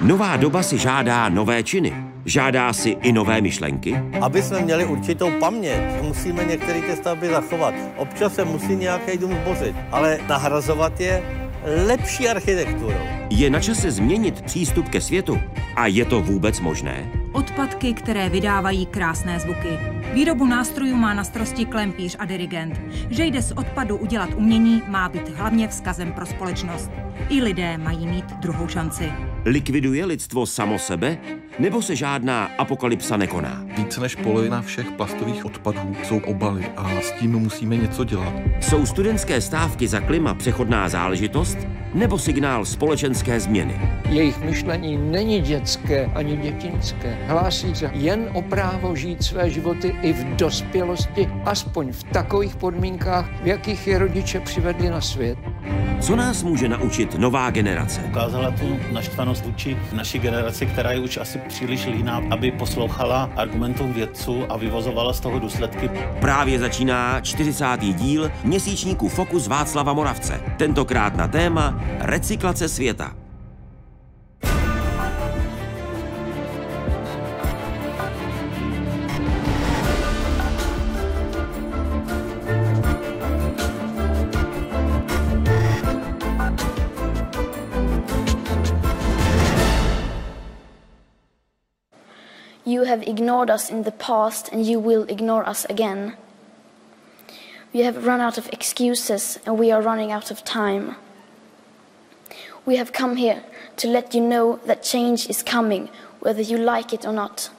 Nová doba si žádá nové činy. Žádá si i nové myšlenky. Aby jsme měli určitou paměť, musíme některé ty stavby zachovat. Občas se musí nějaký dům zbořit, ale nahrazovat je lepší architekturou. Je na čase změnit přístup ke světu. A je to vůbec možné? Odpadky, které vydávají krásné zvuky. Výrobu nástrojů má na starosti klempíř a dirigent. Že jde z odpadu udělat umění, má být hlavně vzkazem pro společnost. I lidé mají mít druhou šanci. Likviduje lidstvo samo sebe? Nebo se žádná apokalypsa nekoná? Více než polovina všech plastových odpadů jsou obaly a s tím musíme něco dělat. Jsou studentské stávky za klima přechodná záležitost? Nebo signál společenské změny? Jejich myšlení není dětské ani dětinské. Hlásí se jen o právo žít své životy i v dospělosti, aspoň v takových podmínkách, v jakých je rodiče přivedli na svět. Co nás může naučit nová generace? Ukázala tu naštvanost vůči naší generaci, která je už asi příliš líná, aby poslouchala argumentům vědců a vyvozovala z toho důsledky. Právě začíná 40. díl měsíčníku Fokus Václava Moravce. Tentokrát na téma recyklace světa. You have ignored us in the past and you will ignore us again. We have run out of excuses and we are running out of time. We have come here to let you know that change is coming, whether you like it or not.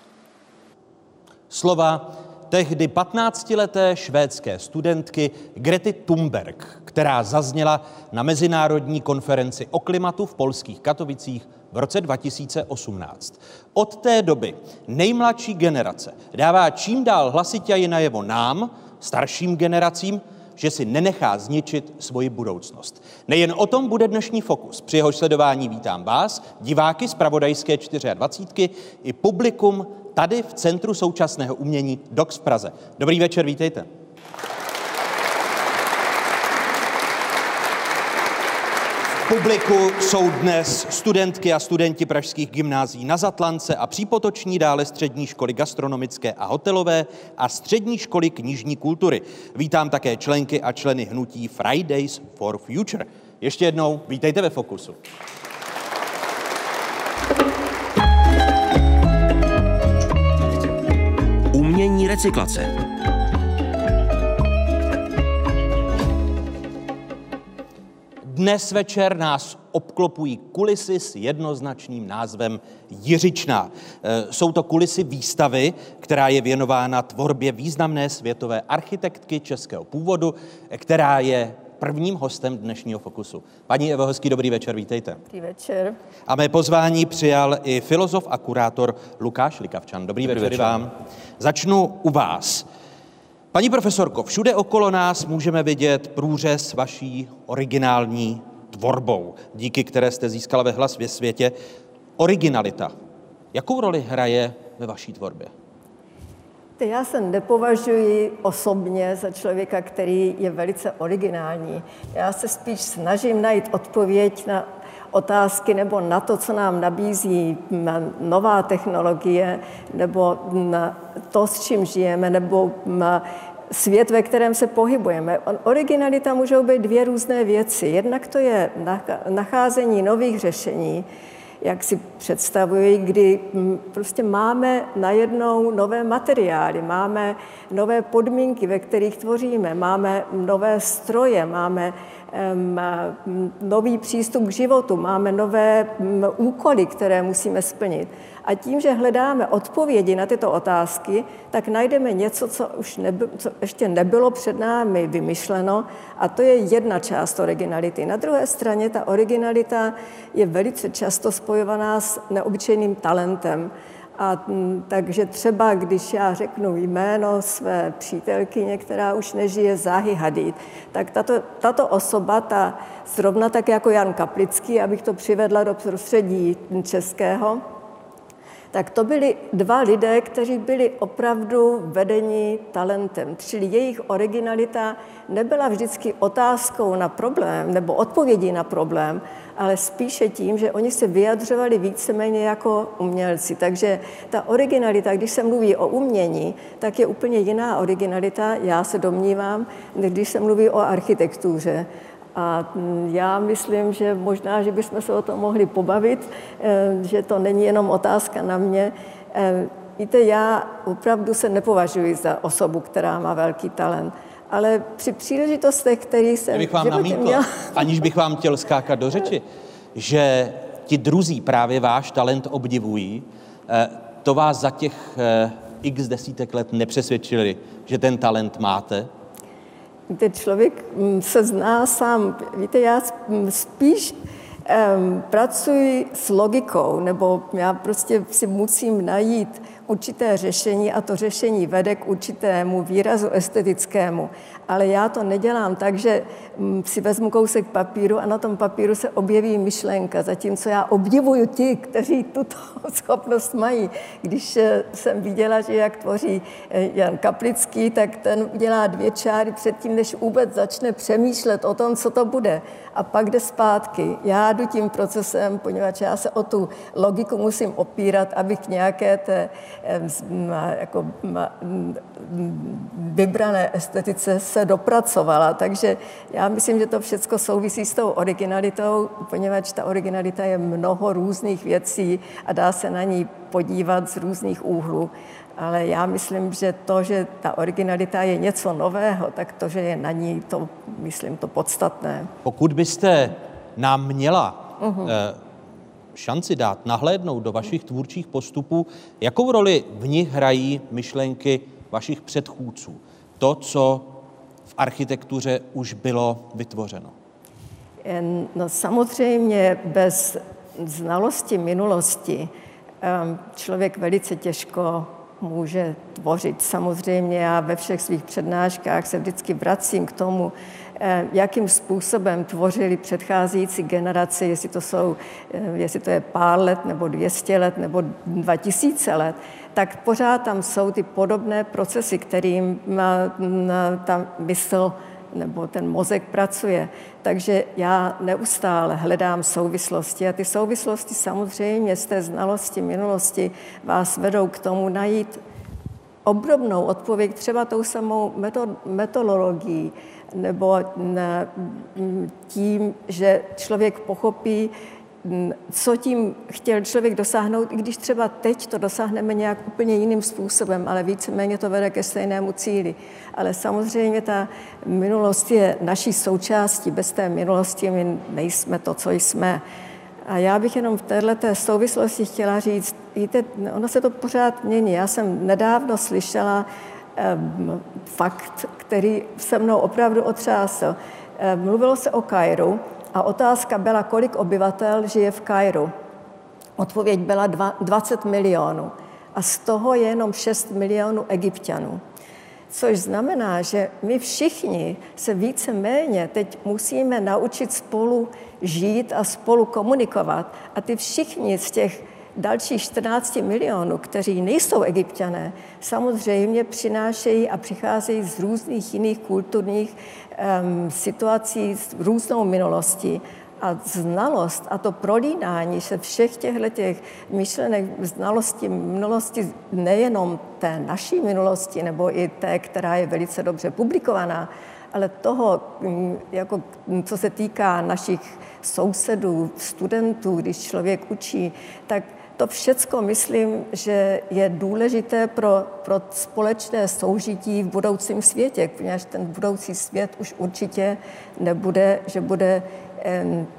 Slova tehdy 15-leté švédské studentky Grety Thunberg, která zazněla na mezinárodní konferenci o klimatu v polských Katovicích v roce 2018. Od té doby nejmladší generace dává čím dál hlasitěji najevo nám, starším generacím, že si nenechá zničit svoji budoucnost. Nejen o tom bude dnešní fokus. Při jeho sledování vítám vás, diváky z Pravodajské 24 i publikum tady v Centru současného umění DOX v Praze. Dobrý večer, vítejte. Publiku jsou dnes studentky a studenti pražských gymnází na Zatlance a Přípotoční, dále střední školy gastronomické a hotelové a střední školy knižní kultury. Vítám také členky a členy hnutí Fridays for Future. Ještě jednou vítejte ve Fokusu. Umění recyklace. Dnes večer nás obklopují kulisy s jednoznačným názvem Jiřičná. E, jsou to kulisy výstavy, která je věnována tvorbě významné světové architektky českého původu, která je prvním hostem dnešního Fokusu. Paní Evo, hezký dobrý večer, vítejte. Dobrý večer. A mé pozvání přijal i filozof a kurátor Lukáš Likavčan. Dobrý, dobrý večer, večer vám. Začnu u vás. Paní profesorko, všude okolo nás můžeme vidět průřez vaší originální tvorbou, díky které jste získala ve hlas ve světě. Originalita. Jakou roli hraje ve vaší tvorbě? Já se nepovažuji osobně za člověka, který je velice originální. Já se spíš snažím najít odpověď na otázky nebo na to, co nám nabízí nová technologie, nebo na to, s čím žijeme, nebo svět, ve kterém se pohybujeme. Originalita můžou být dvě různé věci. Jednak to je nacházení nových řešení, jak si představuji, kdy prostě máme najednou nové materiály, máme nové podmínky, ve kterých tvoříme, máme nové stroje, máme nový přístup k životu, máme nové úkoly, které musíme splnit. A tím, že hledáme odpovědi na tyto otázky, tak najdeme něco, co už neby, co ještě nebylo před námi vymyšleno, a to je jedna část originality. Na druhé straně ta originalita je velice často spojovaná s neobyčejným talentem. A takže třeba, když já řeknu jméno své přítelkyně, která už nežije, Záhy Hadid, tak tato, tato osoba, ta zrovna tak jako Jan Kaplický, abych to přivedla do prostředí českého, tak to byli dva lidé, kteří byli opravdu vedeni talentem. Čili jejich originalita nebyla vždycky otázkou na problém nebo odpovědí na problém, ale spíše tím, že oni se vyjadřovali víceméně jako umělci. Takže ta originalita, když se mluví o umění, tak je úplně jiná originalita, já se domnívám, když se mluví o architektuře. A já myslím, že možná, že bychom se o tom mohli pobavit, eh, že to není jenom otázka na mě. Eh, víte, já opravdu se nepovažuji za osobu, která má velký talent ale při příležitostech, který jsem bych vám namítl, měl... aniž bych vám chtěl skákat do řeči, že ti druzí právě váš talent obdivují, eh, to vás za těch x desítek let nepřesvědčili, že ten talent máte? Víte, člověk mm, se zná sám. Víte, já spíš um, pracuji s logikou, nebo já prostě si musím najít určité řešení a to řešení vede k určitému výrazu estetickému. Ale já to nedělám tak, že mm, si vezmu kousek papíru a na tom papíru se objeví myšlenka, zatímco já obdivuju ti, kteří tuto schopnost mají. Když eh, jsem viděla, že jak tvoří eh, Jan Kaplický, tak ten udělá dvě čáry předtím, než vůbec začne přemýšlet o tom, co to bude. A pak jde zpátky. Já jdu tím procesem, poněvadž já se o tu logiku musím opírat, abych nějaké té jako vybrané estetice se dopracovala. Takže já myslím, že to všechno souvisí s tou originalitou, poněvadž ta originalita je mnoho různých věcí a dá se na ní podívat z různých úhlů. Ale já myslím, že to, že ta originalita je něco nového, tak to, že je na ní, to myslím to podstatné. Pokud byste nám měla uh-huh. šanci dát nahlédnout do vašich tvůrčích postupů, jakou roli v nich hrají myšlenky vašich předchůdců? To, co v architektuře už bylo vytvořeno. No samozřejmě bez znalosti minulosti člověk velice těžko může tvořit. Samozřejmě já ve všech svých přednáškách se vždycky vracím k tomu, Eh, jakým způsobem tvořili předcházející generace, jestli to, jsou, eh, jestli to je pár let, nebo 200 let, nebo 2000 let, tak pořád tam jsou ty podobné procesy, kterým ta mysl nebo ten mozek pracuje. Takže já neustále hledám souvislosti a ty souvislosti samozřejmě z té znalosti minulosti vás vedou k tomu najít obdobnou odpověď třeba tou samou metodologií, nebo tím, že člověk pochopí, co tím chtěl člověk dosáhnout, i když třeba teď to dosáhneme nějak úplně jiným způsobem, ale víceméně to vede ke stejnému cíli. Ale samozřejmě ta minulost je naší součástí. Bez té minulosti my nejsme to, co jsme. A já bych jenom v této souvislosti chtěla říct, víte, ono se to pořád mění. Já jsem nedávno slyšela fakt, který se mnou opravdu otřásl. Mluvilo se o Kairu a otázka byla, kolik obyvatel žije v Kairu. Odpověď byla 20 milionů a z toho je jenom 6 milionů egyptianů. Což znamená, že my všichni se více méně teď musíme naučit spolu žít a spolu komunikovat. A ty všichni z těch dalších 14 milionů, kteří nejsou egyptiané, samozřejmě přinášejí a přicházejí z různých jiných kulturních situací, s různou minulostí. A znalost a to prolínání se všech těchto těch myšlenek, znalosti minulosti, nejenom té naší minulosti, nebo i té, která je velice dobře publikovaná, ale toho, jako, co se týká našich sousedů, studentů, když člověk učí, tak to všecko myslím, že je důležité pro, pro společné soužití v budoucím světě, protože ten budoucí svět už určitě nebude, že bude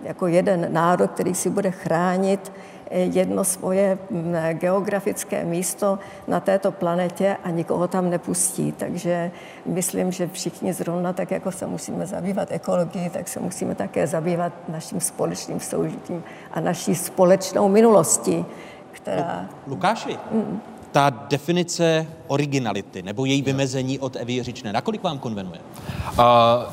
jako jeden národ, který si bude chránit eh, jedno svoje mm, geografické místo na této planetě a nikoho tam nepustí. Takže myslím, že všichni zrovna tak, jako se musíme zabývat ekologii, tak se musíme také zabývat naším společným soužitím a naší společnou minulostí která... Lukáši, mm. ta definice originality nebo její vymezení od Evy Jiřičné, nakolik vám konvenuje? Uh,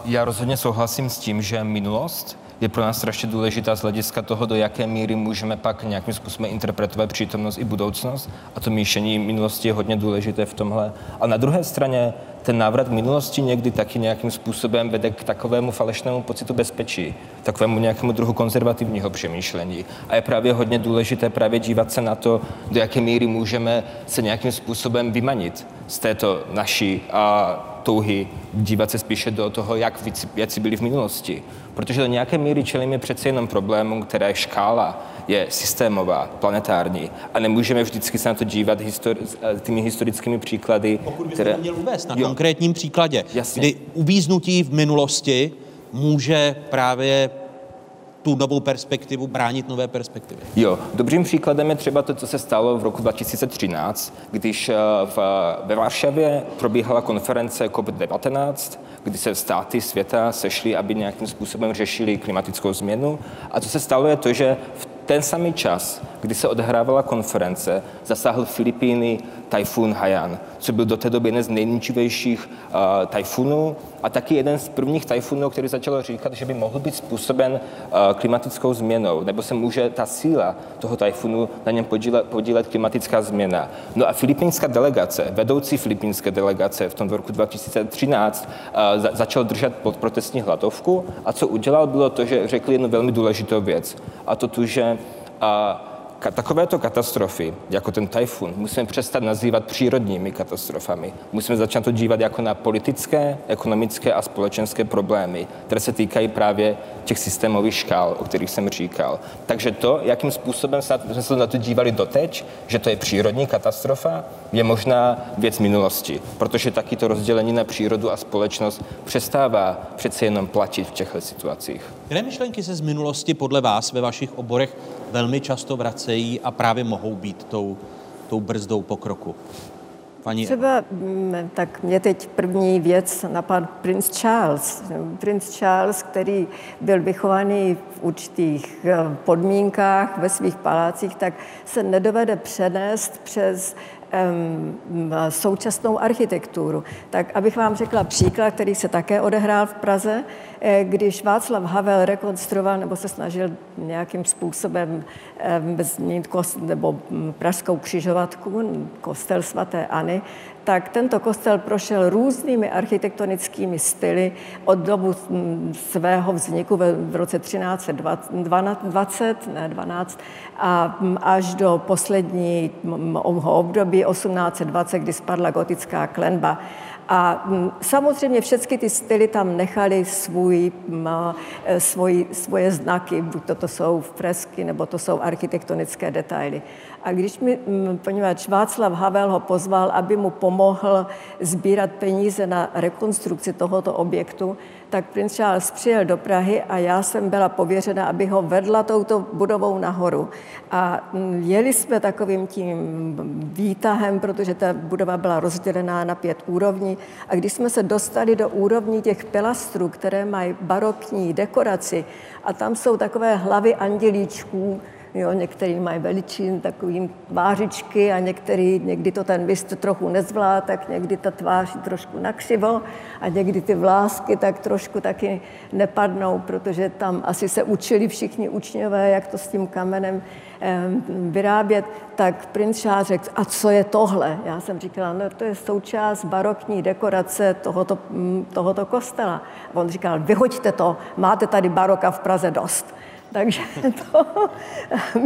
já rozhodně souhlasím s tím, že minulost je pro nás strašně důležitá z hlediska toho, do jaké míry můžeme pak nějakým způsobem interpretovat přítomnost i budoucnost. A to míšení minulosti je hodně důležité v tomhle. A na druhé straně ten návrat minulosti někdy taky nějakým způsobem vede k takovému falešnému pocitu bezpečí, takovému nějakému druhu konzervativního přemýšlení. A je právě hodně důležité právě dívat se na to, do jaké míry můžeme se nějakým způsobem vymanit z této naší a, touhy dívat se spíše do toho, jak věci, věci byly v minulosti. Protože do nějaké míry čelíme přece jenom problémům, které škála je systémová, planetární a nemůžeme vždycky se na to dívat histori- těmi historickými příklady. Pokud byste které... to měl uvést na jo. konkrétním příkladě, Jasně. kdy uvíznutí v minulosti může právě tu novou perspektivu, bránit nové perspektivy. Jo, dobrým příkladem je třeba to, co se stalo v roku 2013, když eh, v, ve Varšavě probíhala konference COP19, kdy se státy světa sešly, aby nějakým způsobem řešili klimatickou změnu. A co se stalo je to, že v ten samý čas, kdy se odhrávala konference, zasáhl Filipíny tajfun Haiyan, co byl do té doby jeden z nejničivějších uh, tajfunů a taky jeden z prvních tajfunů, který začal říkat, že by mohl být způsoben uh, klimatickou změnou, nebo se může ta síla toho tajfunu na něm podílet, podílet klimatická změna. No a filipínská delegace, vedoucí filipínské delegace v tom roku 2013 uh, za, začal držet pod protestní hladovku a co udělal, bylo to, že řekl jednu velmi důležitou věc a to tu, že uh, takovéto katastrofy, jako ten tajfun, musíme přestat nazývat přírodními katastrofami. Musíme začít to dívat jako na politické, ekonomické a společenské problémy, které se týkají právě těch systémových škál, o kterých jsem říkal. Takže to, jakým způsobem jsme se na to dívali doteď, že to je přírodní katastrofa, je možná věc minulosti, protože taky to rozdělení na přírodu a společnost přestává přece jenom platit v těchto situacích. Které myšlenky se z minulosti podle vás ve vašich oborech velmi často vracejí a právě mohou být tou, tou brzdou pokroku? Paní... Třeba, mm, tak mě teď první věc napad princ Charles. Princ Charles, který byl vychovaný v určitých eh, podmínkách ve svých palácích, tak se nedovede přenést přes současnou architekturu. Tak abych vám řekla příklad, který se také odehrál v Praze, eh, když Václav Havel rekonstruoval nebo se snažil nějakým způsobem změnit kost, nebo hm, pražskou křižovatku, kostel svatéAny, tak tento kostel prošel různými architektonickými styly od dobu hm, svého vzniku v roce 1320, ne 12, a hm, až do posledního období 1820, kdy spadla gotická klenba. A mm, samozřejmě všechny ty styly tam nechali svůj, e, svoj, svoje znaky, buď to jsou fresky, nebo to jsou architektonické detaily. A když mi, mm, poněvadž Václav Havel ho pozval, aby mu pomohl sbírat peníze na rekonstrukci tohoto objektu, tak princ Charles přijel do Prahy a já jsem byla pověřena, aby ho vedla touto budovou nahoru. A mm, jeli jsme takovým tím výtahem, protože ta budova byla rozdělená na pět úrovní. A když jsme se dostali do úrovní těch pilastrů, které mají barokní dekoraci, a tam jsou takové hlavy andělíčků, Jo, některý mají veličin, takový tvářičky a některý, někdy to ten byst trochu nezvlá, tak někdy ta tvář trošku nakřivo a někdy ty vlásky tak trošku taky nepadnou, protože tam asi se učili všichni učňové, jak to s tím kamenem vyrábět, tak princ Charles řekl, a co je tohle? Já jsem říkala, no to je součást barokní dekorace tohoto, tohoto kostela. A on říkal, vyhoďte to, máte tady baroka v Praze dost. Takže to,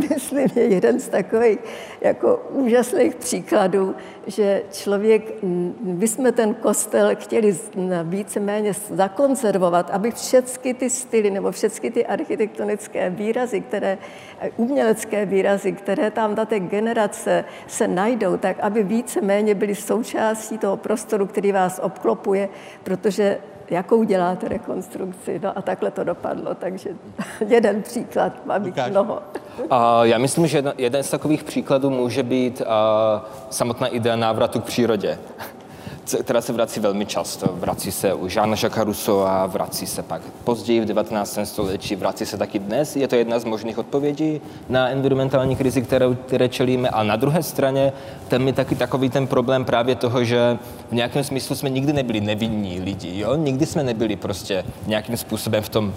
myslím, je jeden z takových jako úžasných příkladů, že člověk, my jsme ten kostel chtěli víceméně zakonzervovat, aby všechny ty styly nebo všechny ty architektonické výrazy, které, umělecké výrazy, které tam na té generace se najdou, tak aby víceméně byly součástí toho prostoru, který vás obklopuje, protože jakou děláte rekonstrukci. No a takhle to dopadlo, takže jeden příklad, má být mnoho. A já myslím, že jeden z takových příkladů může být samotná idea návratu k přírodě která se vrací velmi často. Vrací se u Žána Žaka Rousseau, vrací se pak později v 19. století, vrací se taky dnes. Je to jedna z možných odpovědí na environmentální krizi, které, které čelíme. A na druhé straně tam je taky takový ten problém právě toho, že v nějakém smyslu jsme nikdy nebyli nevinní lidi. Jo? Nikdy jsme nebyli prostě nějakým způsobem v tom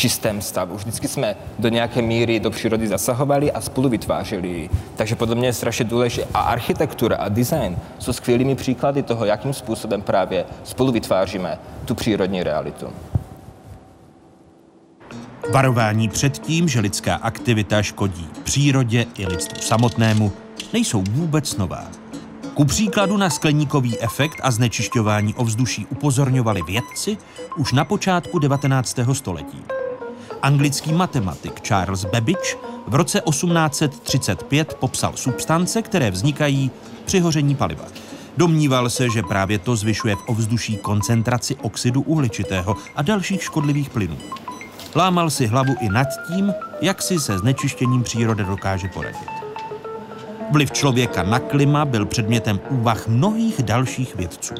čistém stavu. Vždycky jsme do nějaké míry do přírody zasahovali a spolu vytvářeli. Takže podle mě je strašně důležité. A architektura a design jsou skvělými příklady toho, jakým způsobem právě spolu vytváříme tu přírodní realitu. Varování před tím, že lidská aktivita škodí přírodě i lidstvu samotnému, nejsou vůbec nová. Ku příkladu na skleníkový efekt a znečišťování ovzduší upozorňovali vědci už na počátku 19. století. Anglický matematik Charles Babbage v roce 1835 popsal substance, které vznikají při hoření paliva. Domníval se, že právě to zvyšuje v ovzduší koncentraci oxidu uhličitého a dalších škodlivých plynů. Lámal si hlavu i nad tím, jak si se znečištěním přírody dokáže poradit. Vliv člověka na klima byl předmětem úvah mnohých dalších vědců.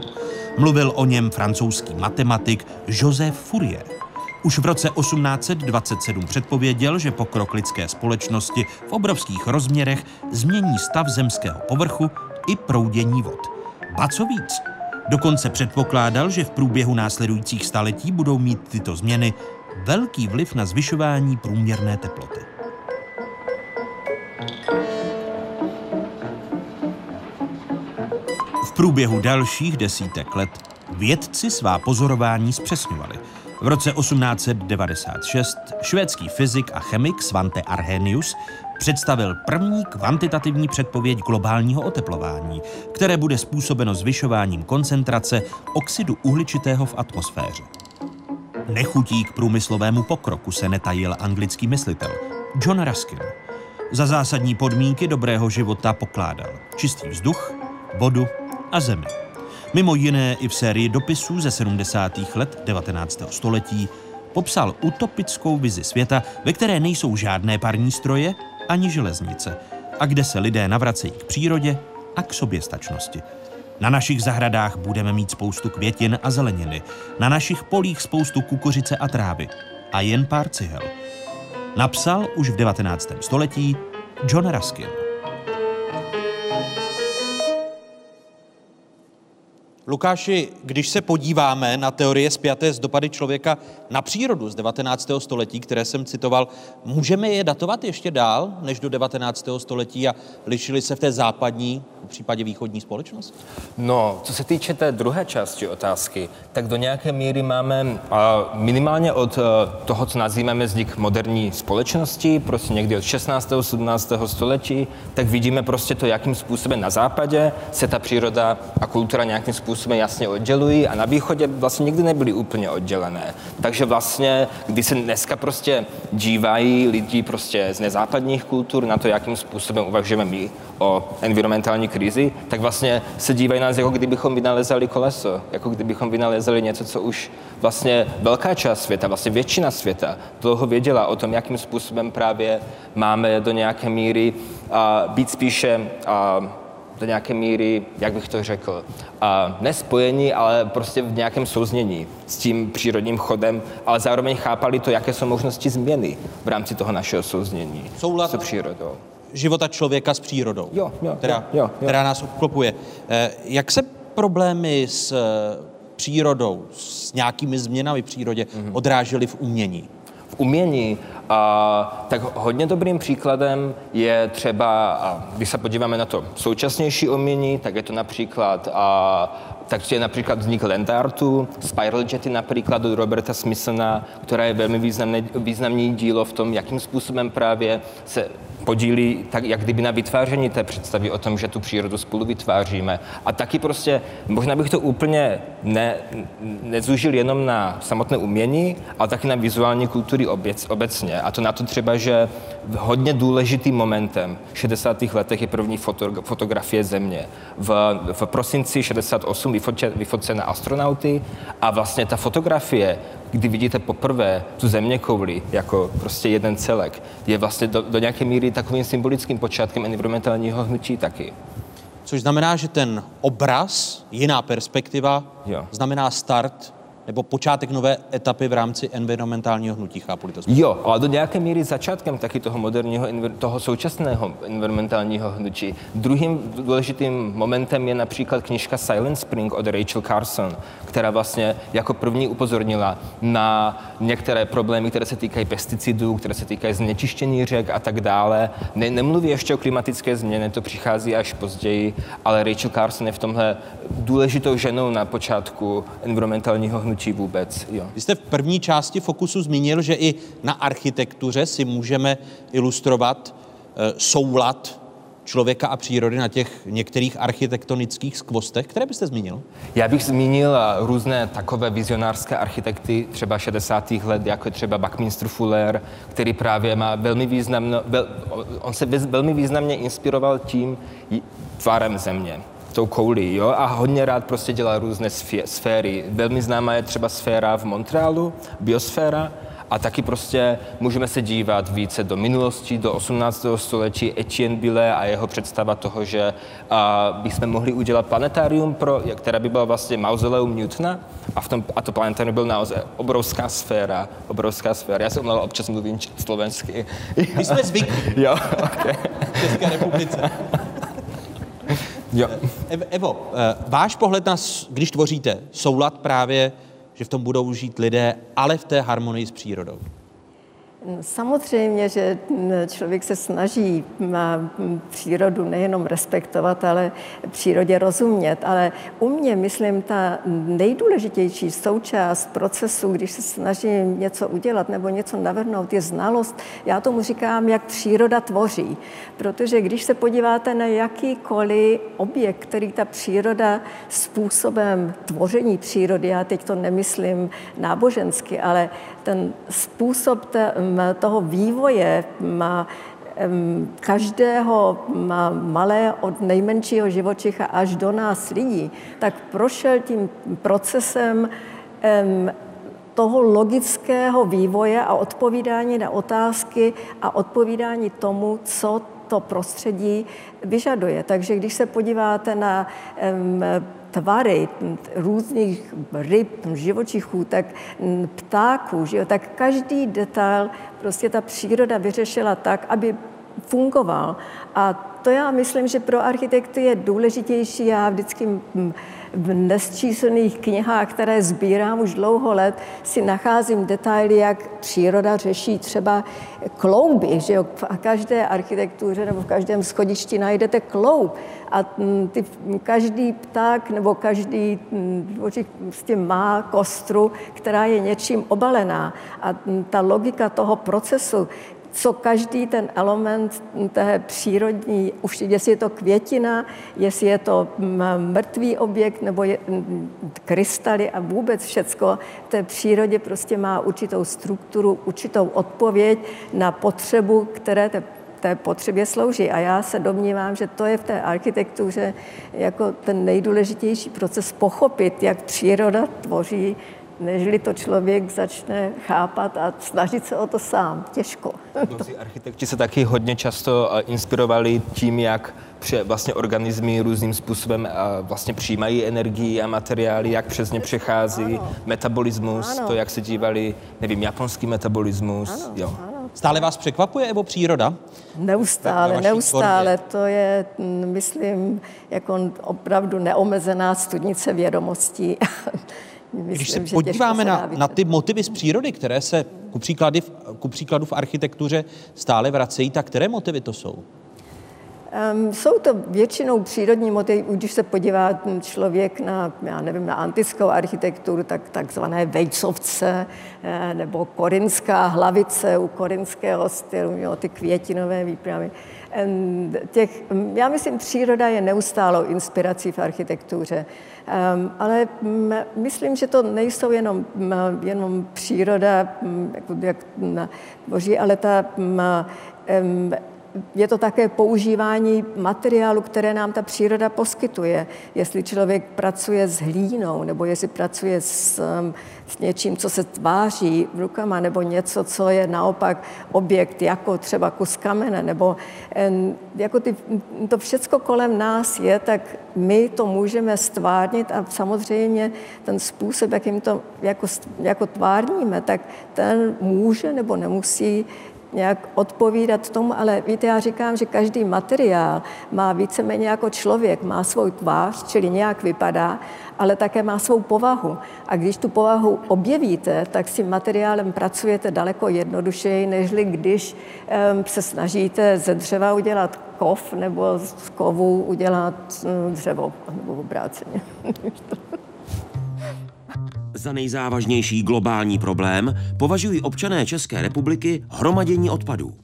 Mluvil o něm francouzský matematik Joseph Fourier. Už v roce 1827 předpověděl, že pokrok lidské společnosti v obrovských rozměrech změní stav zemského povrchu i proudění vod. Ba co víc, dokonce předpokládal, že v průběhu následujících staletí budou mít tyto změny velký vliv na zvyšování průměrné teploty. V průběhu dalších desítek let vědci svá pozorování zpřesňovali. V roce 1896 švédský fyzik a chemik Svante Arrhenius představil první kvantitativní předpověď globálního oteplování, které bude způsobeno zvyšováním koncentrace oxidu uhličitého v atmosféře. Nechutí k průmyslovému pokroku se netajil anglický myslitel John Ruskin. Za zásadní podmínky dobrého života pokládal čistý vzduch, vodu a zemi. Mimo jiné i v sérii dopisů ze 70. let 19. století popsal utopickou vizi světa, ve které nejsou žádné parní stroje ani železnice a kde se lidé navracejí k přírodě a k soběstačnosti. Na našich zahradách budeme mít spoustu květin a zeleniny, na našich polích spoustu kukuřice a trávy a jen pár cihel. Napsal už v 19. století John Ruskin. Lukáši, když se podíváme na teorie spjaté s dopady člověka na přírodu z 19. století, které jsem citoval, můžeme je datovat ještě dál než do 19. století a lišili se v té západní, v případě východní společnosti? No, co se týče té druhé části otázky, tak do nějaké míry máme minimálně od toho, co nazýváme vznik moderní společnosti, prostě někdy od 16. 17. století, tak vidíme prostě to, jakým způsobem na západě se ta příroda a kultura nějakým způsobem způsobem jasně oddělují a na východě vlastně nikdy nebyly úplně oddělené. Takže vlastně, když se dneska prostě dívají lidi prostě z nezápadních kultur na to, jakým způsobem uvažujeme my o environmentální krizi, tak vlastně se dívají nás, jako kdybychom vynalezali koleso, jako kdybychom vynalezali něco, co už vlastně velká část světa, vlastně většina světa dlouho věděla o tom, jakým způsobem právě máme do nějaké míry uh, být spíše uh, do nějaké míry, jak bych to řekl, a nespojení, ale prostě v nějakém souznění s tím přírodním chodem, ale zároveň chápali to, jaké jsou možnosti změny v rámci toho našeho souznění Soulad s přírodou. života člověka s přírodou, Jo, jo, která, jo, jo, jo. která nás obklopuje. Eh, Jak se problémy s přírodou, s nějakými změnami v přírodě Mhm. odrážely v umění? V umění, a, tak hodně dobrým příkladem je třeba, a když se podíváme na to současnější umění, tak je to například a, tak je například vznik land artu, Spiral Jetty například od Roberta Smithsona, která je velmi významné, významný dílo v tom, jakým způsobem právě se podílí tak, jak kdyby na vytváření té představy o tom, že tu přírodu spolu vytváříme. A taky prostě, možná bych to úplně ne, nezužil jenom na samotné umění, ale taky na vizuální kultury obec, obecně. A to na to třeba, že hodně důležitým momentem v 60. letech je první foto, fotografie Země. V, v prosinci 68 vyfoče, vyfocena astronauty a vlastně ta fotografie, kdy vidíte poprvé tu země kouli jako prostě jeden celek, je vlastně do, do nějaké míry takovým symbolickým počátkem environmentálního hnutí taky. Což znamená, že ten obraz, jiná perspektiva, Jo. znamená start nebo počátek nové etapy v rámci environmentálního hnutí, chápu to Jo, ale do nějaké míry začátkem taky toho moderního, toho současného environmentálního hnutí. Druhým důležitým momentem je například knižka Silent Spring od Rachel Carson, která vlastně jako první upozornila na některé problémy, které se týkají pesticidů, které se týkají znečištění řek a tak dále. Ne, nemluví ještě o klimatické změně, to přichází až později, ale Rachel Carson je v tomhle důležitou ženou na počátku environmentálního hnutí vůbec. Jo. Vy jste v první části Fokusu zmínil, že i na architektuře si můžeme ilustrovat e, soulad člověka a přírody na těch některých architektonických skvostech, které byste zmínil? Já bych zmínil eh, různé takové vizionářské architekty třeba 60. let, jako je třeba Buckminster Fuller, který právě má velmi významno, vel, on se velmi významně inspiroval tím tvárem země tou koulí, jo, a hodně rád prostě dělá různé sféry. Velmi známá je třeba sféra v Montrealu, biosféra, a taky prostě můžeme se dívat více do minulosti, do 18. století Etienne Bille a jeho představa toho, že bychom mohli udělat planetárium, pro, která by byla vlastně mauzoleum Newtona a, v tom, a to planetárium byl naozaj obrovská sféra, obrovská sféra. Já se omlouvám, občas mluvím slovensky. My jsme zvyklí. jo, okay. V České republice. Jo. Evo, eh, váš pohled na, když tvoříte soulad právě, že v tom budou žít lidé, ale v té harmonii s přírodou? Samozřejmě, že člověk se snaží přírodu nejenom respektovat, ale přírodě rozumět. Ale u mě, myslím, ta nejdůležitější součást procesu, když se snažím něco udělat nebo něco navrhnout, je znalost. Já tomu říkám, jak příroda tvoří. Protože když se podíváte na jakýkoliv objekt, který ta příroda způsobem tvoření přírody, já teď to nemyslím nábožensky, ale ten způsob toho vývoje má každého malé od nejmenšího živočicha až do nás lidí, tak prošel tím procesem toho logického vývoje a odpovídání na otázky a odpovídání tomu, co to prostředí vyžaduje. Takže když se podíváte na tvary různých ryb, živočichů, tak ptáků, že jo, tak každý detail prostě ta příroda vyřešila tak, aby fungoval. A to já myslím, že pro architekty je důležitější. Já vždycky v nesčíslných knihách, které sbírám už dlouho let, si nacházím detaily, jak příroda řeší třeba klouby, že jo? v každé architektuře nebo v každém schodišti najdete kloub a mm, ty, každý pták nebo každý živočich mm, prostě má kostru, která je něčím obalená a mm, ta logika toho procesu, co každý ten element té přírodní, už jestli je to květina, jestli je to mrtvý objekt nebo je, krystaly a vůbec všecko v té přírodě prostě má určitou strukturu, určitou odpověď na potřebu, které té té potřebě slouží. A já se domnívám, že to je v té architektuře jako ten nejdůležitější proces pochopit, jak příroda tvoří nežli to člověk začne chápat a snažit se o to sám. Těžko. Mnozí architekti se taky hodně často eh, inspirovali tím, jak vlastně organismy různým způsobem eh, vlastně přijímají energii a materiály, jak přes ně přechází, ano. metabolismus, ano. to, jak se dívali, nevím, japonský metabolismus. Ano, jo. Ano. Stále vás překvapuje Evo příroda? Neustále, neustále. Tvorbě. To je, mm, myslím, jako opravdu neomezená studnice vědomostí. Myslím, Když se podíváme na, na ty motivy z přírody, které se ku, příklady, ku příkladu v architektuře stále vracejí, tak které motivy to jsou? Um, jsou to většinou přírodní motivy, když se podívá člověk na, já nevím, na antickou architekturu, tak takzvané vejcovce eh, nebo korinská hlavice u korinského stylu, jo, ty květinové výpravy. Um, těch, já myslím, příroda je neustálou inspirací v architektuře. Um, ale myslím, že to nejsou jenom, jenom příroda, jako, jak tvoří, ale ta je to také používání materiálu, které nám ta příroda poskytuje. Jestli člověk pracuje s hlínou, nebo jestli pracuje s, s něčím, co se tváří rukama, nebo něco, co je naopak objekt, jako třeba kus kamene, nebo jako ty, to všecko kolem nás je, tak my to můžeme stvárnit a samozřejmě ten způsob, jakým to jako, jako tvárníme, tak ten může nebo nemusí nějak odpovídat tomu, ale víte, já říkám, že každý materiál má víceméně jako člověk, má svou tvář, čili nějak vypadá, ale také má svou povahu. A když tu povahu objevíte, tak s tím materiálem pracujete daleko jednodušeji, nežli když se snažíte ze dřeva udělat kov nebo z kovu udělat um, dřevo, nebo obráceně. Za nejzávažnější globální problém považují občané České republiky hromadění odpadů.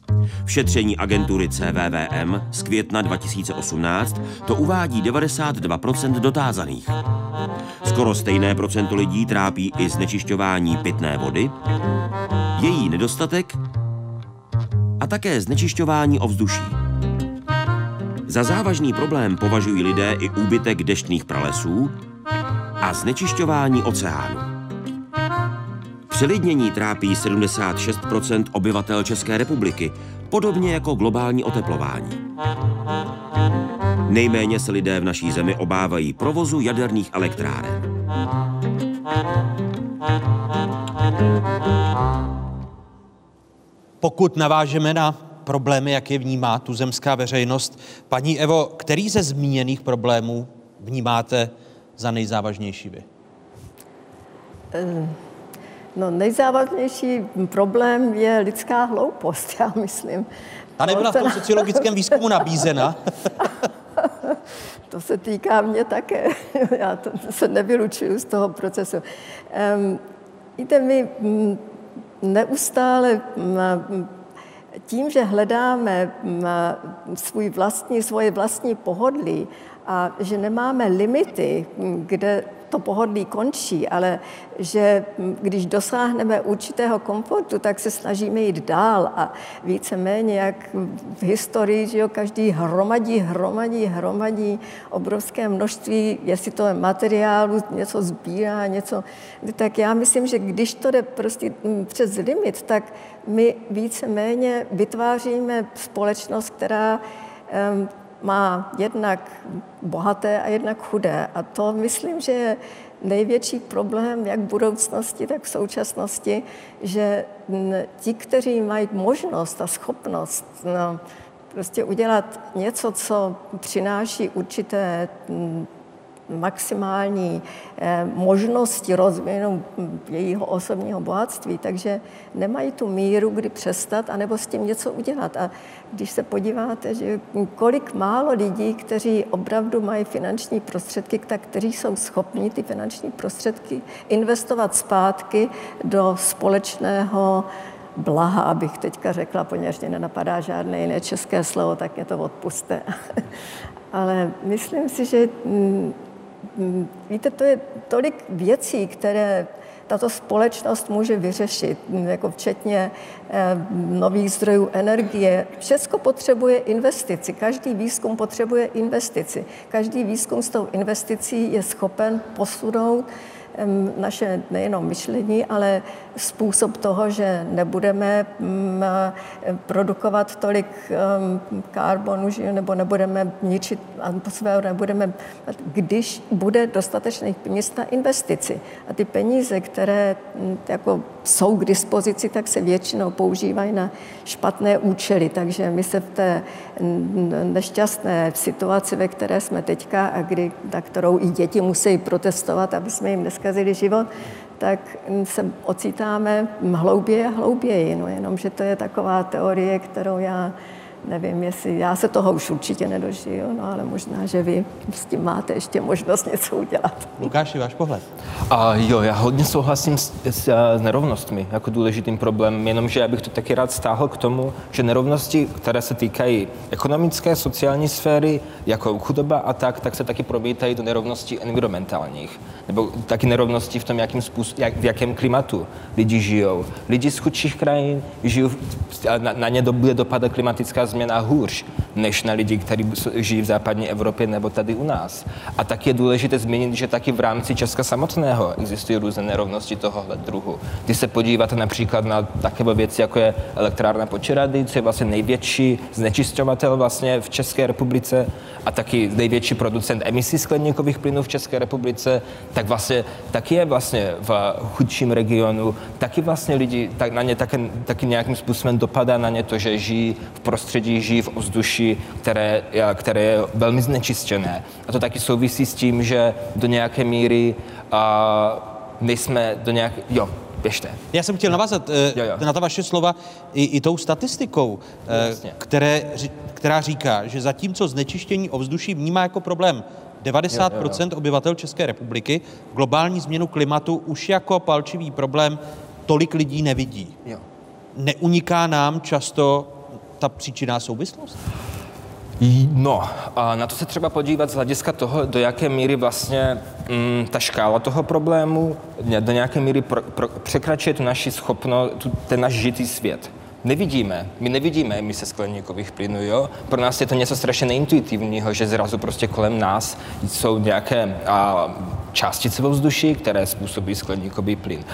V šetření agentury CVVM z května 2018 to uvádí 92% dotázaných. Skoro stejné procento lidí trápí i znečišťování pitné vody, její nedostatek a také znečišťování ovzduší. Za závažný problém považují lidé i úbytek deštných pralesů, a znečišťování oceánu. Přelidnění trápí 76% obyvatel České republiky, podobně jako globální oteplování. Nejméně se lidé v naší zemi obávají provozu jaderných elektráren. Pokud navážeme na problémy, jak je vnímá tuzemská veřejnost, paní Evo, který ze zmíněných problémů vnímáte za nejzávažnější vy? Eh, no, nejzávažnější problém je lidská hloupost, já myslím. A nebyla v tom sociologickém výzkumu nabízena? to se týká mě také. Já to se nevylučuju z toho procesu. Um, víte, my mm, neustále mm, tím, že hledáme mm, svůj vlastní, svoje vlastní pohodlí a že nemáme limity, kde to pohodlí končí, ale že když dosáhneme určitého komfortu, tak se snažíme jít dál a víceméně jak v historii, že jo, každý hromadí, hromadí, hromadí obrovské množství, jestli to je materiálu, něco sbírá, něco, tak já myslím, že když to jde prostě přes limit, tak my víceméně vytváříme společnost, která má jednak bohaté a jednak chudé. A to myslím, že je největší problém jak v budoucnosti, tak v současnosti, že ti, kteří mají možnost a schopnost no, prostě udělat něco, co přináší určité maximální eh, možnosti rozvíjení jejího osobního bohatství, takže nemají tu míru, kdy přestat, anebo s tím něco udělat. A když se podíváte, že kolik málo lidí, kteří opravdu mají finanční prostředky, tak kteří jsou schopni ty finanční prostředky investovat zpátky do společného blaha, abych teďka řekla, poněvadž mě nenapadá žádné jiné české slovo, tak mě to odpuste. Ale myslím si, že Mm, víte, to je tolik věcí, které tato společnost může vyřešit, mm, jako včetně eh, nových zdrojů energie. Všechno potřebuje investici. Každý výzkum potřebuje investici. Každý výzkum s tou investicí je schopen posunout naše nejenom myšlení, ale způsob toho, že nebudeme mm, produkovat tolik karbonu, nebo nebudeme ničit atmosféru, nebudeme, když bude dostatečných peněz na investici. A ty peníze, které mm, jako jsou k dispozici, tak se většinou používají na špatné účely. Takže my se v té nešťastné situaci, ve které jsme teďka a kdy, na kterou i děti musí protestovat, aby jsme jim neskazili život, tak se ocitáme hlouběji a hlouběji. No, jenom, že to je taková teorie, kterou já nevím, jestli já se toho už určitě nedožiju, no ale možná, že vy s tím máte ještě možnost něco udělat. Lukáši, váš pohled? A jo, já hodně souhlasím s, s, s nerovnostmi jako důležitým problémem, jenomže já bych to taky rád stáhl k tomu, že nerovnosti, které se týkají ekonomické, sociální sféry, jako chudoba a tak, tak se taky promítají do nerovností environmentálních. Nebo taky nerovnosti v tom, jakým způsob, jak, v jakém klimatu lidi žijou. Lidi z chudších krajin žijou, na, na ně bude dopadat klimatická změna hůř než na lidi, kteří žijí v západní Evropě nebo tady u nás. A tak je důležité zmínit, že taky v rámci Česka samotného existují různé nerovnosti tohohle druhu. Když se podíváte například na takové věci, jako je elektrárna Počerady, co je vlastně největší znečišťovatel vlastně v České republice a taky největší producent emisí skleníkových plynů v České republice, tak vlastně taky je vlastně v chudším regionu, taky vlastně lidi, tak na ně taky, taky nějakým způsobem dopadá na ně to, že žijí v prostředí, žijí v ovzduší, které, které je velmi znečištěné. A to taky souvisí s tím, že do nějaké míry a, my jsme do nějaké, jo, běžte. Já jsem chtěl navázat eh, Jo, jo. na ta vaše slova i, i tou statistikou, eh, Jasně. které, která říká, že zatímco znečištění ovzduší vnímá jako problém 90 Jo, jo, jo. obyvatel České republiky, globální změnu klimatu už jako palčivý problém tolik lidí nevidí. Jo. Neuniká nám často ta příčinná souvislost? No, a na to se třeba podívat z hlediska toho, do jaké míry vlastně mm, ta škála toho problému, do nějaké míry pro, pro, překračuje tu naši schopnost, tu, ten náš žitý svět. Nevidíme, my nevidíme emise skleníkových plynů, jo? Pro nás je to něco strašně neintuitivního, že zrazu prostě kolem nás jsou nějaké a, částice ve vzduší, které způsobí skleníkový plyn.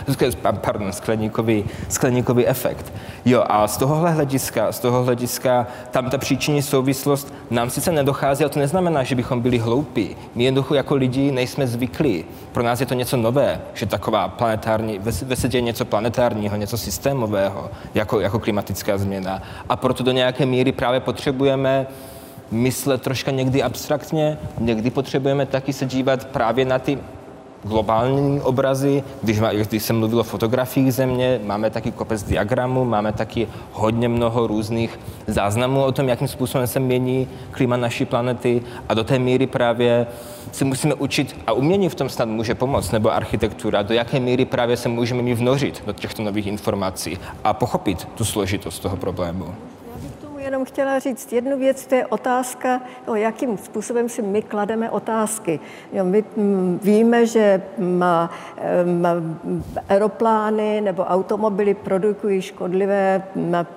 Pa- Pardon, skleníkový, skleníkový efekt. Jo, a z tohohle hlediska, z toho hlediska tam ta příčinní souvislost nám sice nedochází, ale to neznamená, že bychom byli hloupí. My jednoducho jako lidi nejsme zvyklí. Pro nás je to něco nové, že taková planetární, ve světě je něco planetárního, něco systémového, jako, jako klimatická změna. A proto do nějaké míry právě potřebujeme myslet troška někdy abstraktně, někdy potřebujeme taky se dívat právě na ty globální obrazy, když, má, když jsem mluvil o fotografiích země, máme taky kopec diagramů, máme taky hodně mnoho různých záznamů o tom, jakým způsobem se mění klima naší planety. A do té míry právě se musíme učit a umění v tom snad může pomoct, nebo architektura, do jaké míry právě se můžeme my vnořit do těchto nových informací a pochopit tu složitost toho problému. Jenom chtěla říct jednu věc, to je otázka, o jakým způsobem si my klademe otázky. Jo, my mm, víme, že mm, mm, aeroplány nebo automobily produkují škodlivé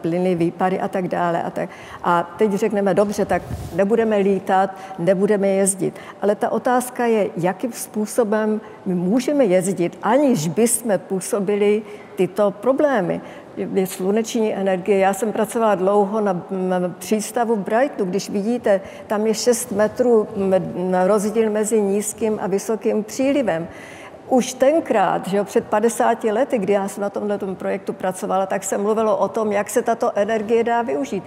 plyny, výpary a tak dále. A, tak. a teď řekneme, dobře, tak nebudeme lítat, nebudeme jezdit. Ale ta otázka je, jakým způsobem my můžeme jezdit, aniž bychom působili tyto problémy je sluneční energie. Já jsem pracovala dlouho na, přístavu v Brightonu. Když vidíte, tam je 6 metrů rozdíl mezi nízkým a vysokým přílivem. Už tenkrát, že jo, před 50 lety, kdy já jsem na tomhle projektu pracovala, tak se mluvilo o tom, jak se tato energie dá využít.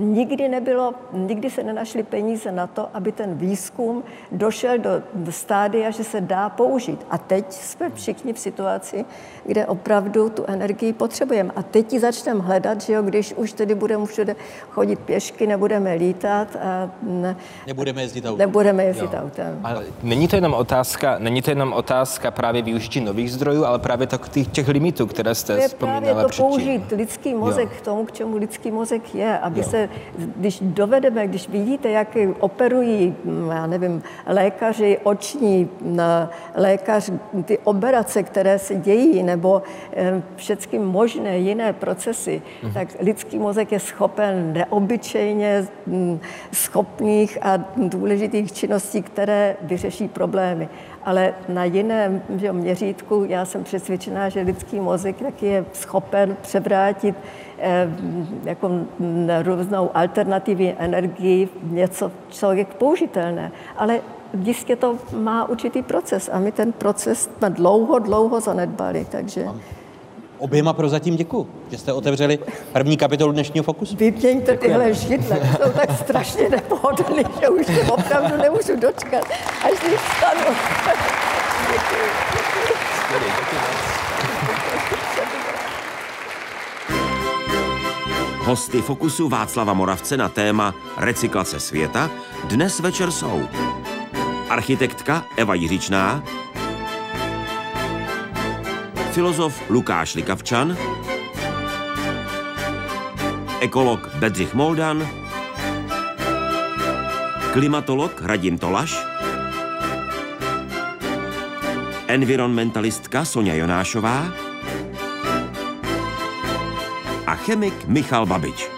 Nikdy nebylo, nikdy se nenašly peníze na to, aby ten výzkum došel do, stádia, že se dá použít. A teď jsme všichni v situaci, kde opravdu tu energii potřebujeme. A teď ji začneme hledat, že jo, když už tedy budeme všude chodit pěšky, nebudeme lítat a ne, Nebudeme jezdit autem. nebudeme jezdit autem. Ale není to jenom otázka, není to jenom otázka právě využití nových zdrojů, ale právě tak těch, těch limitů, které jste To je vzpomínala právě to předtím. použít lidský mozek Jo. k tomu, k čemu lidský mozek je, aby Jo. se, když dovedeme, když vidíte, jak operují, mm, já nevím, lékaři oční, mm, lékař, ty operace, které se dějí, nebo eh, všechny možné jiné procesy, Mhm. tak lidský mozek je schopen neobyčejně mm, schopných a důležitých činností, které vyřeší problémy. Ale na jiném že měřítku já jsem přesvědčená, že lidský mozek taky je schopen převrátit jako mm, různou alternativní energii něco, co je použitelné. Ale jistě to má určitý proces a my ten proces jsme dlouho, dlouho zanedbali, takže Oběma prozatím děkuji, že jste otevřeli první kapitolu dnešního Fokusu. vyměňte tyhle židle, jsou tak strašně nepohodlný, že už se opravdu nemůžu dočkat, až si vstanu. Hosty Fokusu Václava Moravce na téma Recyklace světa dnes večer jsou architektka Eva Jiřičná, filozof Lukáš Likavčan, ekolog Bedřich Moldan, klimatolog Radim Tolaš, environmentalistka Sonja Jonášová chemik Michal Babič.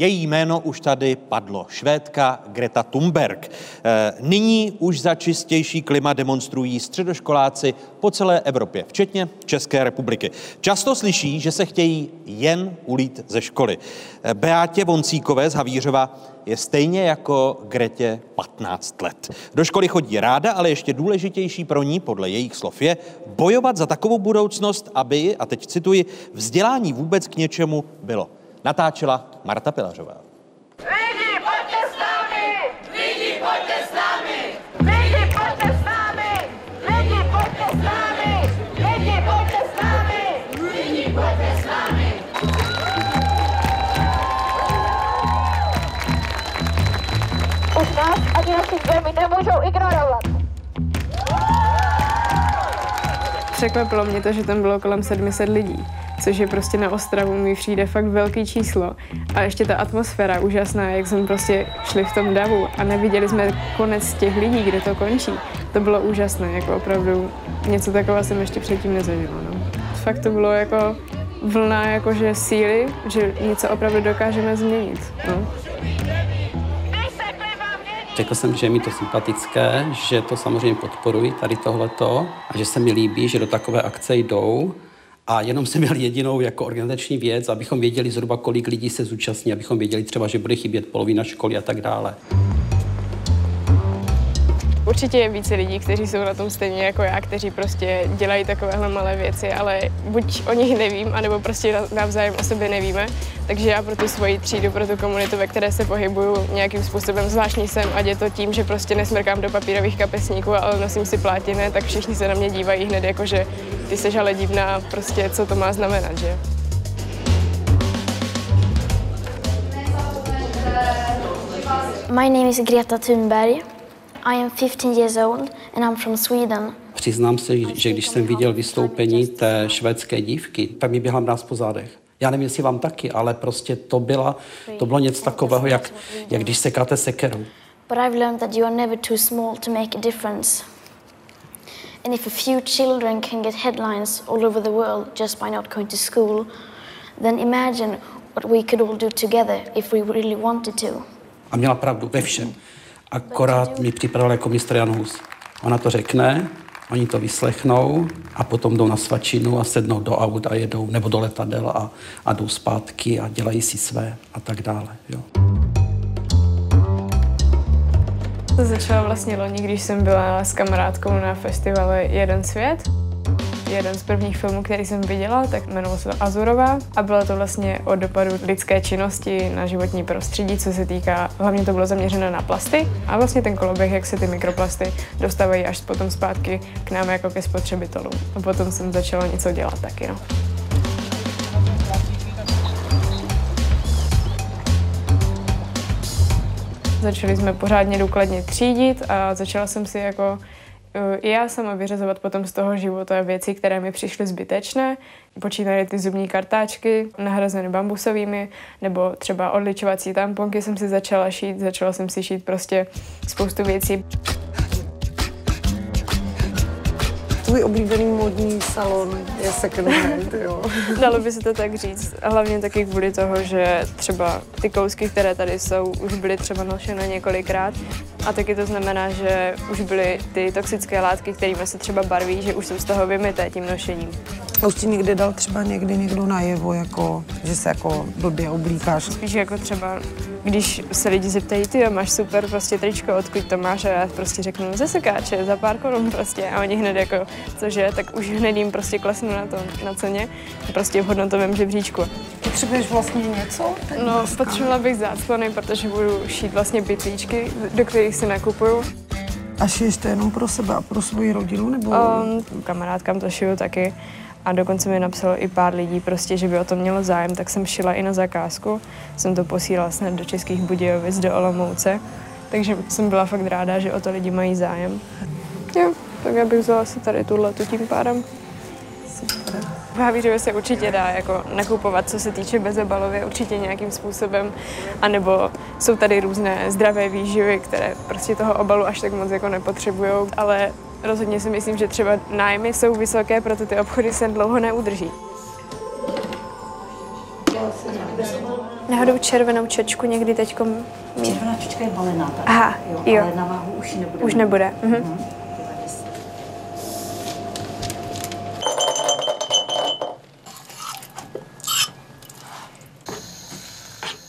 Její jméno už tady padlo. Švédka Greta Thunberg. Eh, nyní už za čistější klima demonstrují středoškoláci po celé Evropě, včetně České republiky. Často slyší, že se chtějí jen ulít ze školy. Eh, Beátě Voncíkové z Havířova je stejně jako Gretě 15 let. Do školy chodí ráda, ale ještě důležitější pro ní, podle jejich slov, je bojovat za takovou budoucnost, aby, a teď cituji, vzdělání vůbec k něčemu bylo. Natáčela Marta Pilařová. Lidi, pojďte s námi! Lidi, pojďte s námi! Lidi, pojďte s námi! Lidi, pojďte s námi! Lidi, pojďte s námi! Lidi, pojďte s námi! Už nás ani naši zemi nemůžou ignorovat. Překvapilo mě to, že tam bylo kolem 700 lidí, což je prostě na Ostravu mi přijde fakt velký číslo. A ještě ta atmosféra úžasná, jak jsme prostě šli v tom davu a neviděli jsme konec těch lidí, kde to končí. To bylo úžasné, jako opravdu něco takového jsem ještě předtím nezažila. No. Fakt to bylo jako vlna jakože síly, že něco opravdu dokážeme změnit. No. Řekl jsem, že je mi to sympatické, že to samozřejmě podporuji tady tohleto a že se mi líbí, že do takové akce jdou. A jenom jsem měl jedinou jako organizační věc, abychom věděli zhruba, kolik lidí se zúčastní, abychom věděli třeba, že bude chybět polovina školy a tak dále. Určitě je více lidí, kteří jsou na tom stejně jako já, kteří prostě dělají takovéhle malé věci, ale buď o nich nevím, anebo prostě navzájem o sobě nevíme. Takže já pro tu svoji třídu, pro tu komunitu, ve které se pohybuju, nějakým způsobem zvláštní jsem, ať je to tím, že prostě nesmrkám do papírových kapesníků, ale nosím si plátiny, tak všichni se na mě dívají hned jako, že ty seš ale divná, prostě co to má znamenat, že? My name is Greta Thunberg. I am 15 years old and I'm from Sweden. Přiznám se, že když jsem viděl vystoupení té švédské dívky, tak mi běhla mráz po zádech. Já nevím, jestli vám taky, ale prostě to, byla, to bylo něco takového, jak, jak když sekáte sekerou. But I've learned that you are never too small to make a difference. And if a few children can get headlines all over the world just by not going to school, then imagine what we could all do together if we really wanted to. A měla pravdu ve všem. Akorát mi připravil jako mistr Jan Hus. Ona to řekne, oni to vyslechnou a potom jdou na svačinu a sednou do aut a jedou, nebo do letadel a, a jdou zpátky a dělají si své a tak dále. Jo. To začalo vlastně loni, když jsem byla s kamarádkou na festivalu Jeden svět. Jeden z prvních filmů, který jsem viděla, tak jmenoval se Azurová a bylo to vlastně o dopadu lidské činnosti na životní prostředí, co se týká, hlavně to bylo zaměřeno na plasty a vlastně ten koloběh, jak se ty mikroplasty dostávají až potom zpátky k nám jako ke spotřebitelům. A potom jsem začala něco dělat taky. No. Začali jsme pořádně důkladně třídit a začala jsem si jako i já sama vyřazovat potom z toho života věci, které mi přišly zbytečné. Počínaje ty zubní kartáčky, nahrazené bambusovými, nebo třeba odličovací tamponky jsem si začala šít, začala jsem si šít prostě spoustu věcí. Tvůj oblíbený modní salon je second hand, jo. Dalo by se to tak říct. Hlavně taky kvůli toho, že třeba ty kousky, které tady jsou, už byly třeba nošené několikrát. A taky to znamená, že už byly ty toxické látky, kterými se třeba barví, že už jsou z toho vymyté tím nošením. A už ti někdy dal třeba někdy někdo najevo, jako, že se jako blbě oblíkáš? Spíš jako třeba, když se lidi zeptají, ty máš super prostě tričko, odkud to máš? A já prostě řeknu, ze sekáče, za pár korun prostě. A oni hned jako, cože, tak už hned jim prostě klesnu na to, na ceně, prostě v hodnotovém žebříčku. Potřebuješ vlastně něco? No, potřebovala bych záclony, protože budu šít vlastně bytlíčky, do kterých si nakupuju. A šiješ to jenom pro sebe a pro svoji rodinu? Nebo... Um, kamarádkám to šiju taky. A dokonce mi napsalo i pár lidí, prostě, že by o to mělo zájem, tak jsem šila i na zakázku. Jsem to posílala snad do Českých Budějovic, do Olomouce. Takže jsem byla fakt ráda, že o to lidi mají zájem. Jo, tak já bych vzala si tady tuhle tím pádem. Super. V Havířově se určitě dá jako nakupovat, co se týče bezobalově, určitě nějakým způsobem. A nebo jsou tady různé zdravé výživy, které prostě toho obalu až tak moc jako nepotřebují. Ale rozhodně si myslím, že třeba nájmy jsou vysoké, proto ty obchody se dlouho neudrží. Náhodou červenou čečku někdy mít. Červená čočka je balená tady. Aha, jo. jo. Ale na váhu už nebude. Už nebude. Mhm.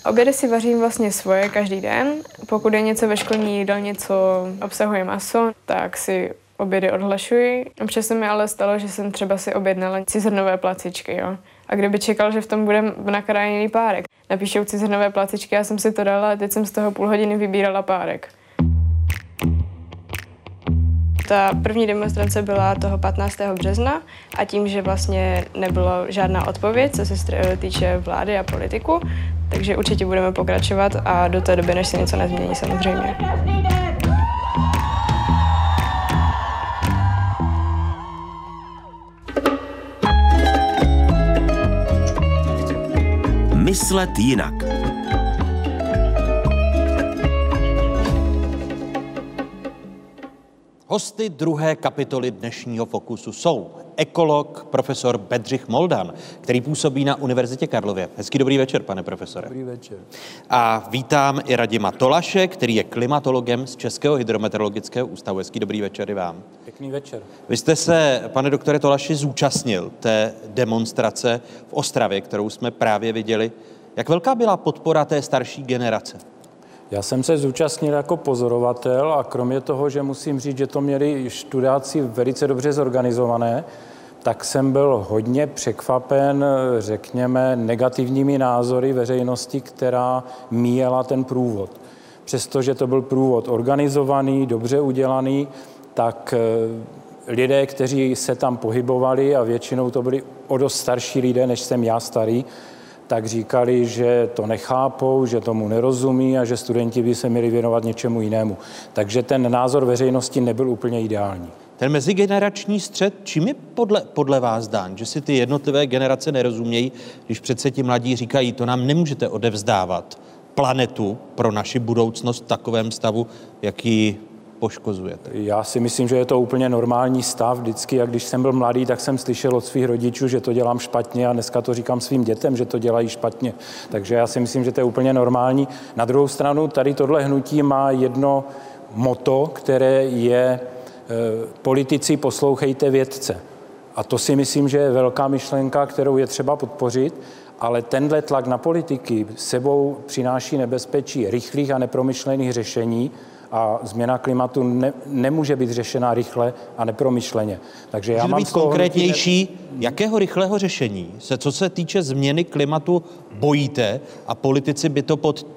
Obědy si vařím vlastně svoje každý den. Pokud je něco ve školní jídelně, co obsahuje maso, tak si obědy odhlašuji. Občas se mi ale stalo, že jsem třeba si objednala cizrnové placičky, jo. A kdyby čekal, že v tom bude nakrájený párek. Napíšou cizrnové placičky, já jsem si to dala a teď jsem z toho půl hodiny vybírala párek. Ta první demonstrace byla toho 15. března a tím, že vlastně nebylo žádná odpověď, co se týče vlády a politiku, takže určitě budeme pokračovat a do té doby, než se něco nezmění samozřejmě. Myslet jinak. Hosty druhé kapitoly dnešního Fokusu jsou ekolog profesor Bedřich Moldan, který působí na Univerzitě Karlově. Hezký dobrý večer, pane profesore. Dobrý večer. A vítám i Radima Tolaše, který je klimatologem z Českého hydrometeorologického ústavu. Hezký dobrý večer i vám. Pěkný večer. Vy jste se, pane doktore Tolaši, zúčastnil té demonstrace v Ostravě, kterou jsme právě viděli. Jak velká byla podpora té starší generace? Já jsem se zúčastnil jako pozorovatel a kromě toho, že musím říct, že to měli študáci velice dobře zorganizované, tak jsem byl hodně překvapen, řekněme, negativními názory veřejnosti, která míjela ten průvod. Přestože to byl průvod organizovaný, dobře udělaný, tak eh, lidé, kteří se tam pohybovali, a většinou to byli o dost starší lidé, než jsem já starý, tak říkali, že to nechápou, že tomu nerozumí a že studenti by se měli věnovat něčemu jinému. Takže ten názor veřejnosti nebyl úplně ideální. Ten mezigenerační střed, čím je podle, podle vás dán, že si ty jednotlivé generace nerozumějí, když přece ti mladí říkají, to nám nemůžete odevzdávat planetu pro naši budoucnost v takovém stavu, jaký poškozujete? Já si myslím, že je to úplně normální stav. Vždycky, jak když jsem byl mladý, tak jsem slyšel od svých rodičů, že to dělám špatně a dneska to říkám svým dětem, že to dělají špatně. Takže já si myslím, že to je úplně normální. Na druhou stranu tady tohle hnutí má jedno moto, které je politici poslouchejte vědce. A to si myslím, že je velká myšlenka, kterou je třeba podpořit, ale tenhle tlak na politiky sebou přináší nebezpečí rychlých a nepromyšlených řešení, a změna klimatu ne, nemůže být řešena rychle a nepromyšleně. Takže já Můžete mám být konkrétnější, jakého rychlého řešení se, co se týče změny klimatu, bojíte a politici by to pod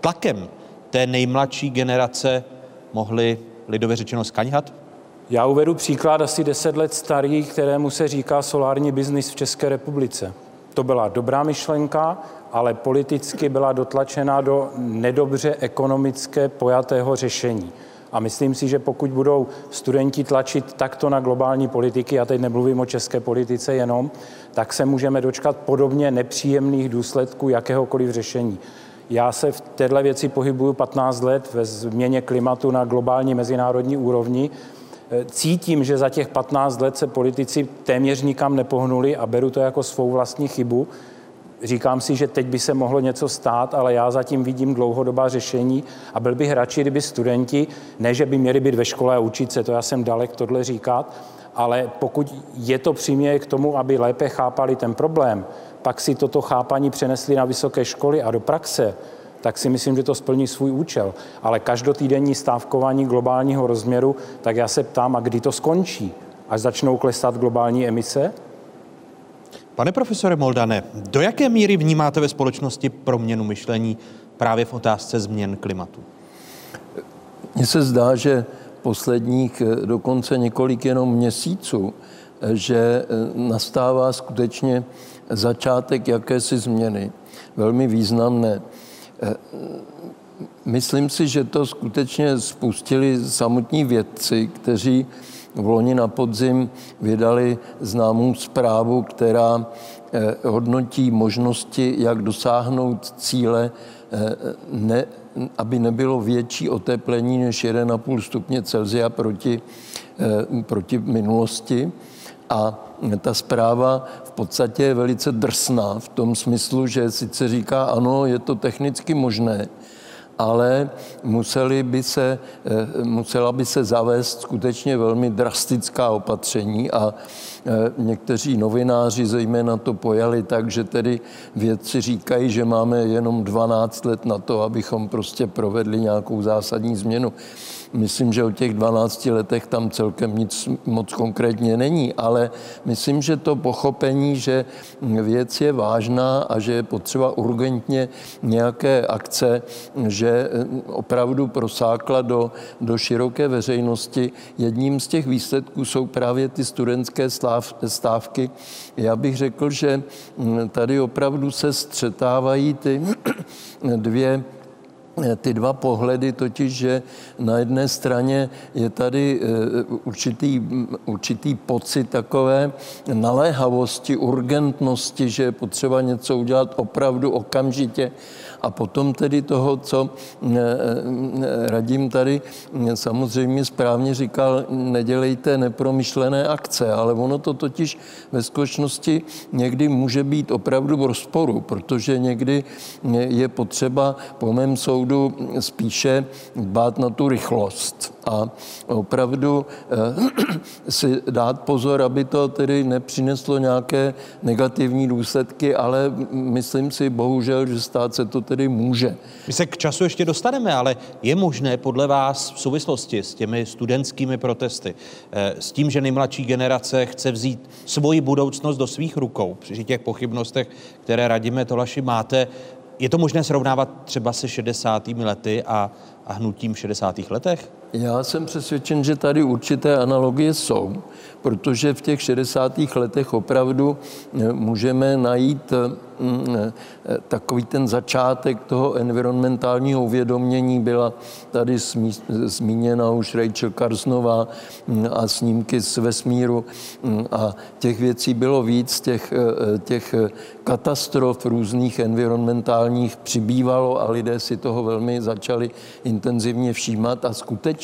tlakem té nejmladší generace mohli lidově řečeno skaňhat? Já uvedu příklad asi 10 let starý, kterému se říká solární biznis v České republice. To byla dobrá myšlenka, ale politicky byla dotlačena do nedobře ekonomické pojatého řešení. A myslím si, že pokud budou studenti tlačit takto na globální politiky, a teď nemluvím o české politice jenom, tak se můžeme dočkat podobně nepříjemných důsledků jakéhokoliv řešení. Já se v této věci pohybuju 15 let ve změně klimatu na globální mezinárodní úrovni. Cítím, že za těch 15 let se politici téměř nikam nepohnuli a beru to jako svou vlastní chybu. Říkám si, že teď by se mohlo něco stát, ale já zatím vidím dlouhodobá řešení a byl bych radši, kdyby studenti, ne, že by měli být ve škole a učit se, to já jsem dalek tohle říkat, ale pokud je to přiměje k tomu, aby lépe chápali ten problém, pak si toto chápaní přenesli na vysoké školy a do praxe, tak si myslím, že to splní svůj účel. Ale každotýdenní stávkování globálního rozměru, tak já se ptám, a kdy to skončí? Až začnou klesat globální emise? Pane profesore Moldane, do jaké míry vnímáte ve společnosti proměnu myšlení právě v otázce změn klimatu? Mně se zdá, že posledních eh, dokonce několik jenom měsíců, eh, že eh, nastává skutečně začátek jakési změny, velmi významné. Myslím si, že to skutečně spustili samotní vědci, kteří v loni na podzim vydali známou zprávu, která hodnotí možnosti, jak dosáhnout cíle, ne, aby nebylo větší oteplení než 1,5 stupně Celsia proti, proti minulosti. A ta zpráva podstatě je velice drsná v tom smyslu, že sice říká, ano, je to technicky možné, ale museli by se, eh, musela by se zavést skutečně velmi drastická opatření a eh, někteří novináři zejména to pojali tak, že tedy vědci říkají, že máme jenom 12 let na to, abychom prostě provedli nějakou zásadní změnu. Myslím, že o těch 12 letech tam celkem nic moc konkrétně není, ale myslím, že to pochopení, že věc je vážná a že je potřeba urgentně nějaké akce, že opravdu prosákla do, do široké veřejnosti. Jedním z těch výsledků jsou právě ty studentské stávky. Já bych řekl, že tady opravdu se střetávají ty dvě ty dva pohledy, totiž, že na jedné straně je tady eh, určitý, určitý pocit takové naléhavosti, urgentnosti, že je potřeba něco udělat opravdu okamžitě a potom tedy toho, co eh, eh, radím tady, samozřejmě správně říkal, nedělejte nepromyšlené akce, ale ono to totiž ve skutečnosti někdy může být opravdu v rozporu, protože někdy je potřeba po mém soudu spíše dbát na tu rychlost a opravdu eh, si dát pozor, aby to tedy nepřineslo nějaké negativní důsledky, ale myslím si bohužel, že stát se to tedy může. My se k času ještě dostaneme, ale je možné podle vás v souvislosti s těmi studentskými protesty, eh, s tím, že nejmladší generace chce vzít svoji budoucnost do svých rukou, při těch pochybnostech, které radíme Tolaši máte, je to možné srovnávat třeba se 60. lety a, a hnutím v 60. letech? Já jsem přesvědčen, že tady určité analogie jsou, protože v těch 60. letech opravdu eh, můžeme najít mm, eh, takový ten začátek toho environmentálního uvědomění. Byla tady zmíněna už Rachel Karsnová mm, a snímky z vesmíru mm, a těch věcí bylo víc, těch, eh, těch katastrof různých environmentálních přibývalo a lidé si toho velmi začali intenzivně všímat a skutečně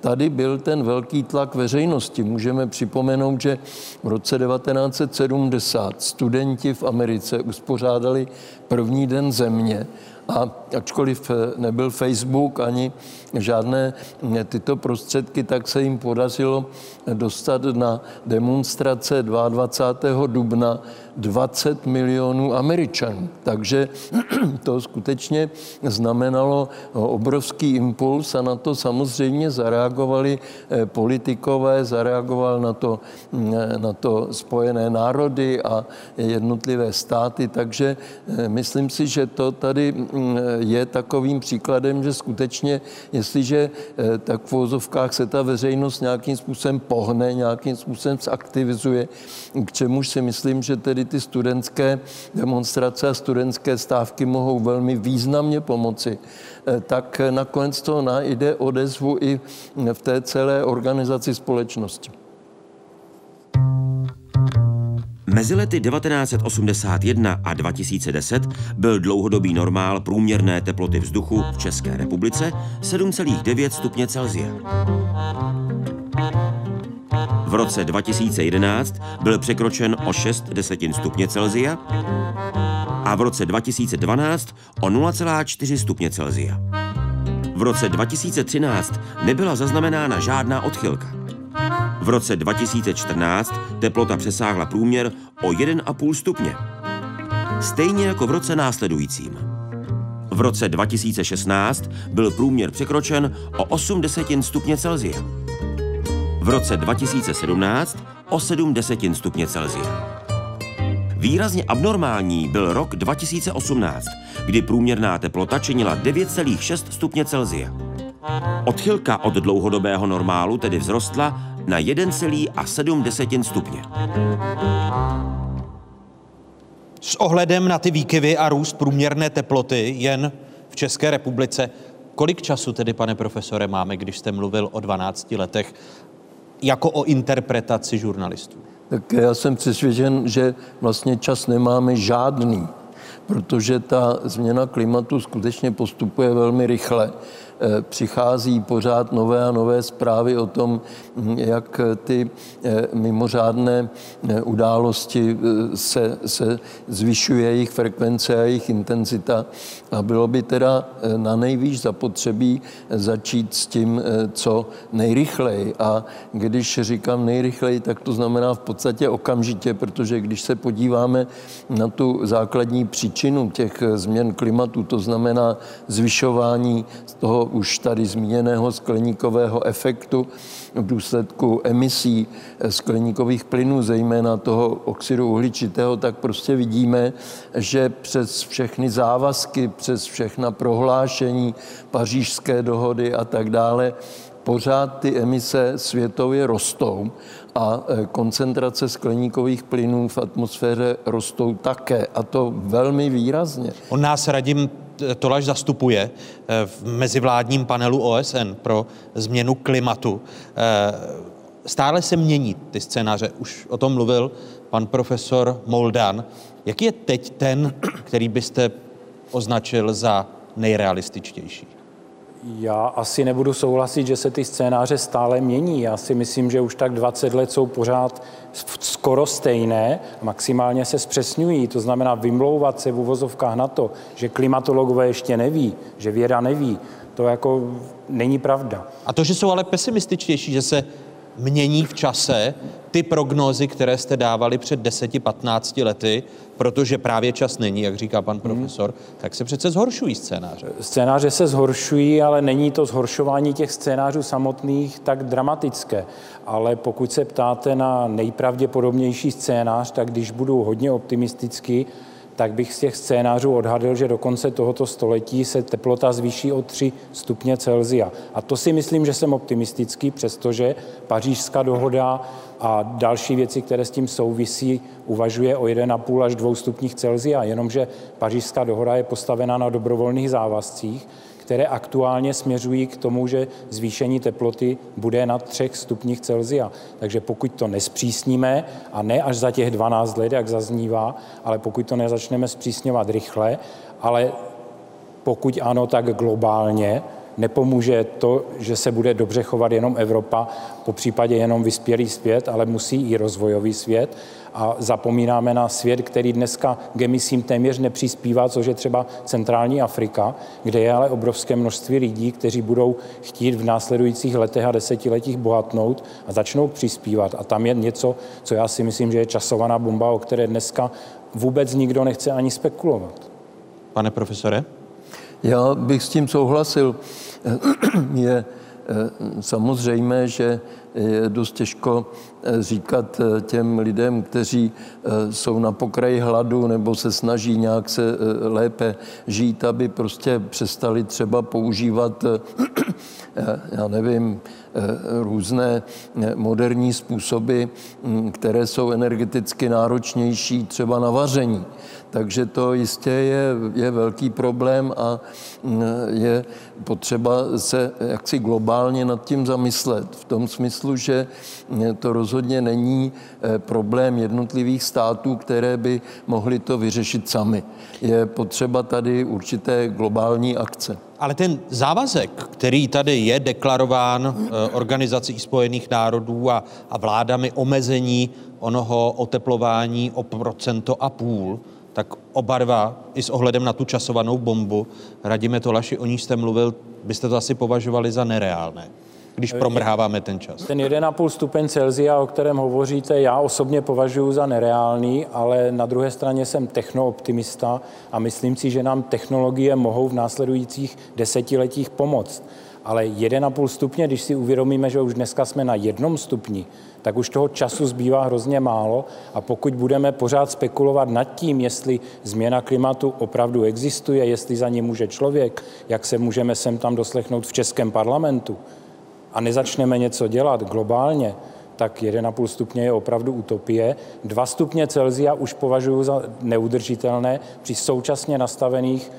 tady byl ten velký tlak veřejnosti. Můžeme připomenout, že v roce 1970 studenti v Americe uspořádali první den země a ačkoliv nebyl Facebook ani žádné tyto prostředky, tak se jim podařilo dostat na demonstrace 22. dubna 20 milionů Američanů. Takže to skutečně znamenalo obrovský impuls a na to samozřejmě zareagovali eh, politikové, zareagoval na to, mm, na to spojené národy a jednotlivé státy, takže eh, myslím si, že to tady mm, je takovým příkladem, že skutečně, jestliže eh, tak v vozovkách se ta veřejnost nějakým způsobem pohne, nějakým způsobem zaktivizuje, k čemuž si myslím, že tedy ty studentské demonstrace a studentské stávky mohou velmi významně pomoci, eh, tak nakonec to najde odezvu i v té celé organizaci společnosti. Mezi lety 1981 a 2010 byl dlouhodobý normál průměrné teploty vzduchu v České republice 7,9 stupně Celsia. V roce 2011 byl překročen o 6 desetin stupně Celsia a v roce 2012 o 0,4 stupně Celsia. V roce 2013 nebyla zaznamenána žádná odchylka. V roce 2014 teplota přesáhla průměr o 1,5 stupně. Stejně jako v roce následujícím. V roce 2016 byl průměr překročen o 8 desetin stupně Celsia v roce 2017 o 7 desetin stupně Celsia. Výrazně abnormální byl rok 2018, kdy průměrná teplota činila 9,6 stupně Celsia. Odchylka od dlouhodobého normálu tedy vzrostla na 1,7 desetin stupně. S ohledem na ty výkyvy a růst průměrné teploty jen v České republice, kolik času tedy, pane profesore, máme, když jste mluvil o 12 letech jako o interpretaci žurnalistů? Tak já jsem přesvědčen, že vlastně čas nemáme žádný protože ta změna klimatu skutečně postupuje velmi rychle. Eh, Přichází pořád nové a nové zprávy o tom, hm, jak ty eh, mimořádné eh, události eh, se, se zvyšuje jejich frekvence a jejich intenzita. A bylo by teda eh, na nejvýš zapotřebí eh, začít s tím, eh, co nejrychleji. A když říkám nejrychleji, tak to znamená v podstatě okamžitě, protože když se podíváme na tu základní příčinu těch eh, změn klimatu, to znamená zvyšování z toho už tady zmíněného skleníkového efektu v důsledku emisí eh, skleníkových plynů, zejména toho oxidu uhličitého, tak prostě vidíme, že přes všechny závazky, přes všechna prohlášení pařížské dohody a tak dále, pořád ty emise světově rostou a eh, koncentrace skleníkových plynů v atmosféře rostou také, a to velmi výrazně. On nás Radim Tolaš zastupuje eh, v mezivládním panelu OSN pro změnu klimatu. Eh, Stále se mění ty scénáře. Už o tom mluvil pan profesor Moldan. Jaký je teď ten, který byste označil za nejrealističtější? Já asi nebudu souhlasit, že se ty scénáře stále mění. Já si myslím, že už tak 20 let jsou pořád skoro stejné, maximálně se zpřesňují. To znamená vymlouvat se v uvozovkách na to, že klimatologové ještě neví, že věda neví, to jako není pravda. A to, že jsou ale pesimističtější, že se mění v čase ty prognózy, které jste dávali před 10-15 lety, protože právě čas není, jak říká pan profesor, tak se přece zhoršují scénáře. Scénáře se zhoršují, ale není to zhoršování těch scénářů samotných tak dramatické. Ale pokud se ptáte na nejpravděpodobnější scénář, tak když budu hodně optimistický, tak bych z těch scénářů odhadl, že do konce tohoto století se teplota zvýší o 3 stupně Celzia. A to si myslím, že jsem optimistický, přestože pařížská dohoda a další věci, které s tím souvisí, uvažuje o 1,5 až 2 stupních Celzia, jenomže pařížská dohoda je postavena na dobrovolných závazcích, které aktuálně směřují k tomu, že zvýšení teploty bude na 3 stupních Celzia. Takže pokud to nespřísníme, a ne až za těch 12 let, jak zaznívá, ale pokud to nezačneme zpřísňovat rychle, ale pokud ano, tak globálně, nepomůže to, že se bude dobře chovat jenom Evropa, po případě jenom vyspělý svět, ale musí i rozvojový svět. A zapomínáme na svět, který dneska k emisím téměř nepřispívá, což je třeba centrální Afrika, kde je ale obrovské množství lidí, kteří budou chtít v následujících letech a desetiletích bohatnout a začnou přispívat. A tam je něco, co já si myslím, že je časovaná bomba, o které dneska vůbec nikdo nechce ani spekulovat. Pane profesore? Já bych s tím souhlasil. Je samozřejmé, že je dost těžko říkat těm lidem, kteří jsou na pokraji hladu nebo se snaží nějak se lépe žít, aby prostě přestali třeba používat, já nevím, různé moderní způsoby, které jsou energeticky náročnější třeba na vaření. Takže to jistě je, je velký problém a je potřeba se jaksi globálně nad tím zamyslet. V tom smyslu, že to rozhodně není problém jednotlivých států, které by mohly to vyřešit sami. Je potřeba tady určité globální akce. Ale ten závazek, který tady je deklarován Organizací spojených národů a, a vládami omezení onoho oteplování o procento a půl, tak oba dva, i s ohledem na tu časovanou bombu, Radime Tolaši, o níž jste mluvil, byste to asi považovali za nereálné, když promrháváme ten čas. Ten 1,5 stupeň Celzia, o kterém hovoříte, já osobně považuji za nereálný, ale na druhé straně jsem technooptimista a myslím si, že nám technologie mohou v následujících desetiletích pomoct. Ale 1,5 stupně, když si uvědomíme, že už dneska jsme na jednom stupni, tak už toho času zbývá hrozně málo a pokud budeme pořád spekulovat nad tím, jestli změna klimatu opravdu existuje, jestli za ní může člověk, jak se můžeme sem tam doslechnout v Českém parlamentu a nezačneme něco dělat globálně, tak 1,5 stupně je opravdu utopie. 2 stupně Celzia už považuji za neudržitelné při současně nastavených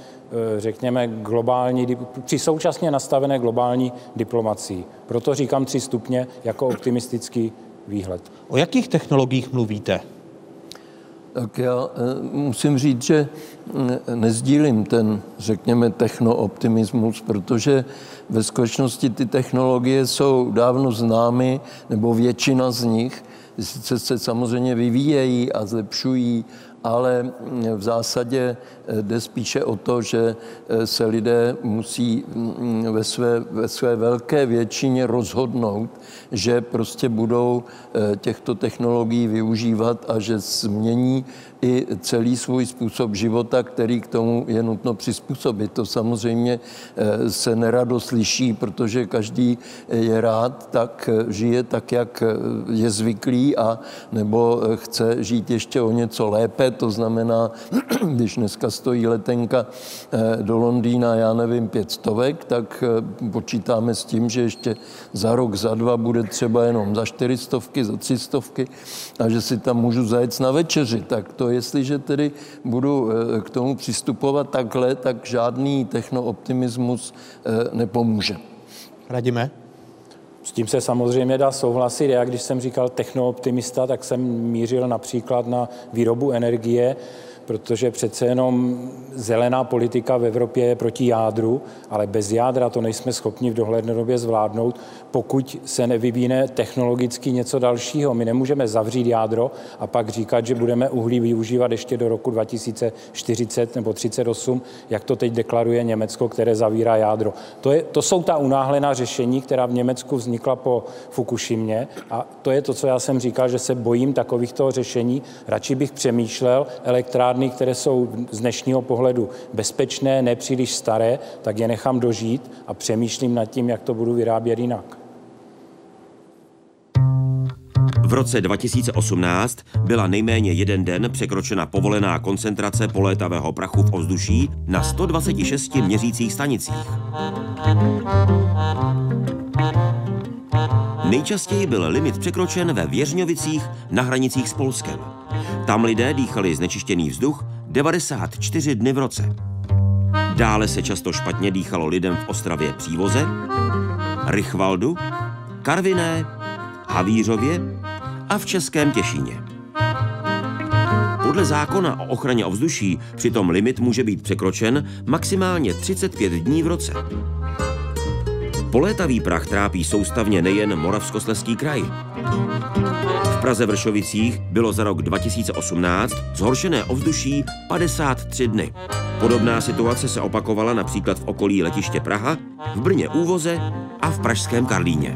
řekněme, globální, při současně nastavené globální diplomacii. Proto říkám 3 stupně jako optimistický výhled. O jakých technologiích mluvíte? tak já eh, musím říct, že eh, nezdílím ten, řekněme, technooptimismus, protože ve skutečnosti ty technologie jsou dávno známy, nebo většina z nich, sice se samozřejmě vyvíjejí a zlepšují, ale v zásadě jde spíše o to, že se lidé musí ve své, ve své velké většině rozhodnout, že prostě budou těchto technologií využívat a že změní i celý svůj způsob života, který k tomu je nutno přizpůsobit. To samozřejmě se nerado slyší, protože každý je rád, tak žije tak, jak je zvyklý a nebo chce žít ještě o něco lépe, to znamená, když dneska stojí letenka do Londýna, já nevím, pět stovek, tak počítáme s tím, že ještě za rok, za dva bude třeba jenom za čtyřistovky, za třistovky a že si tam můžu zajet na večeři. Tak to, jestliže tedy budu k tomu přistupovat takhle, tak žádný technooptimismus nepomůže. Radíme? S tím se samozřejmě dá souhlasit. Já, když jsem říkal technooptimista, tak jsem mířil například na výrobu energie, protože přece jenom zelená politika v Evropě je proti jádru, ale bez jádra to nejsme schopni v dohledné době zvládnout, pokud se nevyvíne technologicky něco dalšího. My nemůžeme zavřít jádro a pak říkat, že budeme uhlí využívat ještě do roku 2040 nebo 38, jak to teď deklaruje Německo, které zavírá jádro. To, je, to jsou ta unáhlená řešení, která v Německu vznikla po Fukushimě a to je to, co já jsem říkal, že se bojím takovýchto řešení. Radši bych přemýšlel elektrárny, které jsou z dnešního pohledu bezpečné, nepříliš staré, tak je nechám dožít a přemýšlím nad tím, jak to budu vyrábět jinak. V roce 2018 byla nejméně jeden den překročena povolená koncentrace polétavého prachu v ovzduší na 126 měřících stanicích. Nejčastěji byl limit překročen ve Věřňovicích na hranicích s Polskem. Tam lidé dýchali znečištěný vzduch 94 dny v roce. Dále se často špatně dýchalo lidem v Ostravě Přívoze, Rychvaldu, Karviné, Havířově a v Českém Těšíně. Podle zákona o ochraně ovzduší přitom limit může být překročen maximálně 35 dní v roce. Polétavý prach trápí soustavně nejen Moravskosleský kraj. V Praze Vršovicích bylo za rok 2018 zhoršené ovzduší 53 dny. Podobná situace se opakovala například v okolí letiště Praha, v Brně Úvoze a v pražském Karlíně.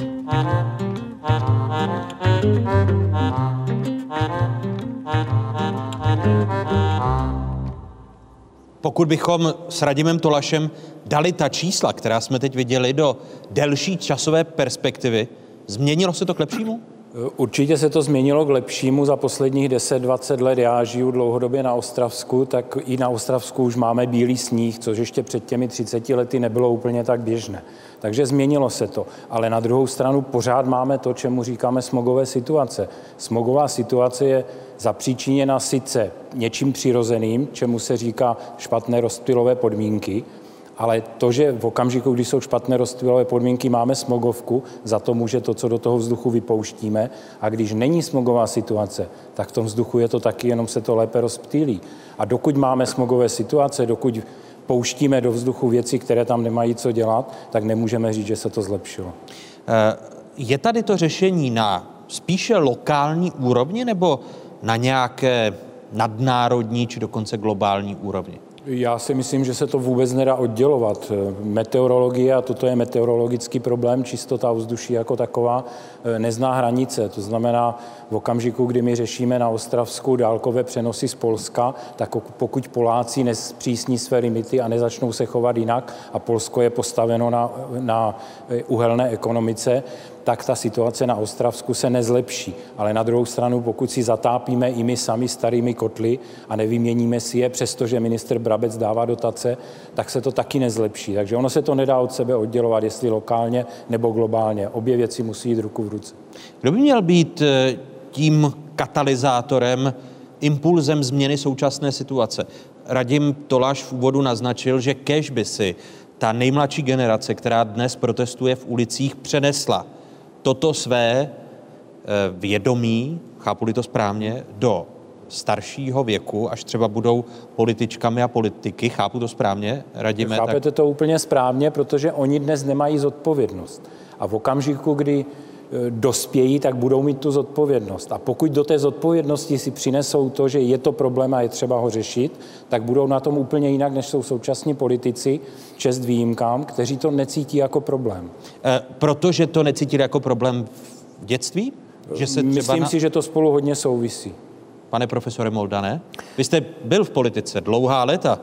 Pokud bychom s Radimem Tolašem dali ta čísla, která jsme teď viděli, do delší časové perspektivy, změnilo se to k lepšímu? Určitě se to změnilo k lepšímu za posledních 10-20 let. Já žiju dlouhodobě na Ostravsku, tak i na Ostravsku už máme bílý sníh, což ještě před těmi 30 lety nebylo úplně tak běžné. Takže změnilo se to. Ale na druhou stranu pořád máme to, čemu říkáme smogové situace. Smogová situace je zapříčiněna sice něčím přirozeným, čemu se říká špatné rozptylové podmínky, ale to, že v okamžiku, kdy jsou špatné rozptylové podmínky, máme smogovku, za to může to, co do toho vzduchu vypouštíme. A když není smogová situace, tak v tom vzduchu je to taky, jenom se to lépe rozptýlí. A dokud máme smogové situace, dokud pouštíme do vzduchu věci, které tam nemají co dělat, tak nemůžeme říct, že se to zlepšilo. Je tady to řešení na spíše lokální úrovni nebo na nějaké nadnárodní či dokonce globální úrovni? Já si myslím, že se to vůbec nedá oddělovat. Meteorologie, a toto je meteorologický problém, čistota ovzduší jako taková, nezná hranice. To znamená, v okamžiku, kdy my řešíme na Ostravsku dálkové přenosy z Polska, tak pokud Poláci nespřísní své limity a nezačnou se chovat jinak a Polsko je postaveno na, na uhelné ekonomice, tak ta situace na Ostravsku se nezlepší. Ale na druhou stranu, pokud si zatápíme i my sami starými kotly a nevyměníme si je, přestože minister Brabec dává dotace, tak se to taky nezlepší. Takže ono se to nedá od sebe oddělovat, jestli lokálně nebo globálně. Obě věci musí jít ruku v ruce. Kdo by měl být tím katalyzátorem, impulzem změny současné situace? Radim Toláš v úvodu naznačil, že kež by si ta nejmladší generace, která dnes protestuje v ulicích, přenesla toto své vědomí, chápu to správně, do staršího věku, až třeba budou političkami a politiky. Chápu to správně, radíme? Chápete to úplně správně, protože oni dnes nemají zodpovědnost. A v okamžiku, kdy dospějí, tak budou mít tu zodpovědnost. A pokud do té zodpovědnosti si přinesou to, že je to problém a je třeba ho řešit, tak budou na tom úplně jinak, než jsou současní politici, čest výjimkám, kteří to necítí jako problém. E, protože to necítili jako problém v dětství? Že se Myslím na... si, že to spolu hodně souvisí. Pane profesore Moldané, vy jste byl v politice dlouhá léta.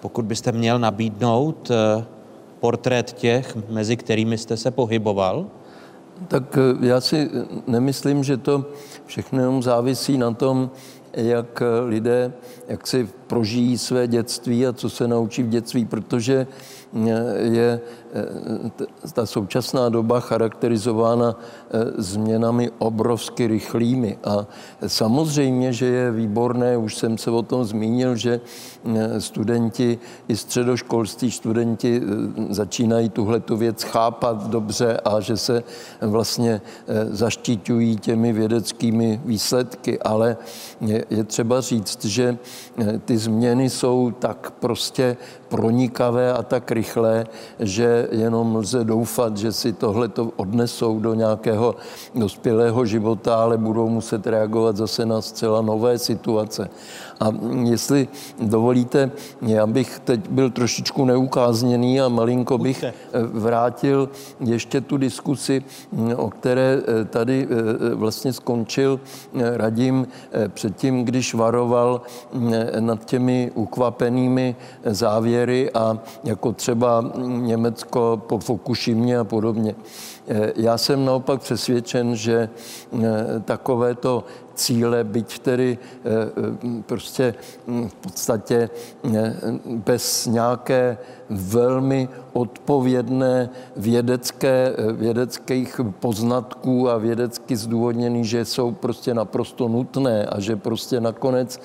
Pokud byste měl nabídnout portrét těch, mezi kterými jste se pohyboval? Tak eh, já si nemyslím, že to všechno jenom závisí na tom, jak eh, lidé jak si prožijí své dětství a co se naučí v dětství, protože je eh, ta současná doba charakterizována eh, změnami obrovsky rychlými. A samozřejmě, že je výborné, už jsem se o tom zmínil, že eh, studenti i středoškolství studenti začínají tuhle tu věc chápat dobře a že se vlastně zaštiťují těmi vědeckými výsledky, ale je třeba říct, že ty změny jsou tak prostě pronikavé a tak rychlé, že jenom lze doufat, že si tohle to odnesou do nějakého dospělého života, ale budou muset reagovat zase na zcela nové situace. A jestli dovolíte, já bych teď byl trošičku neukázněný a malinko bych vrátil ještě tu diskusi, o které tady vlastně skončil Radim předtím, když varoval nad těmi ukvapenými závěry a jako třeba Německo po Fukushimě a podobně. Já jsem naopak přesvědčen, že takovéto cíle, byť tedy eh, eh, prostě hm, v podstatě eh, bez nějaké velmi odpovědné vědecké, vědeckých poznatků a vědecky zdůvodněný, že jsou prostě naprosto nutné a že prostě nakonec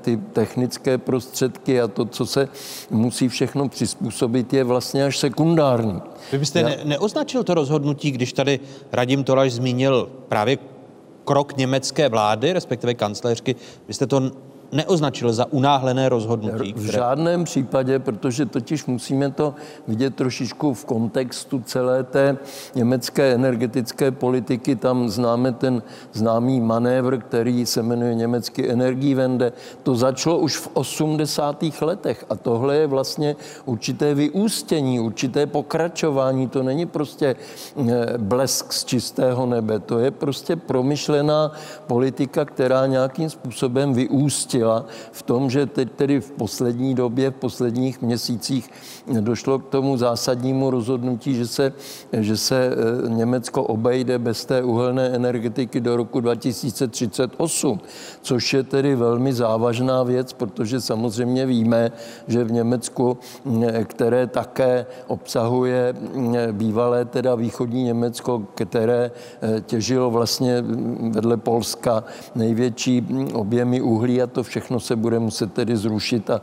ty technické prostředky a to, co se musí všechno přizpůsobit, je vlastně až sekundární. Vy byste Já... ne, neoznačil to rozhodnutí, když tady Radim Tolaš zmínil právě krok německé vlády, respektive kancléřky. Vy jste to neoznačil za unáhlené rozhodnutí? Které... V žádném případě, protože totiž musíme to vidět trošičku v kontextu celé té německé energetické politiky. Tam známe ten známý manévr, který se jmenuje německý Energiewende. To začalo už v 80. letech a tohle je vlastně určité vyústění, určité pokračování. To není prostě eh, blesk z čistého nebe, to je prostě promyšlená politika, která nějakým způsobem vyústí zjistila v tom, že teď tedy v poslední době, v posledních měsících došlo k tomu zásadnímu rozhodnutí, že se, že se eh, Německo obejde bez té uhelné energetiky do roku 2038, což je tedy velmi závažná věc, protože samozřejmě víme, že v Německu, eh, které také obsahuje eh, bývalé teda východní Německo, které těžilo vlastně vedle Polska největší hm, objemy uhlí a to všechno se bude muset tedy zrušit a,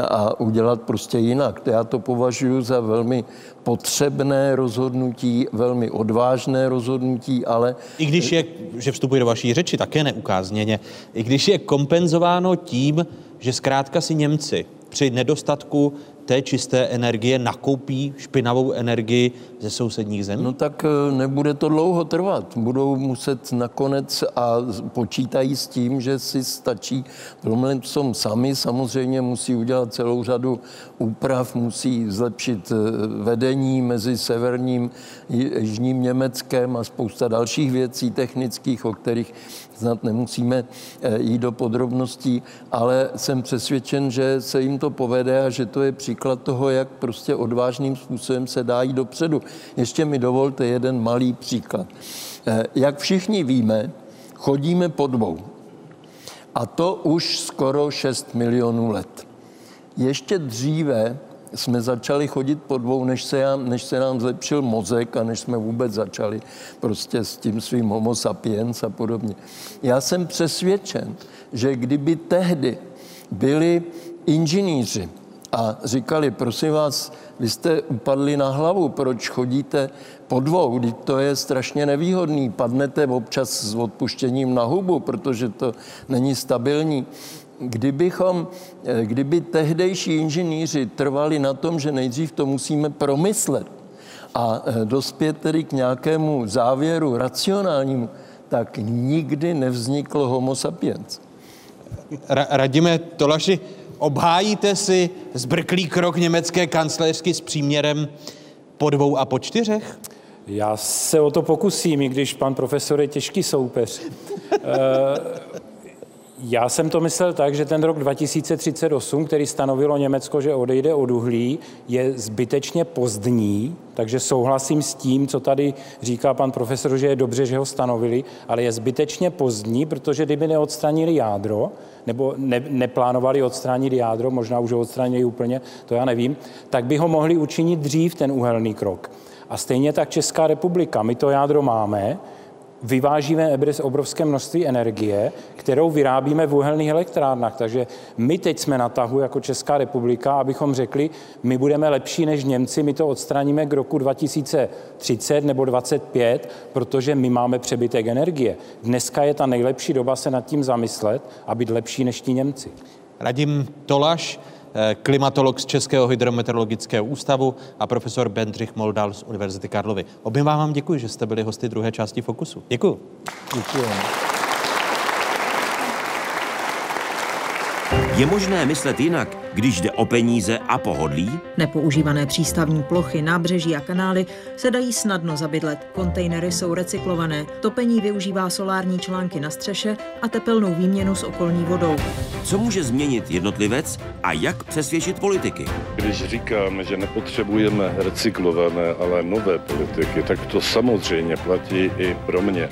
a udělat prostě jinak. Já to považuji za velmi potřebné rozhodnutí, velmi odvážné rozhodnutí, ale... I když je, že vstupuje do vaší řeči, také neukázněně, i když je kompenzováno tím, že zkrátka si Němci při nedostatku té čisté energie nakoupí špinavou energii ze sousedních zemí? No tak e, nebude to dlouho trvat. Budou muset nakonec a počítají s tím, že si stačí, jsou sami samozřejmě musí udělat celou řadu úprav, musí zlepšit e, vedení mezi severním jižním Německem a spousta dalších věcí technických, o kterých snad nemusíme e, jít do podrobností, ale jsem přesvědčen, že se jim to povede a že to je příklad toho, jak prostě odvážným způsobem se dá jít dopředu. Ještě mi dovolte jeden malý příklad. Eh, jak všichni víme, chodíme po dvou. A to už skoro 6 milionů let. Ještě dříve jsme začali chodit po dvou, než se, nám, než se nám zlepšil mozek a než jsme vůbec začali prostě s tím svým homo sapiens a podobně. Já jsem přesvědčen, že kdyby tehdy byli inženýři, a říkali, prosím vás, vy jste upadli na hlavu, proč chodíte po dvou, to je strašně nevýhodný, padnete občas s odpuštěním na hubu, protože to není stabilní. Kdybychom, kdyby tehdejší inženýři trvali na tom, že nejdřív to musíme promyslet a eh, dospět tedy k nějakému závěru racionálnímu, tak nikdy nevznikl homo sapiens. Ra- Radime Tolaši, obhájíte si zbrklý krok německé kancléřky s příměrem po dvou a po čtyřech? Já se o to pokusím, i když pan profesor je těžký soupeř. Já jsem to myslel tak, že ten rok 2038, který stanovilo Německo, že odejde od uhlí, je zbytečně pozdní, takže souhlasím s tím, co tady říká pan profesor, že je dobře, že ho stanovili, ale je zbytečně pozdní, protože kdyby neodstranili jádro, nebo ne, neplánovali odstranit jádro, možná už ho odstranili úplně, to já nevím, tak by ho mohli učinit dřív ten uhelný krok. A stejně tak Česká republika, my to jádro máme, vyvážíme obrovské množství energie, kterou vyrábíme v uhelných elektrárnách. Takže my teď jsme na tahu jako Česká republika, abychom řekli, my budeme lepší než Němci, my to odstraníme k roku 2030 nebo 2025, protože my máme přebytek energie. Dneska je ta nejlepší doba se nad tím zamyslet a být lepší než ti Němci. Radim Tolaš, klimatolog z Českého hydrometeorologického ústavu a profesor Bendřich Moldal z Univerzity Karlovy. Oběma vám děkuji, že jste byli hosty druhé části Fokusu. Děkuji. Děkuji. Je možné myslet jinak, když jde o peníze a pohodlí? Nepoužívané přístavní plochy, nábřeží a kanály se dají snadno zabydlet. Kontejnery jsou recyklované, topení využívá solární články na střeše a tepelnou výměnu s okolní vodou. Co může změnit jednotlivec a jak přesvědčit politiky? Když říkáme, že nepotřebujeme recyklované, ale nové politiky, tak to samozřejmě platí i pro mě.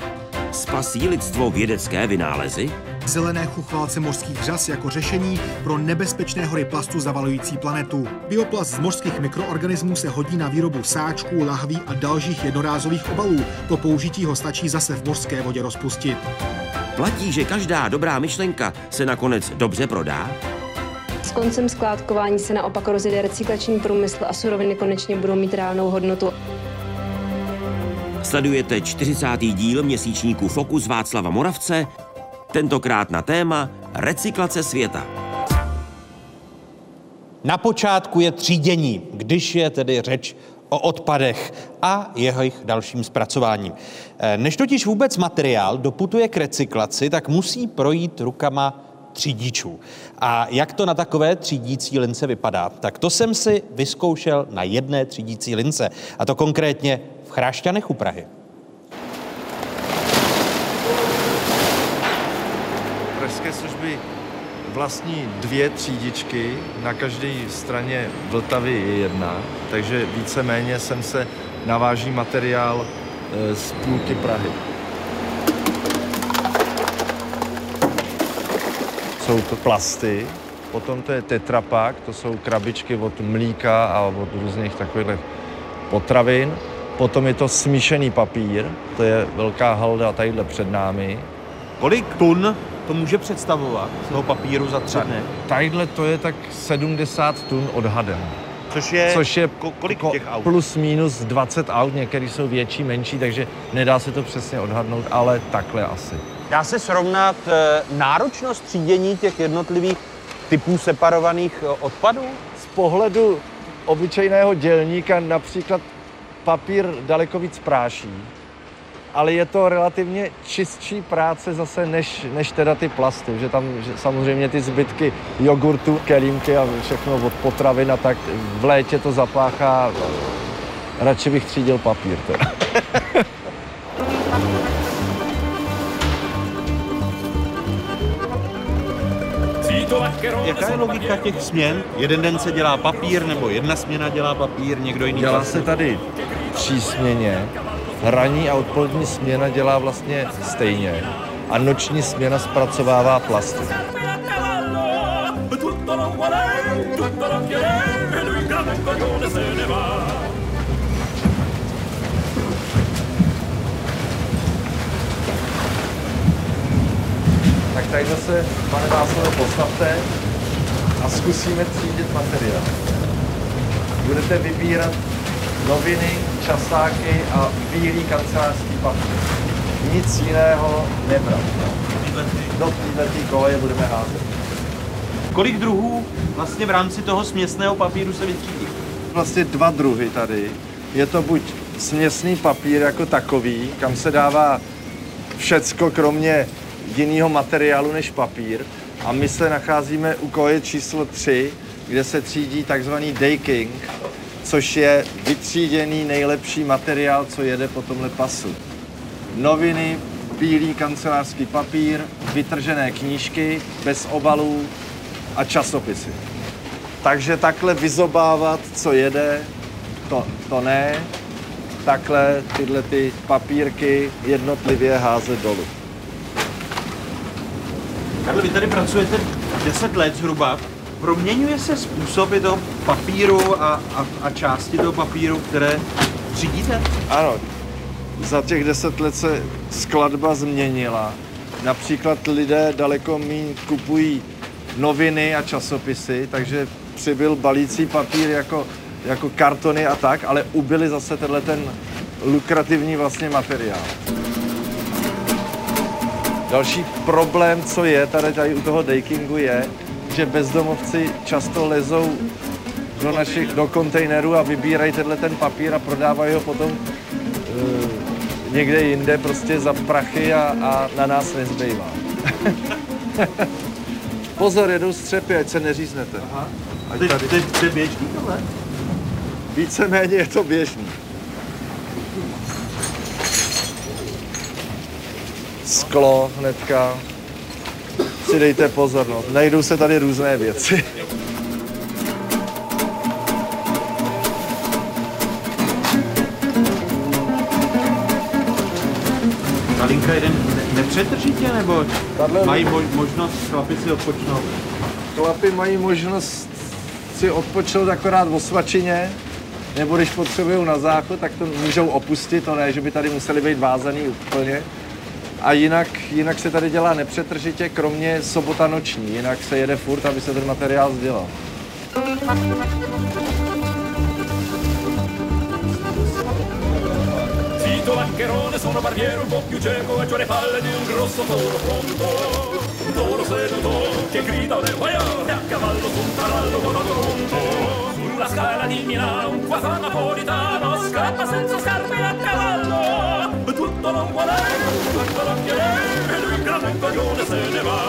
Spasí lidstvo vědecké vynálezy? Zelené chuchvalce mořských řas jako řešení pro nebezpečné hory plastu zavalující planetu. Bioplast z mořských mikroorganismů se hodí na výrobu sáčků, lahví a dalších jednorázových obalů. Po použití ho stačí zase v mořské vodě rozpustit. Platí, že každá dobrá myšlenka se nakonec dobře prodá? S koncem skládkování se naopak rozjede recyklační průmysl a suroviny konečně budou mít reálnou hodnotu. Sledujete 40. díl měsíčníku Fokus Václava Moravce, tentokrát na téma recyklace světa. Na počátku je třídění, když je tedy řeč o odpadech a jejich dalším zpracováním. Eh, Než totiž vůbec materiál doputuje k recyklaci, tak musí projít rukama třídíčů. A jak to na takové třídící lince vypadá? Tak to jsem si vyzkoušel na jedné třídící lince. A to konkrétně Chrášťanech u Prahy. Pražské služby vlastní dvě třídičky, na každé straně Vltavy je jedna, takže víceméně jsem se naváží materiál eh, z půlky Prahy. Jsou to plasty, potom to je tetrapak, to jsou krabičky od mlíka a od různých takových potravin. Potom je to smíšený papír, to je velká halda tadyhle před námi. Kolik tun to může představovat toho papíru za tři dny? Tadyhle to je tak 70 tun odhadem. Což je, Což je ko- kolik ko- těch aut? plus minus 20 aut, některé jsou větší, menší, takže nedá se to přesně odhadnout, ale takhle asi. Dá se srovnat eh, náročnost třídění těch jednotlivých typů separovaných eh, odpadů? Z pohledu obyčejného dělníka například papír daleko víc práší, ale je to relativně čistší práce zase než, než teda ty plasty, že tam že samozřejmě ty zbytky jogurtu, kelímky a všechno od potravin a tak v létě to zapáchá. Radši bych třídil papír. Teda. Jaká je logika těch směn? Jeden den se dělá papír, nebo jedna směna dělá papír, někdo jiný Dělá plasty? se tady tří směně, ranní a odpolední směna dělá vlastně stejně a noční směna zpracovává plasty. Tak tady zase, pane Václave, postavte. A zkusíme třídit materiál. Budete vybírat noviny, časáky a bílý kancelářský papír. Nic jiného nebrat. Do této koleje budeme házet. Kolik druhů vlastně v rámci toho směsného papíru se vytřídí? Vlastně dva druhy tady. Je to buď směsný papír jako takový, kam se dává všecko kromě jiného materiálu než papír. A my se nacházíme u koje číslo 3, kde se třídí takzvaný daking, což je vytříděný nejlepší materiál, co jede po tomhle pasu. Noviny, bílý kancelářský papír, vytržené knížky bez obalů a časopisy. Takže takhle vyzobávat, co jede, to, to ne. Takhle tyhle ty papírky jednotlivě házet dolů. Karle, vy tady pracujete 10 let zhruba. Proměňuje se způsoby toho papíru a, a, a části toho papíru, které třídíte? Ano, za těch deset let se skladba změnila. Například lidé daleko méně kupují noviny a časopisy, takže přibyl balící papír jako, jako kartony a tak, ale ubyli zase tenhle ten lukrativní vlastně materiál. Další problém, co je tady, tady u toho dakingu, je, že bezdomovci často lezou do našich, do kontejnerů a vybírají tenhle ten papír a prodávají ho potom uh, někde jinde prostě za prachy a, a na nás nezbývá. Pozor, jedou střepy, ať se neříznete. Aha. Ať tady... to, to je běžný tohle? Víceméně je to běžný. Sklo hnedka. Si dejte pozor, no. Najdou se tady různé věci. Ta linka jeden ne- nepřetržitě, nebo Tahle- mají mo- možnost chlapi si odpočnout? Chlapi mají možnost si odpočnout akorát v osvačině, nebo když potřebují na záchod, tak to můžou opustit, to ne, že by tady museli být vázaný úplně. A jinak, jinak se tady dělá nepřetržitě, kromě sobota noční, jinak se jede furt, aby se ten materiál sdělal. E scala di Milano un quattro napolitano scappa senza scarpe a cavallo. Tutto non vuole, tutto non chiede, e lui grande coglione se ne va.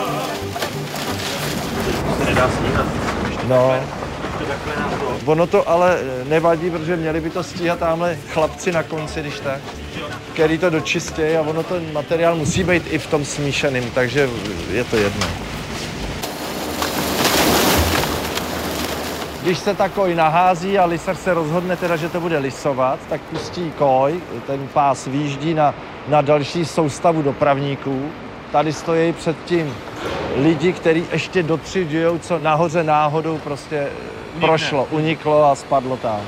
No, ono to ale nevadí, protože měli by to stíhat tamhle chlapci na konci, když tak, který to dočistějí a ono ten materiál musí být i v tom smíšeným, takže je to jedno. Když se ta koj nahází a lisař se rozhodne teda, že to bude lisovat, tak pustí koj, ten pás výjíždí na, na další soustavu dopravníků. Tady stojí před tím lidi, kteří ještě dotřiďují, co nahoře náhodou prostě prošlo, uniklo a spadlo tam.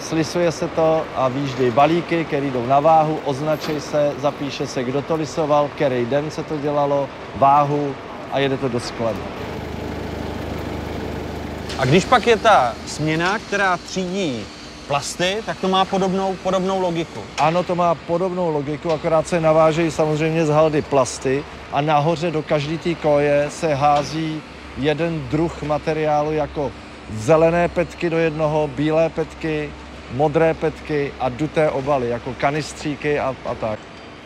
Slisuje se to a výjíždějí balíky, které jdou na váhu, označí se, zapíše se, kdo to lisoval, který den se to dělalo, váhu a jede to do skladu. A když pak je ta směna, která třídí plasty, tak to má podobnou, podobnou logiku. Ano, to má podobnou logiku, akorát se navážejí samozřejmě z haldy plasty a nahoře do každé té koje se hází jeden druh materiálu jako zelené petky do jednoho, bílé petky, modré petky a duté obaly, jako kanistříky a, a tak.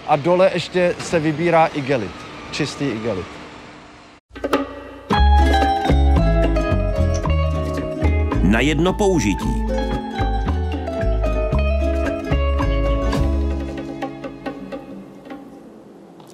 A dole ještě se vybírá igelit, čistý igelit. Na jedno použití.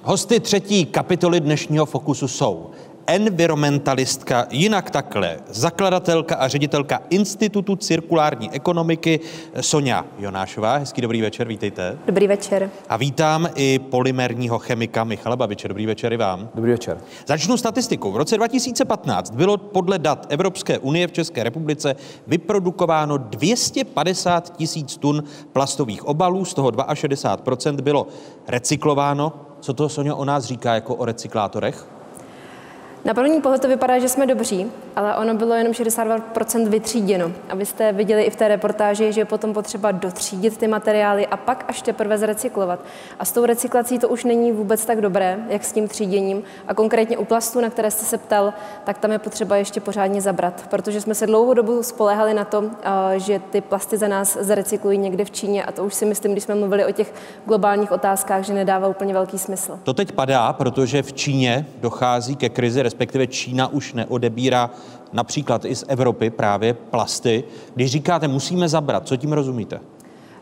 Hosty třetí kapitoly dnešního Fokusu jsou environmentalistka, jinak takhle, zakladatelka a ředitelka Institutu cirkulární ekonomiky Sonja Jonášová. Hezký dobrý večer, vítejte. Dobrý večer. A vítám i polymerního chemika Michala Babiče. Dobrý večer i vám. Dobrý večer. Začnu statistikou. V roce 2015 bylo podle dat Evropské unie v České republice vyprodukováno 250 tisíc tun plastových obalů, z toho 62% bylo recyklováno. Co to, Sonja, o nás říká jako o recyklátorech? Na první pohled to vypadá, že jsme dobří, ale ono bylo jenom 62% vytříděno. A vy jste viděli i v té reportáži, že je potom potřeba dotřídit ty materiály a pak až teprve zrecyklovat. A s tou recyklací to už není vůbec tak dobré, jak s tím tříděním. A konkrétně u plastů, na které jste se ptal, tak tam je potřeba ještě pořádně zabrat, protože jsme se dlouhou dobu spoléhali na to, že ty plasty za nás zrecyklují někde v Číně a to už si myslím, když jsme mluvili o těch globálních otázkách, že nedává úplně velký smysl. To teď padá, protože v Číně dochází ke krizi, respektive Čína už neodebírá například i z Evropy právě plasty. Když říkáte, musíme zabrat, co tím rozumíte?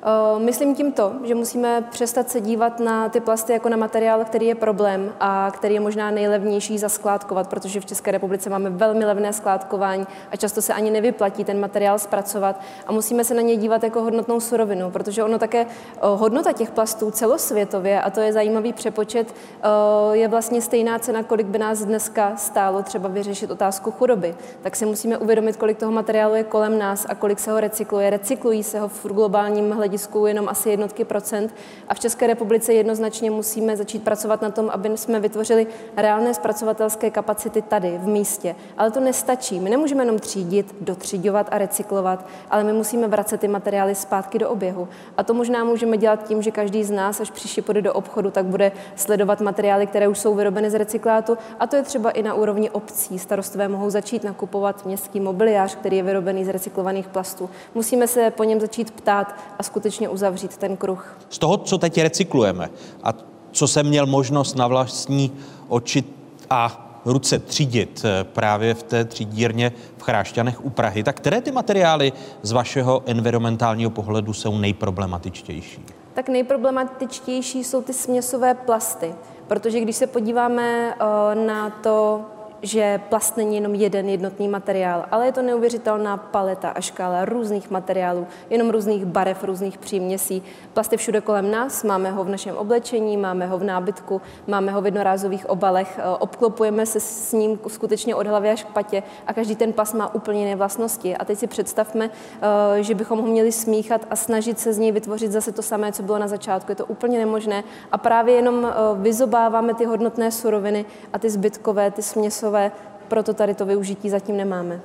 Eh, myslím tím to, že musíme přestat se dívat na ty plasty jako na materiál, který je problém a který je možná nejlevnější zaskládkovat, protože v České republice máme velmi levné skládkování a často se ani nevyplatí ten materiál zpracovat a musíme se na ně dívat jako hodnotnou surovinu, protože ono také eh, hodnota těch plastů celosvětově, a to je zajímavý přepočet, eh, je vlastně stejná cena, kolik by nás dneska stálo třeba vyřešit otázku chudoby. Tak si musíme uvědomit, kolik toho materiálu je kolem nás a kolik se ho recykluje. Recyklují se ho v globálním hledisku hledisku jenom asi jednotky procent a v České republice jednoznačně musíme začít pracovat na tom, aby jsme vytvořili reálné zpracovatelské kapacity tady, v místě. Ale to nestačí. My nemůžeme jenom třídit, dotřiďovat a recyklovat, ale my musíme vracet ty materiály zpátky do oběhu. A to možná můžeme dělat tím, že každý z nás, až příště půjde do obchodu, tak bude sledovat materiály, které už jsou vyrobeny z recyklátu. A to je třeba i na úrovni obcí. Starostové mohou začít nakupovat městský mobiliář, který je vyrobený z recyklovaných plastů. Musíme se po něm začít ptát a skutečně uzavřít ten kruh. Z toho, co teď recyklujeme a co jsem měl možnost na vlastní oči a ruce třídit eh, právě v té třídírně v Chrášťanech u Prahy, tak které ty materiály z vašeho environmentálního pohledu jsou nejproblematičtější? Tak nejproblematičtější jsou ty směsové plasty, protože když se podíváme eh, na to, že plast není jenom jeden jednotný materiál, ale je to neuvěřitelná paleta a škála různých materiálů, jenom různých barev, různých příměsí. Plast je všude kolem nás, máme ho v našem oblečení, máme ho v nábytku, máme ho v jednorázových obalech, eh, obklopujeme se s ním skutečně od hlavy až k patě a každý ten plast má úplně jiné vlastnosti. A teď si představme, eh, že bychom ho měli smíchat a snažit se z něj vytvořit zase to samé, co bylo na začátku. Je to úplně nemožné a právě jenom eh, vyzobáváme ty hodnotné suroviny a ty zbytkové, ty směsové časové, proto tady to využití zatím nemáme.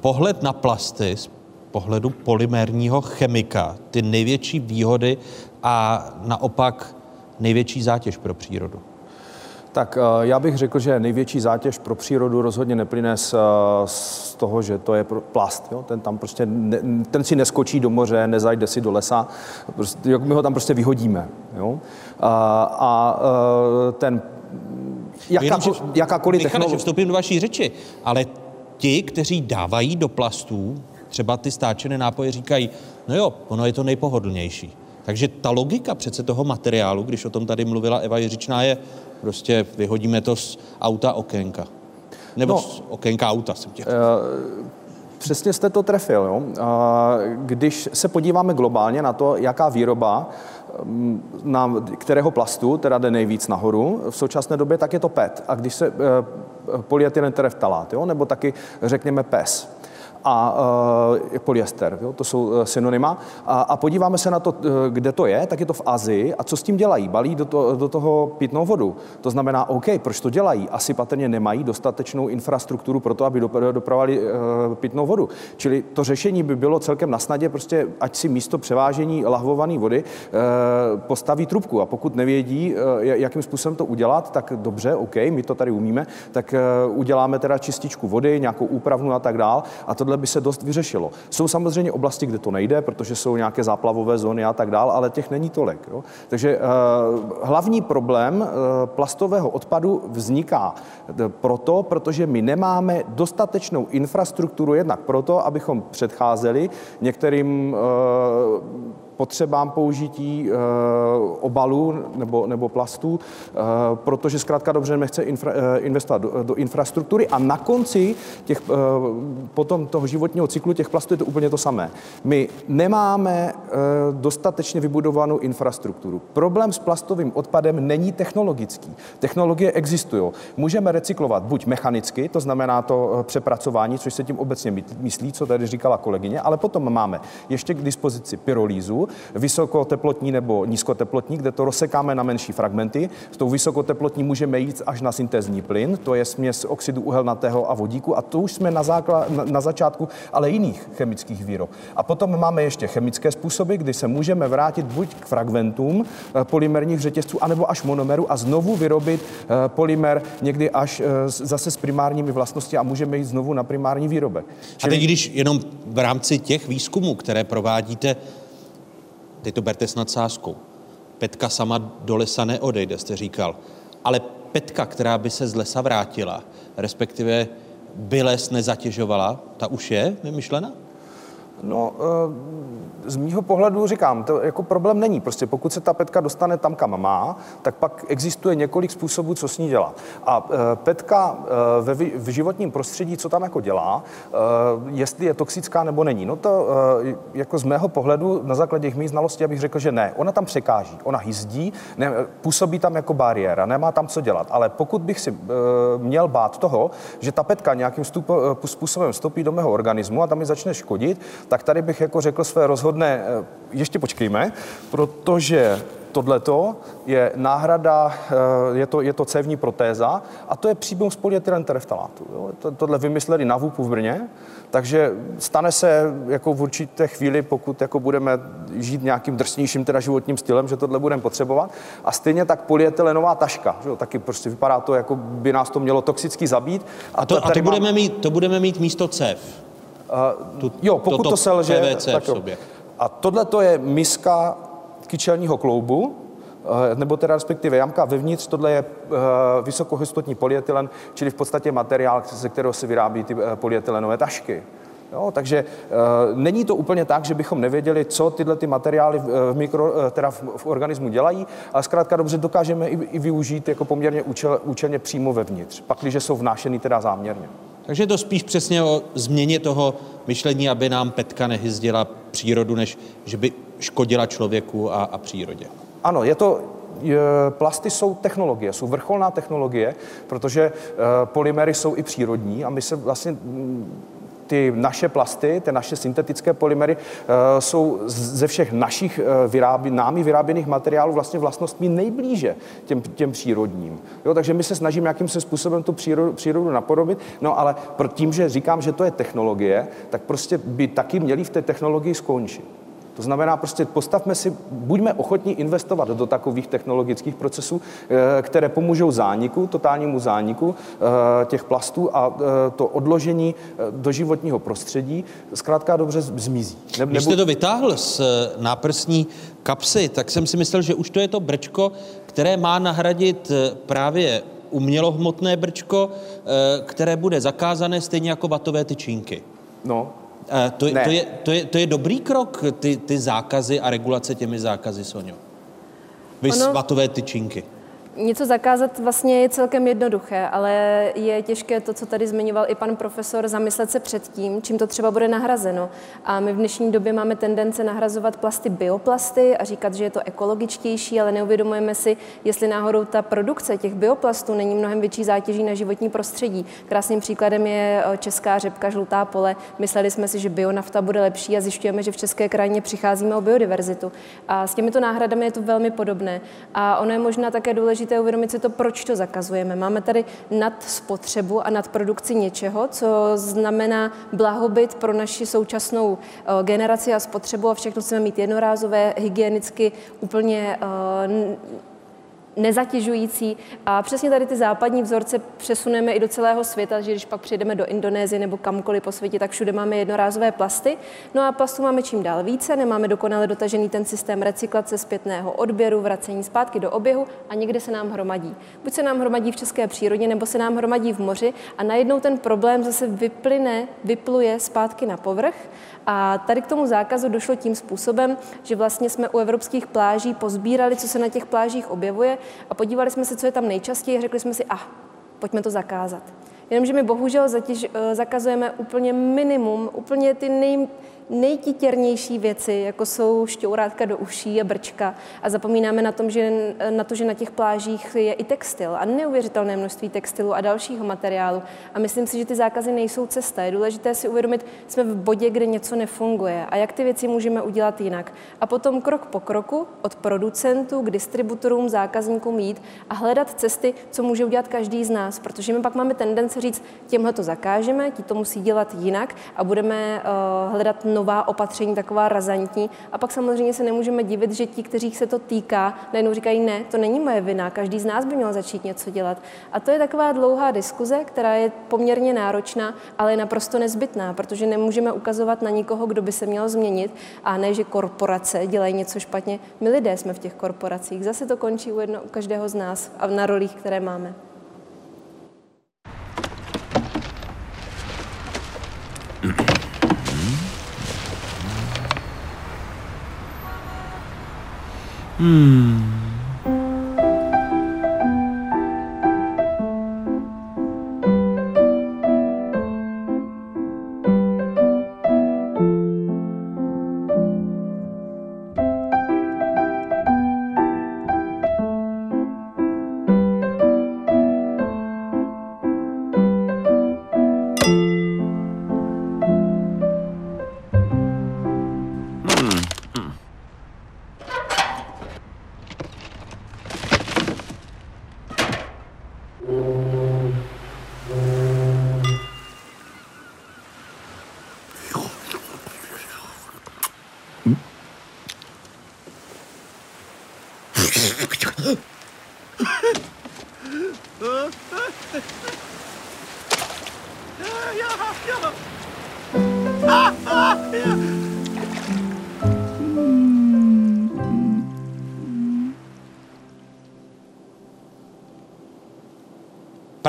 Pohled na plasty z pohledu polymérního chemika, ty největší výhody a naopak největší zátěž pro přírodu. Tak eh, já bych řekl, že největší zátěž pro přírodu rozhodně neplyne z, eh, z toho, že to je plast. Jo? Ten tam prostě, ne, ten si neskočí do moře, nezajde si do lesa, prostě, jak my ho tam prostě vyhodíme. Jo? A, a eh, ten Jaká, že, jakákoliv technologie. vstoupím do vaší řeči, ale ti, kteří dávají do plastů, třeba ty stáčené nápoje, říkají, no jo, ono je to nejpohodlnější. Takže ta logika přece toho materiálu, když o tom tady mluvila Eva Jiřičná, je prostě vyhodíme to z auta okénka. Nebo no, z okénka auta jsem chtěl. Uh, přesně jste to trefil. Jo? Uh, když se podíváme globálně na to, jaká výroba na kterého plastu teda jde nejvíc nahoru v současné době, tak je to PET. A když se eh, polyetylen tereftalát, jo, nebo taky řekněme PES, a uh, polyester. Jo? To jsou uh, synonyma. A, a podíváme se na to, uh, kde to je, tak je to v Azii. A co s tím dělají? Balí do, to, do toho pitnou vodu. To znamená, OK, proč to dělají? Asi patrně nemají dostatečnou infrastrukturu pro to, aby dopravovali uh, pitnou vodu. Čili to řešení by bylo celkem na snadě, prostě ať si místo převážení lahvované vody uh, postaví trubku. A pokud nevědí, jakým způsobem to udělat, tak dobře, OK, my to tady umíme, tak uděláme teda čističku vody, nějakou úpravnu a tak dál. A tohle by se dost vyřešilo. Jsou samozřejmě oblasti, kde to nejde, protože jsou nějaké záplavové zóny a tak dál, ale těch není tolik. Jo. Takže uh, hlavní problém uh, plastového odpadu vzniká proto, protože my nemáme dostatečnou infrastrukturu jednak proto, abychom předcházeli některým potřebám použití e, obalů nebo, nebo plastů, e, protože zkrátka dobře nechce infra, e, investovat do, do infrastruktury a na konci těch, potom toho životního cyklu těch plastů je to úplně to samé. My nemáme dostatečně vybudovanou infrastrukturu. Problém s plastovým odpadem není technologický. Technologie existují. Můžeme recyklovat buď mechanicky, to znamená to přepracování, což se tím obecně myslí, co tady říkala kolegyně, ale potom máme ještě k dispozici pyrolízu, vysokoteplotní nebo nízkoteplotní, kde to rozsekáme na menší fragmenty. S tou vysokoteplotní můžeme jít až na syntézní plyn, to je směs oxidu uhelnatého a vodíku a to už jsme na, základ, na, začátku ale jiných chemických výrob. A potom máme ještě chemické způsoby, kdy se můžeme vrátit buď k fragmentům eh, polymerních řetězců, anebo až monomeru a znovu vyrobit eh, polymer někdy až eh, zase s primárními vlastnostmi a můžeme jít znovu na primární výrobek. A teď, když jenom v rámci těch výzkumů, které provádíte, teď to berte s nadsázkou. Petka sama do lesa neodejde, jste říkal. Ale petka, která by se z lesa vrátila, respektive by les nezatěžovala, ta už je vymyšlena? No, eh, z mýho pohledu říkám, to jako problém není. Prostě pokud se ta petka dostane tam, kam má, tak pak existuje několik způsobů, co s ní dělat. A eh, petka eh, ve v životním prostředí, co tam jako dělá, jestli je toxická nebo není. No to jako z mého pohledu, na základě mých znalostí, abych řekl, že ne. Ona tam překáží, ona hyzdí, ne, působí tam jako bariéra, nemá tam co dělat. Ale pokud bych si měl bát toho, že ta petka nějakým způsobem vstoupí do mého organismu a tam mi začne škodit, tak tady bych jako řekl své rozhodné, eh, ještě počkejme, protože tohleto je náhrada, eh, je to, je to cévní protéza a to je příběh z polyetylen tereftalátu. Jo. To, tohle vymysleli na VUPu v Brně, takže stane se jako v určité chvíli, pokud jako budeme žít nějakým drsnějším teda životním stylem, že tohle budeme potřebovat. A stejně tak polyetylenová taška, že jo, taky prostě vypadá to, jako by nás to mělo toxicky zabít. A to, a to, mám- budeme, mít, to budeme mít místo cev. Uh, jo, pokud to selže, PVC tak jo. sobě. A tohle to je miska kyčelního kloubu, eh, nebo teda respektive jamka vevnitř, tohle je uh, vysokohustotní polyetylen, čili v podstatě materiál, ze kterého se vyrábí ty eh, polyetylenové tašky. Jo, takže uh, není to úplně tak, že bychom nevěděli, co tyhle ty materiály v, mikro, eh, teda v, v organismu dělají, ale zkrátka dobře dokážeme i, i využít jako poměrně účel, účelně přímo vevnitř, pakliže jsou vnášeny teda záměrně. Takže je to spíš přesně o změně toho myšlení, aby nám petka nehyzdila přírodu, než že by škodila člověku a, a přírodě. Ano, je to, plasty jsou technologie, jsou vrcholná technologie, protože e, polymery jsou i přírodní a my se vlastně mm, ty naše plasty, ty naše syntetické polymery e, jsou ze všech našich e, vyrábí, námi vyráběných materiálů vlastně vlastnostmi nejblíže těm, těm přírodním. Jo, takže my se snažíme nějakým se způsobem tu přírodu, přírodu napodobit, no ale pro tím, že říkám, že to je technologie, tak prostě by taky měli v té technologii skončit. To znamená, prostě postavme si, buďme ochotní investovat do takových technologických procesů, eh, které pomůžou zániku, totálnímu zániku eh, těch plastů a eh, to odložení do životního prostředí zkrátka dobře zmizí. Ne, Když jste to vytáhl z náprsní kapsy, tak jsem si myslel, že už to je to brčko, které má nahradit právě umělohmotné brčko, které bude zakázané stejně jako vatové tyčinky. No, To, Ne. to, je, to, je, to je dobrý krok, ty, ty zákazy a regulace těmi zákazy, Sonio. Vy Ono- vatové tyčinky. Něco zakázat vlastně je celkem jednoduché, ale je těžké to, co tady zmiňoval i pan profesor, zamyslet se před tím, čím to třeba bude nahrazeno. A my v dnešní době máme tendence nahrazovat plasty bioplasty a říkat, že je to ekologičtější, ale neuvědomujeme si, jestli náhodou ta produkce těch bioplastů není mnohem větší zátěží na životní prostředí. Krásným příkladem je eh, česká řepka žlutá pole. Mysleli jsme si, že bionafta bude lepší a zjišťujeme, že v české krajině přicházíme o biodiverzitu. A s těmito náhradami je to velmi podobné. A ono je možná také důležité uvědomit si to, proč to zakazujeme. Máme tady nad spotřebu a nad produkci něčeho, co znamená blahobyt pro naši současnou eh, generaci a spotřebu a všechno chceme mít jednorázové, hygienicky úplně eh, nezatěžující. A přesně tady ty západní vzorce přesuneme i do celého světa, že když pak přijdeme do Indonésie nebo kamkoliv po světě, tak všude máme jednorázové plasty. No a plastů máme čím dál více, nemáme dokonale dotažený ten systém recyklace, zpětného odběru, vracení zpátky do oběhu a někde se nám hromadí. Buď se nám hromadí v české přírodě, nebo se nám hromadí v moři a najednou ten problém zase vyplyne, vypluje zpátky na povrch. A tady k tomu zákazu došlo tím způsobem, že vlastně jsme u evropských pláží pozbírali, co se na těch plážích objevuje a podívali jsme se, co je tam nejčastěji a řekli jsme si, ah, pojďme to zakázat. Jenomže my bohužel zatěž, eh, zakazujeme úplně minimum, úplně ty nej, nejtitěrnější věci, jako jsou šťourátka do uší a brčka a zapomínáme na, tom, že, na to, že na těch plážích je i textil a neuvěřitelné množství textilu a dalšího materiálu. A myslím si, že ty zákazy nejsou cesta. Je důležité si uvědomit, jsme v bodě, kde něco nefunguje a jak ty věci můžeme udělat jinak. A potom krok po kroku od producentů k distributorům, zákazníkům jít a hledat cesty, co může udělat každý z nás, protože my pak máme tendence říct, těmhle to zakážeme, ti to musí dělat jinak a budeme uh, hledat nová opatření, taková razantní. A pak samozřejmě se nemůžeme divit, že ti, kteří se to týká, najednou říkají, ne, to není moje vina, každý z nás by měl začít něco dělat. A to je taková dlouhá diskuze, která je poměrně náročná, ale je naprosto nezbytná, protože nemůžeme ukazovat na nikoho, kdo by se měl změnit a ne, že korporace dělají něco špatně. My lidé jsme v těch korporacích. Zase to končí u, jedno, u každého z nás a na rolích, které máme. Hmm.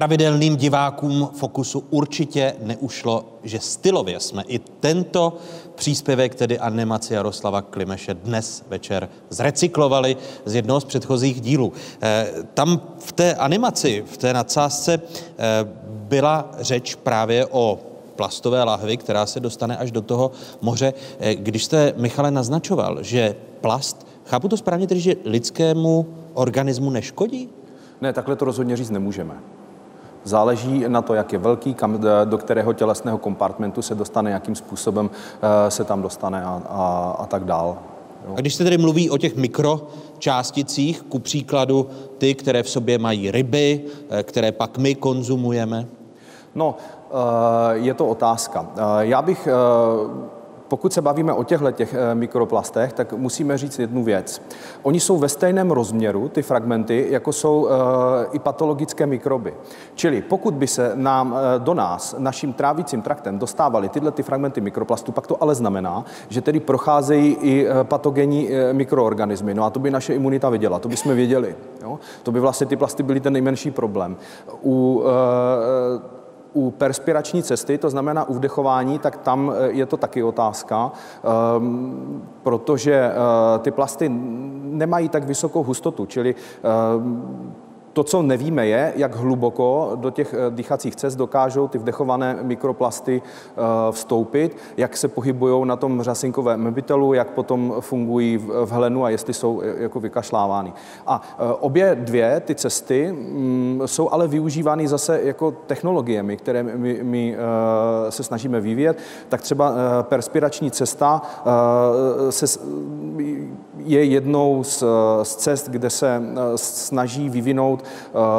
Pravidelným divákům Fokusu určitě neušlo, že stylově jsme i tento příspěvek, tedy animaci Jaroslava Klimeše, dnes večer zrecyklovali z jednoho z předchozích dílů. Eh, tam v té animaci, v té nadsázce eh, byla řeč právě o plastové lahvi, která se dostane až do toho moře. Eh, když jste, Michale, naznačoval, že plast, chápu to správně, tedy, že lidskému organismu neškodí? Ne, takhle to rozhodně říct nemůžeme. Záleží na to, jak je velký, kam, do kterého tělesného kompartmentu se dostane, jakým způsobem eh, se tam dostane a, a, a tak dál. Jo. A když se tedy mluví o těch mikročásticích, ku příkladu ty, které v sobě mají ryby, eh, které pak my konzumujeme? No, eh, je to otázka. Já bych pokud se bavíme o těchto těch eh, mikroplastech, tak musíme říct jednu věc. Oni jsou ve stejném rozměru, ty fragmenty, jako jsou uh, i patologické mikroby. Čili pokud by se nám uh, do nás, naším trávicím traktem dostávaly tyhle ty fragmenty mikroplastu, pak to ale znamená, že tedy procházejí i patogenní mikroorganismy. No a to by naše imunita viděla, to bychom věděli. Jo? To by vlastně ty plasty byly ten nejmenší problém. U u perspirační cesty, to znamená u vdechování, tak tam eh, je to taky otázka, ehm, protože eh, ty plasty nemají tak vysokou hustotu, čili ehm, to, co nevíme, je, jak hluboko do těch eh, dýchacích cest dokážou ty vdechované mikroplasty eh, vstoupit, jak se pohybují na tom řasinkovém mebitelu, jak potom fungují v hlenu a jestli jsou eh, jako vykašlávány. A obě dvě ty cesty mm, jsou ale využívány zase jako technologiemi, které my, my se snažíme vyvíjet. Tak třeba perspirační cesta se, je jednou z, z cest, kde se snaží vyvinout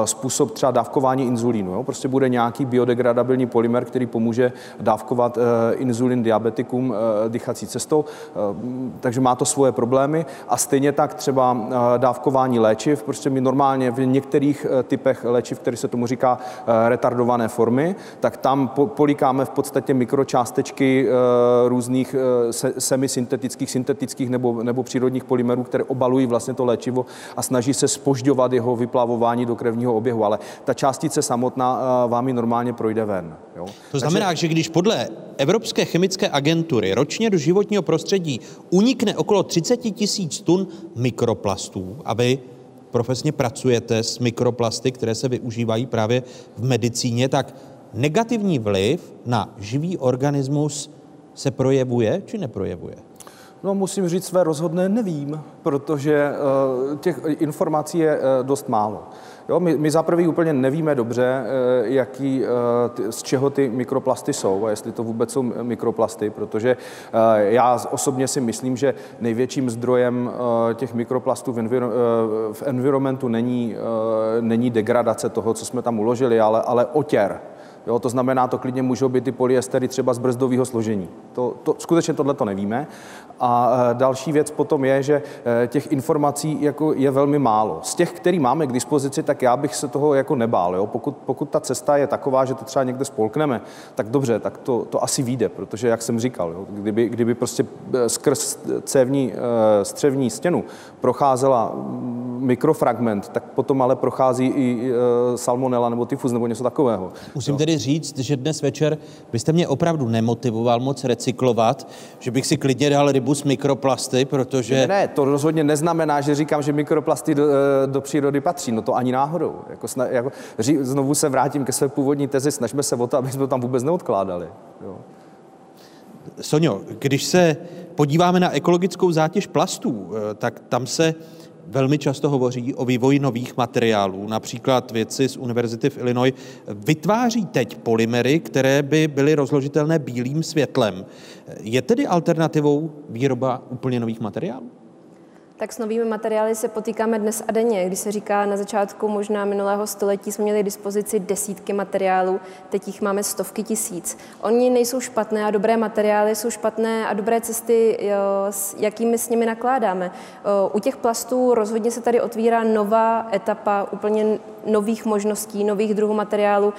způsob třeba dávkování inzulínu. Jo? Prostě bude nějaký biodegradabilní polymer, který pomůže dávkovat eh, inzulin diabetikům eh, dýchací cestou, takže má to svoje problémy. A stejně tak třeba dávkování léčiv, prostě my normálně v některých typech léčiv, který se tomu říká retardované formy, tak tam polikáme v podstatě mikročástečky různých semisyntetických, syntetických nebo, nebo přírodních polymerů, které obalují vlastně to léčivo a snaží se spožďovat jeho vyplavování dostání do krevního oběhu, ale ta částice samotná eh, vámi normálně projde ven. Jo? To znamená, Takže... že když podle Evropské chemické agentury ročně do životního prostředí unikne okolo 30 tisíc tun mikroplastů, a vy profesně pracujete s mikroplasty, které se využívají právě v medicíně, tak negativní vliv na živý organismus se projevuje či neprojevuje? No, musím říct své rozhodné nevím, protože uh, těch informací je uh, dost málo. Jo, my, my za prvý úplně nevíme dobře, uh, jaký, z čeho ty mikroplasty jsou a jestli to vůbec jsou mikroplasty, protože já osobně si myslím, že největším zdrojem těch mikroplastů v, enviro, v environmentu není, není degradace toho, co jsme tam uložili, ale, ale otěr. Jo, to znamená, to klidně můžou být ty polyestery třeba z brzdového složení. To, to, skutečně tohle to nevíme. A e, další věc potom je, že e, těch informací jako je velmi málo. Z těch, který máme k dispozici, tak já bych se toho jako nebál. Jo? Pokud, pokud ta cesta je taková, že to třeba někde spolkneme, tak dobře, tak to, to asi vyjde, protože, jak jsem říkal, jo? Kdyby, kdyby prostě e, skrz cévní, střevní stěnu procházela mm, mikrofragment, tak potom ale prochází i salmonella nebo tyfus nebo něco takového. Musím tedy říct, že dnes večer byste mě opravdu nemotivoval moc recyklovat, že bych si klidně dal rybu s mikroplasty, protože... Ne, ne, to rozhodně neznamená, že říkám, že mikroplasty do, eh, do přírody patří. No to ani náhodou. Jako, sna, jako, ří, znovu se vrátím ke své původní tezi, snažíme se o to, aby jsme to tam vůbec neodkládali. Jo. Sonio, když se podíváme na ekologickou zátěž plastů, eh, tak tam se velmi často hovoří o vývoji nových materiálů. Například vědci z Univerzity v Illinois vytváří teď polymery, které by byly rozložitelné bílým světlem. Je tedy alternativou výroba úplně nových materiálů? Tak s novými materiály se potýkáme dnes a denně. Když se říká na začátku možná minulého století jsme měli k dispozici desítky materiálů, teď jich máme stovky tisíc. Oni nejsou špatné a dobré materiály, jsou špatné a dobré cesty, s jakými s nimi nakládáme. U těch plastů rozhodně se tady otvírá nová etapa úplně nových možností, nových druhů materiálu.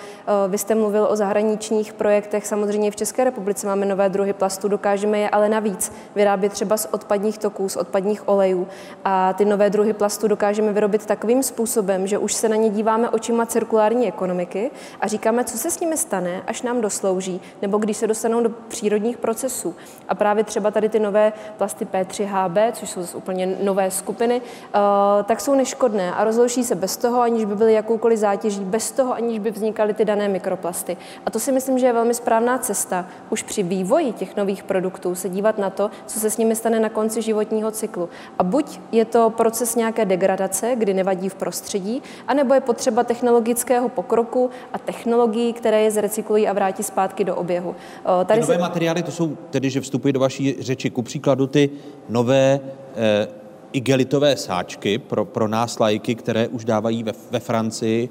Vy jste mluvil o zahraničních projektech, samozřejmě v České republice máme nové druhy plastů, dokážeme je ale navíc vyrábět třeba z odpadních toků, z odpadních olejů. A ty nové druhy plastu dokážeme vyrobit takovým způsobem, že už se na ně díváme očima cirkulární ekonomiky a říkáme, co se s nimi stane, až nám doslouží, nebo když se dostanou do přírodních procesů. A právě třeba tady ty nové plasty P3HB, což jsou úplně nové skupiny, eh, tak jsou neškodné a rozlouší se bez toho, aniž by byly jakoukoliv zátěží, bez toho, aniž by vznikaly ty dané mikroplasty. A to si myslím, že je velmi správná cesta. Už při vývoji těch nových produktů se dívat na to, co se s nimi stane na konci životního cyklu. A buď Buď je to proces nějaké degradace, kdy nevadí v prostředí, anebo je potřeba technologického pokroku a technologií, které je zrecyklují a vrátí zpátky do oběhu. Tady ty nové se... materiály, to jsou tedy, že vstupují do vaší řeči, ku příkladu ty nové eh, igelitové sáčky pro, pro nás lajky, které už dávají ve, ve Francii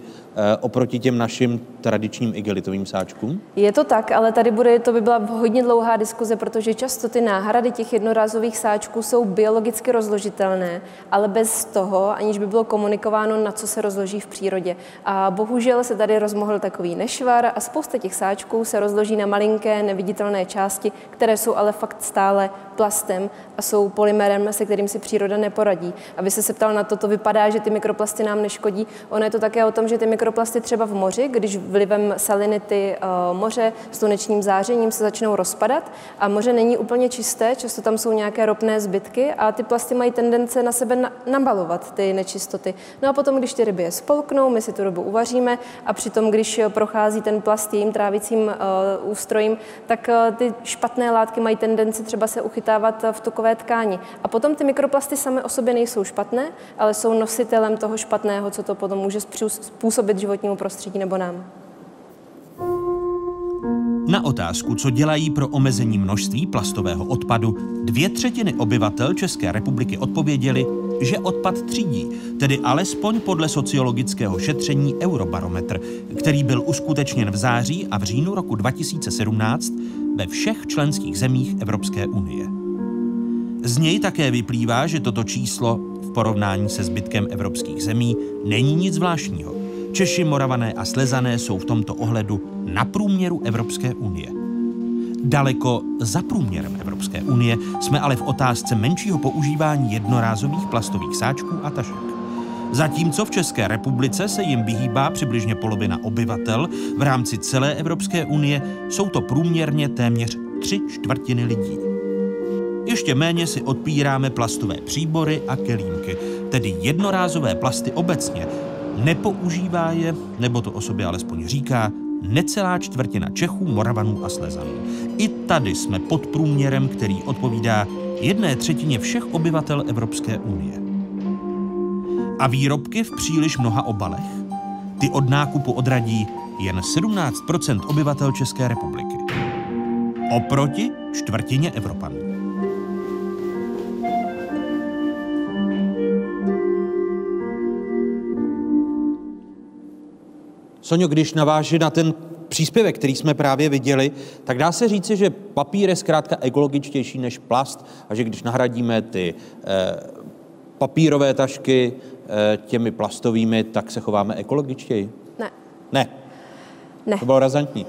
oproti těm našim tradičním igelitovým sáčkům? Je to tak, ale tady bude, to by byla hodně dlouhá diskuze, protože často ty náhrady těch jednorázových sáčků jsou biologicky rozložitelné, ale bez toho, aniž by bylo komunikováno, na co se rozloží v přírodě. A bohužel se tady rozmohl takový nešvar a spousta těch sáčků se rozloží na malinké neviditelné části, které jsou ale fakt stále plastem a jsou polymerem, se kterým si příroda neporadí. Aby se se ptal na to, to vypadá, že ty mikroplasty nám neškodí. Ono je to také o tom, že ty mikroplasty třeba v moři, když vlivem salinity uh, moře slunečním zářením se začnou rozpadat a moře není úplně čisté, často tam jsou nějaké ropné zbytky a ty plasty mají tendence na sebe na, nabalovat ty nečistoty. No a potom, když ty ryby je spolknou, my si tu rybu uvaříme a přitom, když prochází ten plast jejím trávicím uh, ústrojím, tak uh, ty špatné látky mají tendenci třeba se uchytávat v tukové tkáni. A potom ty mikroplasty samy o sobě nejsou špatné, ale jsou nositelem toho špatného, co to potom může způsobit způsobit životnímu prostředí nebo nám. Na otázku, co dělají pro omezení množství plastového odpadu, dvě třetiny obyvatel České republiky odpověděli, že odpad třídí, tedy alespoň podle sociologického šetření Eurobarometr, který byl uskutečněn v září a v říjnu roku 2017 ve všech členských zemích Evropské unie. Z něj také vyplývá, že toto číslo v porovnání se zbytkem evropských zemí není nic zvláštního. Češi, Moravané a Slezané jsou v tomto ohledu na průměru Evropské unie. Daleko za průměrem Evropské unie jsme ale v otázce menšího používání jednorázových plastových sáčků a tašek. Zatímco v České republice se jim vyhýbá přibližně polovina obyvatel, v rámci celé Evropské unie jsou to průměrně téměř tři čtvrtiny lidí. Ještě méně si odpíráme plastové příbory a kelímky, tedy jednorázové plasty obecně, Nepoužívá je, nebo to o sobě alespoň říká, necelá čtvrtina Čechů, Moravanů a Slezanů. I tady jsme pod průměrem, který odpovídá jedné třetině všech obyvatel Evropské unie. A výrobky v příliš mnoha obalech. Ty od nákupu odradí jen 17% obyvatel České republiky. Oproti čtvrtině Evropanů. Sonio, když naváží na ten příspěvek, který jsme právě viděli, tak dá se říci, že papír je zkrátka ekologičtější než plast a že když nahradíme ty eh, papírové tašky eh, těmi plastovými, tak se chováme ekologičtěji? Ne. Ne. Ne. To bylo razantní.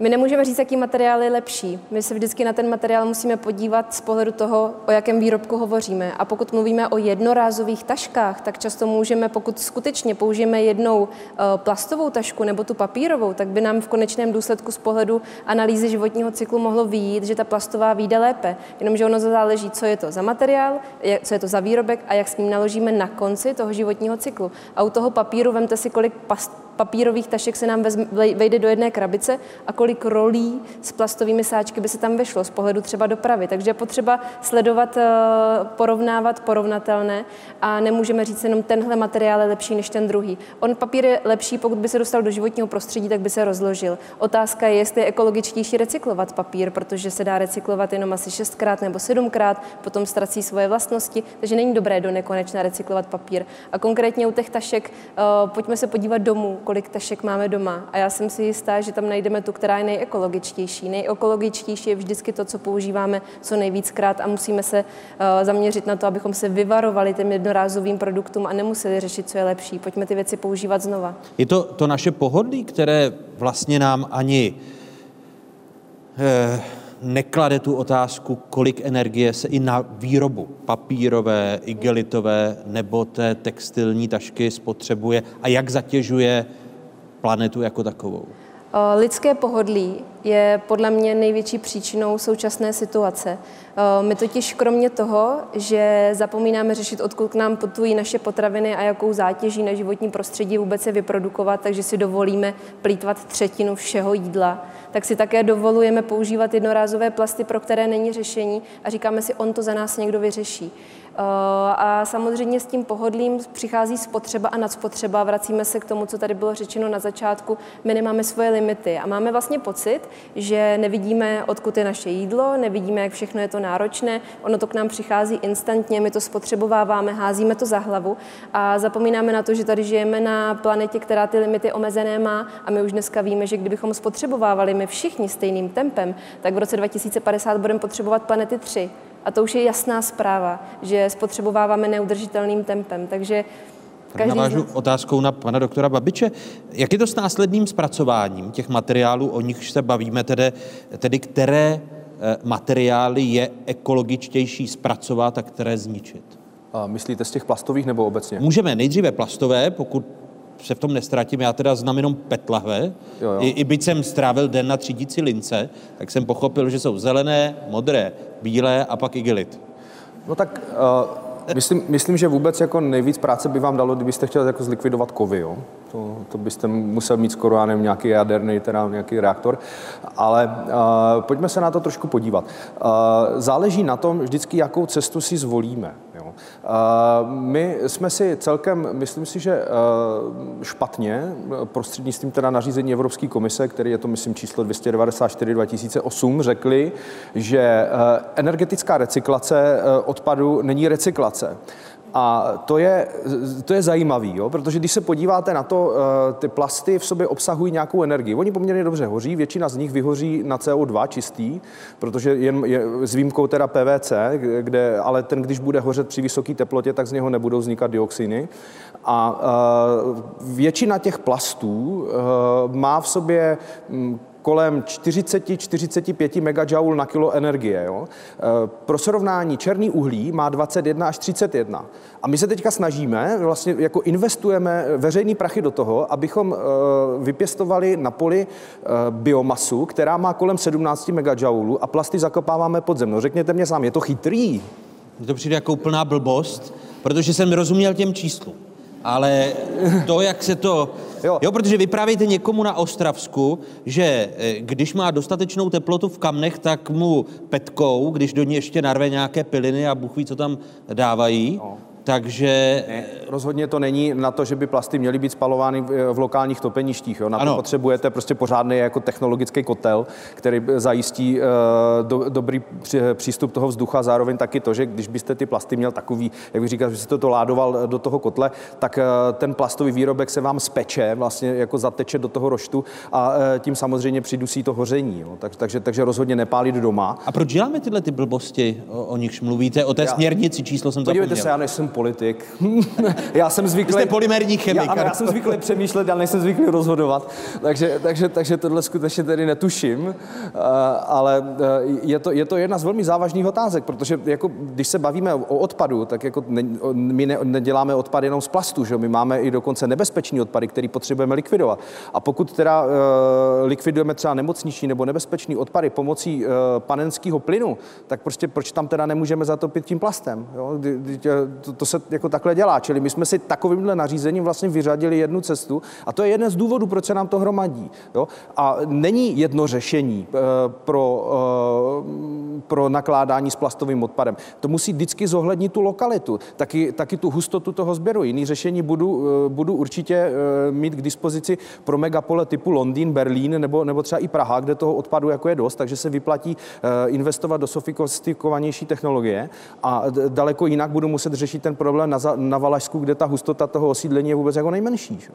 My nemůžeme říct, jaký materiál je lepší. My se vždycky na ten materiál musíme podívat z pohledu toho, o jakém výrobku hovoříme. A pokud mluvíme o jednorázových taškách, tak často můžeme, pokud skutečně použijeme jednou eh, plastovou tašku nebo tu papírovou, tak by nám v konečném důsledku z pohledu analýzy životního cyklu mohlo výjít, že ta plastová vyjde lépe. Jenomže ono záleží, co je to za materiál, co je to za výrobek a jak s ním naložíme na konci toho životního cyklu. A u toho papíru vemte si, kolik papírových tašek se nám vejde do jedné krabice a kolik rolí s plastovými sáčky by se tam vešlo z pohledu třeba dopravy. Takže je potřeba sledovat, eh, porovnávat porovnatelné a nemůžeme říct jenom tenhle materiál je lepší než ten druhý. On papír je lepší, pokud by se dostal do životního prostředí, tak by se rozložil. Otázka je, jestli je ekologičtější recyklovat papír, protože se dá recyklovat jenom asi šestkrát nebo sedmkrát, potom ztrací svoje vlastnosti, takže není dobré do nekonečna recyklovat papír. A konkrétně u těch tašek, eh, pojďme se podívat domů, kolik tašek máme doma. A já jsem si jistá, že tam najdeme tu, která je nejekologičtější. Nejekologičtější je vždycky to, co používáme co nejvíckrát a musíme se uh, zaměřit na to, abychom se vyvarovali těm jednorázovým produktům a nemuseli řešit, co je lepší. Pojďme ty věci používat znova. Je to to naše pohodlí, které vlastně nám ani eh, neklade tu otázku, kolik energie se i na výrobu papírové, igelitové nebo té textilní tašky spotřebuje a jak zatěžuje planetu jako takovou. Lidské pohodlí je podle mě největší příčinou současné situace. My totiž kromě toho, že zapomínáme řešit, odkud k nám putují naše potraviny a jakou zátěží na životní prostředí vůbec je vyprodukovat, takže si dovolíme plítvat třetinu všeho jídla, tak si také dovolujeme používat jednorázové plasty, pro které není řešení a říkáme si, on to za nás někdo vyřeší. Eh, a samozřejmě s tím pohodlím přichází spotřeba a nadspotřeba. Vracíme se k tomu, co tady bylo řečeno na začátku. My nemáme svoje limity a máme vlastně pocit, že nevidíme, odkud je naše jídlo, nevidíme, jak všechno je to náročné. Ono to k nám přichází instantně, my to spotřebováváme, házíme to za hlavu a zapomínáme na to, že tady žijeme na planetě, která ty limity omezené má a my už dneska víme, že kdybychom spotřebovávali my všichni stejným tempem, tak v roce 2050 budeme potřebovat planety tři. A to už je jasná zpráva, že spotřebováváme neudržitelným tempem. Takže Každý navážu nás... otázkou na pana doktora Babiče. Jak je to s následným zpracováním těch materiálů, o nichž se bavíme, tedy, tedy které eh, materiály je ekologičtější zpracovat a které zničit? A myslíte z těch plastových nebo obecně? Můžeme nejdříve plastové, pokud se v tom nestratím, já teda znám jenom petlahve. Jo, jo. I, I byť jsem strávil den na třídící lince, tak jsem pochopil, že jsou zelené, modré, bílé a pak igelit. No tak uh, myslím, myslím, že vůbec jako nejvíc práce by vám dalo, kdybyste chtěli jako zlikvidovat kovy, jo? To, to byste musel mít skoro, já nevím, nějaký jaderný, teda nějaký reaktor. Ale uh, pojďme se na to trošku podívat. Uh, záleží na tom vždycky, jakou cestu si zvolíme. My jsme si celkem, myslím si, že špatně, prostřednictvím teda nařízení Evropské komise, který je to, myslím, číslo 294 2008, řekli, že energetická recyklace odpadu není recyklace. A to je, to je zajímavé, protože když se podíváte na to, eh, ty plasty v sobě obsahují nějakou energii. Oni poměrně dobře hoří, většina z nich vyhoří na CO2 čistý, protože jen je, s výjimkou teda PVC, kde, ale ten, když bude hořet při vysoké teplotě, tak z něho nebudou vznikat dioxiny. A uh, většina těch plastů uh, má v sobě um, kolem 40-45 MJ na kilo energie. Jo? E, pro srovnání černý uhlí má 21 až 31. A my se teďka snažíme, vlastně jako investujeme veřejný prachy do toho, abychom e, vypěstovali na poli e, biomasu, která má kolem 17 MJ a plasty zakopáváme pod zem. No řekněte mě sám, je to chytrý? To přijde jako úplná blbost, protože jsem rozuměl těm číslům. Ale to, jak se to... Jo. jo, protože vyprávějte někomu na Ostravsku, že eh, když má dostatečnou teplotu v kamnech, tak mu petkou, když do ní ještě narve nějaké piliny a Bůh ví, co tam dávají. No. Takže... Ne, rozhodně to není na to, že by plasty měly být spalovány v, lokálních topeništích. Jo. Na ano. to potřebujete prostě pořádný jako technologický kotel, který zajistí uh, do, dobrý při, přístup toho vzduchu a zároveň taky to, že když byste ty plasty měl takový, jak bych říkal, že jste to ládoval do toho kotle, tak uh, ten plastový výrobek se vám speče, vlastně jako zateče do toho roštu a tím samozřejmě přidusí to hoření. Jo. Tak, takže, takže rozhodně nepálit doma. A proč děláme tyhle ty blbosti, o, o nichž mluvíte? O té já, směrnici číslo jsem Podívejte zapomněl. se, já nejsem politik. já jsem zvyklý... Jste polymerní chemik. Já, ano, já jsem zvyklý přemýšlet, ale nejsem zvyklý rozhodovat. Takže, takže, takže tohle skutečně tedy netuším. Uh, ale uh, je to, je to jedna z velmi závažných otázek, protože jako, když se bavíme o odpadu, tak jako ne, my ne, neděláme odpad jenom z plastu, že? my máme i dokonce nebezpečný odpady, který potřebujeme likvidovat. A pokud teda uh, likvidujeme třeba nemocniční nebo nebezpečný odpady pomocí panenského plynu, tak prostě proč tam teda nemůžeme zatopit tím plastem? Jo? Kdy, to, to se jako takhle dělá. Čili my jsme si takovýmhle nařízením vlastně vyřadili jednu cestu a to je jeden z důvodů, proč se nám to hromadí. Jo? A není jedno řešení uh, pro, uh, pro nakládání s plastovým odpadem. To musí vždycky zohlednit tu lokalitu, taky, taky tu hustotu toho sběru. Jiný řešení budu, uh, budu určitě mít k dispozici pro megapole typu Londýn, Berlín nebo, nebo třeba i Praha, kde toho odpadu jako je dost, takže se vyplatí investovat do sofistikovanější technologie a daleko jinak budu muset řešit ten problém na, na Valašsku, kde ta hustota toho osídlení je vůbec jako nejmenší. Že?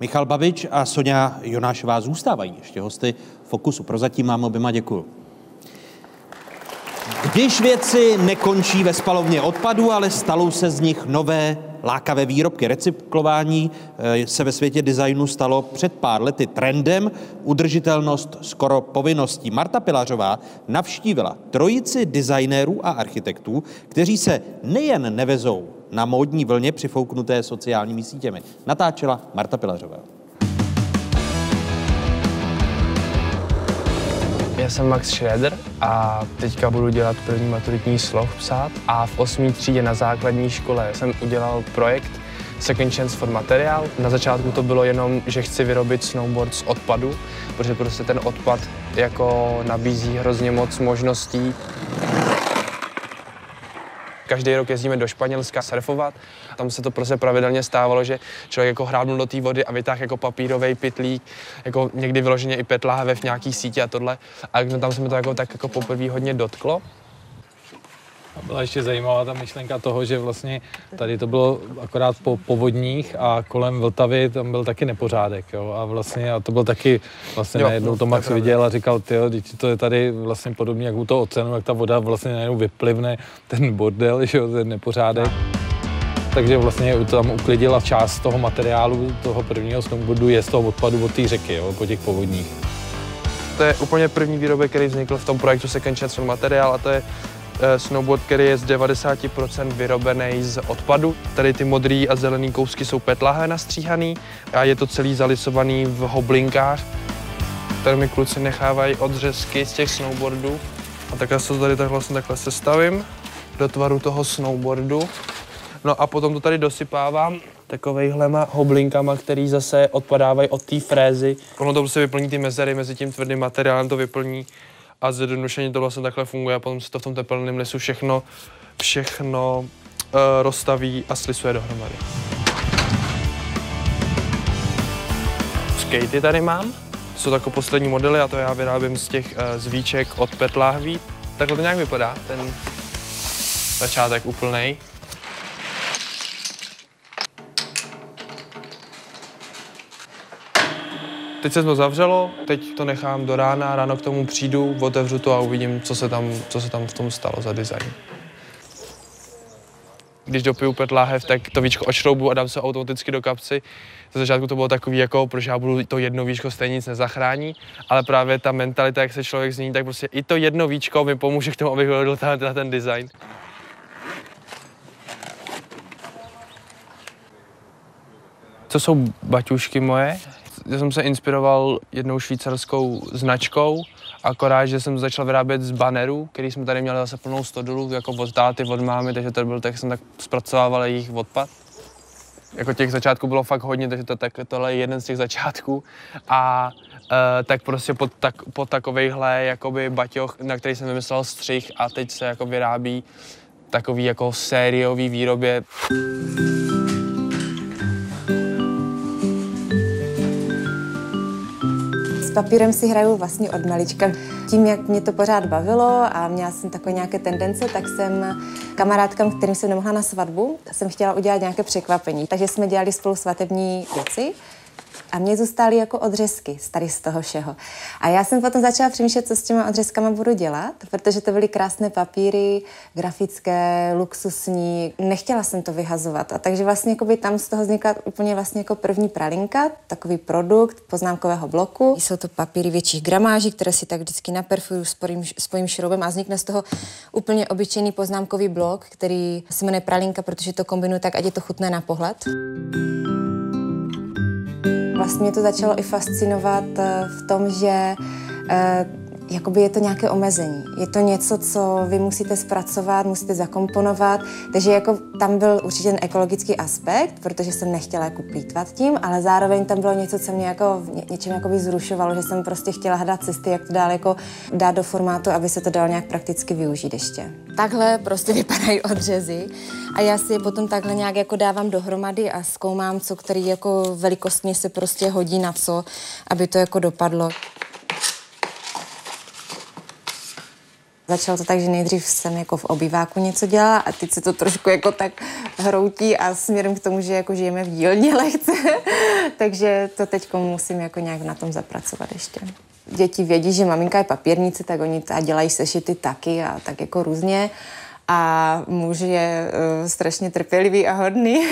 Michal Babič a Sonja Jonášová zůstávají ještě hosty Fokusu. Prozatím mám oběma děkuju. Když věci nekončí ve spalovně odpadu, ale stalou se z nich nové lákavé výrobky. Recyklování eh, se ve světě designu stalo před pár lety trendem, udržitelnost skoro povinností. Marta Pilařová navštívila trojici designérů a architektů, kteří se nejen nevezou na módní vlně přifouknuté sociálními sítěmi. Natáčela Marta Pilařová. Já jsem Max Schroeder a teďka budu dělat první maturitní sloh psát a v 8. třídě na základní škole jsem udělal projekt Second Chance for Materiál. Na začátku to bylo jenom, že chci vyrobit snowboard z odpadu, protože prostě ten odpad jako nabízí hrozně moc možností. Každý rok jezdíme do Španělska surfovat. Tam se to prostě pravidelně stávalo, že člověk jako hrábnul do té vody a vytáhl jako papírový pytlík, jako někdy vyloženě i láhev v nějaký sítě a tohle. A tam se mi to jako, tak jako poprvé hodně dotklo. A byla ještě zajímavá ta myšlenka toho, že vlastně tady to bylo akorát po povodních a kolem Vltavy tam byl taky nepořádek, jo, a vlastně a to byl taky, vlastně jo, najednou to Max viděl a říkal, ty to je tady vlastně podobně jak u toho ocenu, jak ta voda vlastně najednou vyplivne ten bordel, že jo, ten nepořádek. Takže vlastně tam uklidila část toho materiálu, toho prvního snowboardu je z toho odpadu od té řeky, jo, po těch povodních. To je úplně první výrobek, který vznikl v tom projektu Second Chance Materiál a to je snowboard, který je z 90% vyrobený z odpadu. Tady ty modrý a zelený kousky jsou petlahe nastříhaný a je to celý zalisovaný v hoblinkách. Tady mi kluci nechávají odřezky z těch snowboardů. A takhle se tady tak vlastně takhle sestavím do tvaru toho snowboardu. No a potom to tady dosypávám takovejhlema hoblinkama, který zase odpadávají od té frézy. Ono to prostě vyplní ty mezery mezi tím tvrdým materiálem, to vyplní a zjednodušení to vlastně takhle funguje a potom se to v tom teplném lisu všechno, všechno uh, rozstaví a slisuje dohromady. Skatey tady mám, jsou jako poslední modely a to já vyrábím z těch uh, zvíček od Pet Lahví. Takhle to nějak vypadá, ten začátek úplnej. Teď se to zavřelo, teď to nechám do rána, ráno k tomu přijdu, otevřu to a uvidím, co se tam, co se tam v tom stalo za design. Když dopiju pět láhev, tak to víčko ošroubu a dám se automaticky do kapsy. Za začátku to bylo takový, jako, proč já budu to jedno víčko stejně nic nezachrání, ale právě ta mentalita, jak se člověk změní, tak prostě i to jedno víčko mi pomůže k tomu, abych vyhodil ten, ten design. Co jsou baťušky moje? Já jsem se inspiroval jednou švýcarskou značkou, akorát, že jsem začal vyrábět z banerů, který jsme tady měli zase plnou stodolu, jako od táty, od mámy, takže to byl tak, jsem tak zpracovával jejich odpad. Jako těch začátků bylo fakt hodně, takže to, tak, tohle je jeden z těch začátků. A Uh, tak prostě pod, tak, pod takovejhle jakoby baťoch, na který jsem vymyslel střih a teď se jako vyrábí takový jako sériový výrobě. Papírem si hraju vlastně od malička. Tím, jak mě to pořád bavilo a měla jsem takové nějaké tendence, tak jsem kamarádkám, kterým jsem nemohla na svatbu, jsem chtěla udělat nějaké překvapení. Takže jsme dělali spolu svatební věci. A mě zůstaly jako odřezky z tady z toho všeho. A já jsem potom začala přemýšlet, co s těma odřezkama budu dělat, protože to byly krásné papíry, grafické, luxusní. Nechtěla jsem to vyhazovat. A takže vlastně by tam z toho vznikla úplně vlastně jako první pralinka, takový produkt poznámkového bloku. Jsou to papíry větších gramáží, které si tak vždycky naperfuju spojím, spojím šroubem a vznikne z toho úplně obyčejný poznámkový blok, který se jmenuje pralinka, protože to kombinuju tak, ať je to chutné na pohled. Vlastně mě to začalo i fascinovat eh, v tom, že eh, jakoby je to nějaké omezení. Je to něco, co vy musíte zpracovat, musíte zakomponovat, takže jako tam byl určitě ten ekologický aspekt, protože jsem nechtěla jako plítvat tím, ale zároveň tam bylo něco, co mě jako ně, něčem jakoby zrušovalo, že jsem prostě chtěla hledat cesty, jak to dál jako dát do formátu, aby se to dalo nějak prakticky využít ještě. Takhle prostě vypadají odřezy a já si je potom takhle nějak jako dávám dohromady a zkoumám, co který jako velikostně se prostě hodí na co, aby to jako dopadlo. Začalo to tak, že nejdřív jsem jako v obýváku něco dělala a teď se to trošku jako tak hroutí a směrem k tomu, že jako žijeme v dílně lehce, takže to teď musím jako nějak na tom zapracovat ještě. Děti vědí, že maminka je papírnice, tak oni a dělají sešity taky a tak jako různě. A muž je uh, strašně trpělivý a hodný.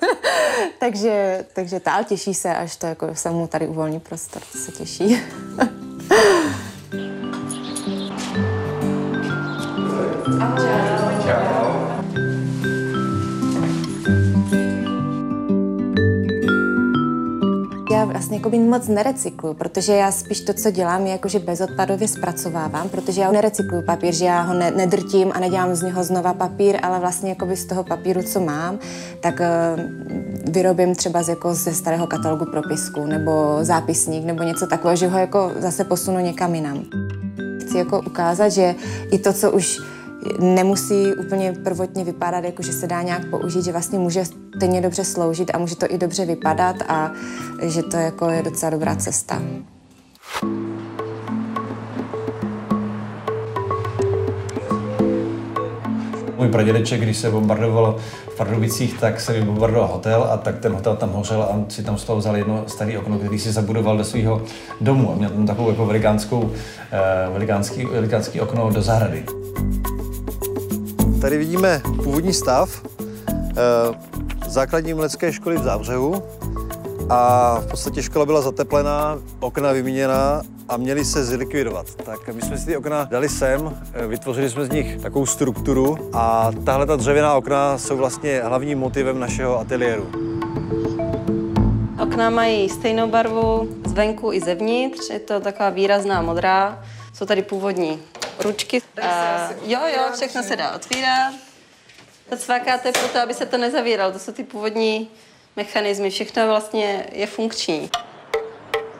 takže, takže tál těší se, až to jako se mu tady uvolní prostor, to se těší. vlastně jako moc nerecykluju, protože já spíš to, co dělám, je jakože bezodpadově zpracovávám, protože já nerecykluju papír, že já ho ne- nedrtím a nedělám z něho znova papír, ale vlastně jakoby z toho papíru, co mám, tak uh, vyrobím třeba z, jako ze starého katalogu propisku nebo zápisník nebo něco takového, že ho jako zase posunu někam jinam. Chci jako ukázat, že i to, co už nemusí úplně prvotně vypadat, jako že se dá nějak použít, že vlastně může stejně dobře sloužit a může to i dobře vypadat a že to jako je docela dobrá cesta. Můj pradědeček, když se bombardoval v Pardubicích, tak se vybombardoval hotel a tak ten hotel tam hořel a on si tam z toho vzal jedno staré okno, který si zabudoval do svého domu a měl tam takovou jako velikánskou, eh, velikánský, velikánský okno do zahrady. Tady vidíme původní stav eh, základní umělecké školy v Zábřehu a v podstatě škola byla zateplená, okna vyměněná a měly se zlikvidovat. Tak my jsme si ty okna dali sem, eh, vytvořili jsme z nich takovou strukturu a tahle ta dřevěná okna jsou vlastně hlavním motivem našeho ateliéru. Okna mají stejnou barvu zvenku i zevnitř, je to taková výrazná modrá. Jsou tady původní ručky. A, jo, jo, všechno se dá otvírat. To cvakáte proto, aby se to nezavíralo. To jsou ty původní mechanismy. Všechno vlastně je funkční.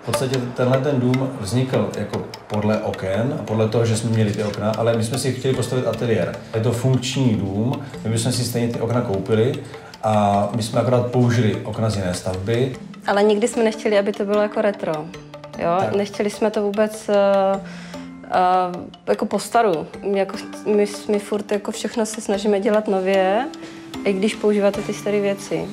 V podstatě tenhle ten dům vznikl jako podle oken a podle toho, že jsme měli ty okna, ale my jsme si chtěli postavit ateliér. Je to funkční dům, my jsme si stejně ty okna koupili a my jsme akorát použili okna z jiné stavby. Ale nikdy jsme nechtěli, aby to bylo jako retro. Jo? Tak. Nechtěli jsme to vůbec uh, uh, jako po staru. Jako, my, my furt jako všechno se snažíme dělat nově, i když používáte ty staré věci.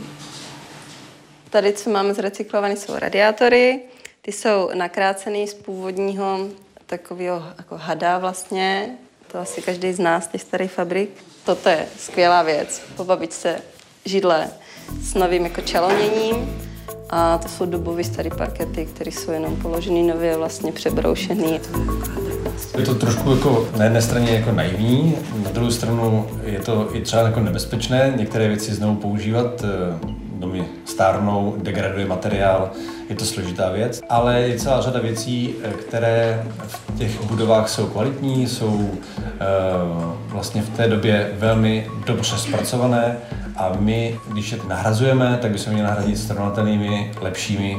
Tady, co máme zrecyklované, jsou radiátory. Ty jsou nakrácený z původního takového jako hada vlastně. To asi každý z nás, těch starých fabrik. Toto je skvělá věc. Po babičce židle s novým jako čaloněním. A to jsou dobové staré parkety, které jsou jenom položené nově, vlastně přebroušený. Je to trošku jako na jedné straně jako naivní, na druhou stranu je to i třeba jako nebezpečné některé věci znovu používat. Eh, Domy stárnou, degraduje materiál, je to složitá věc, ale je celá řada věcí, eh, které v těch budovách jsou kvalitní, jsou eh, vlastně v té době velmi dobře zpracované a my, když je nahrazujeme, tak bychom měli nahradit srovnatelnými, lepšími,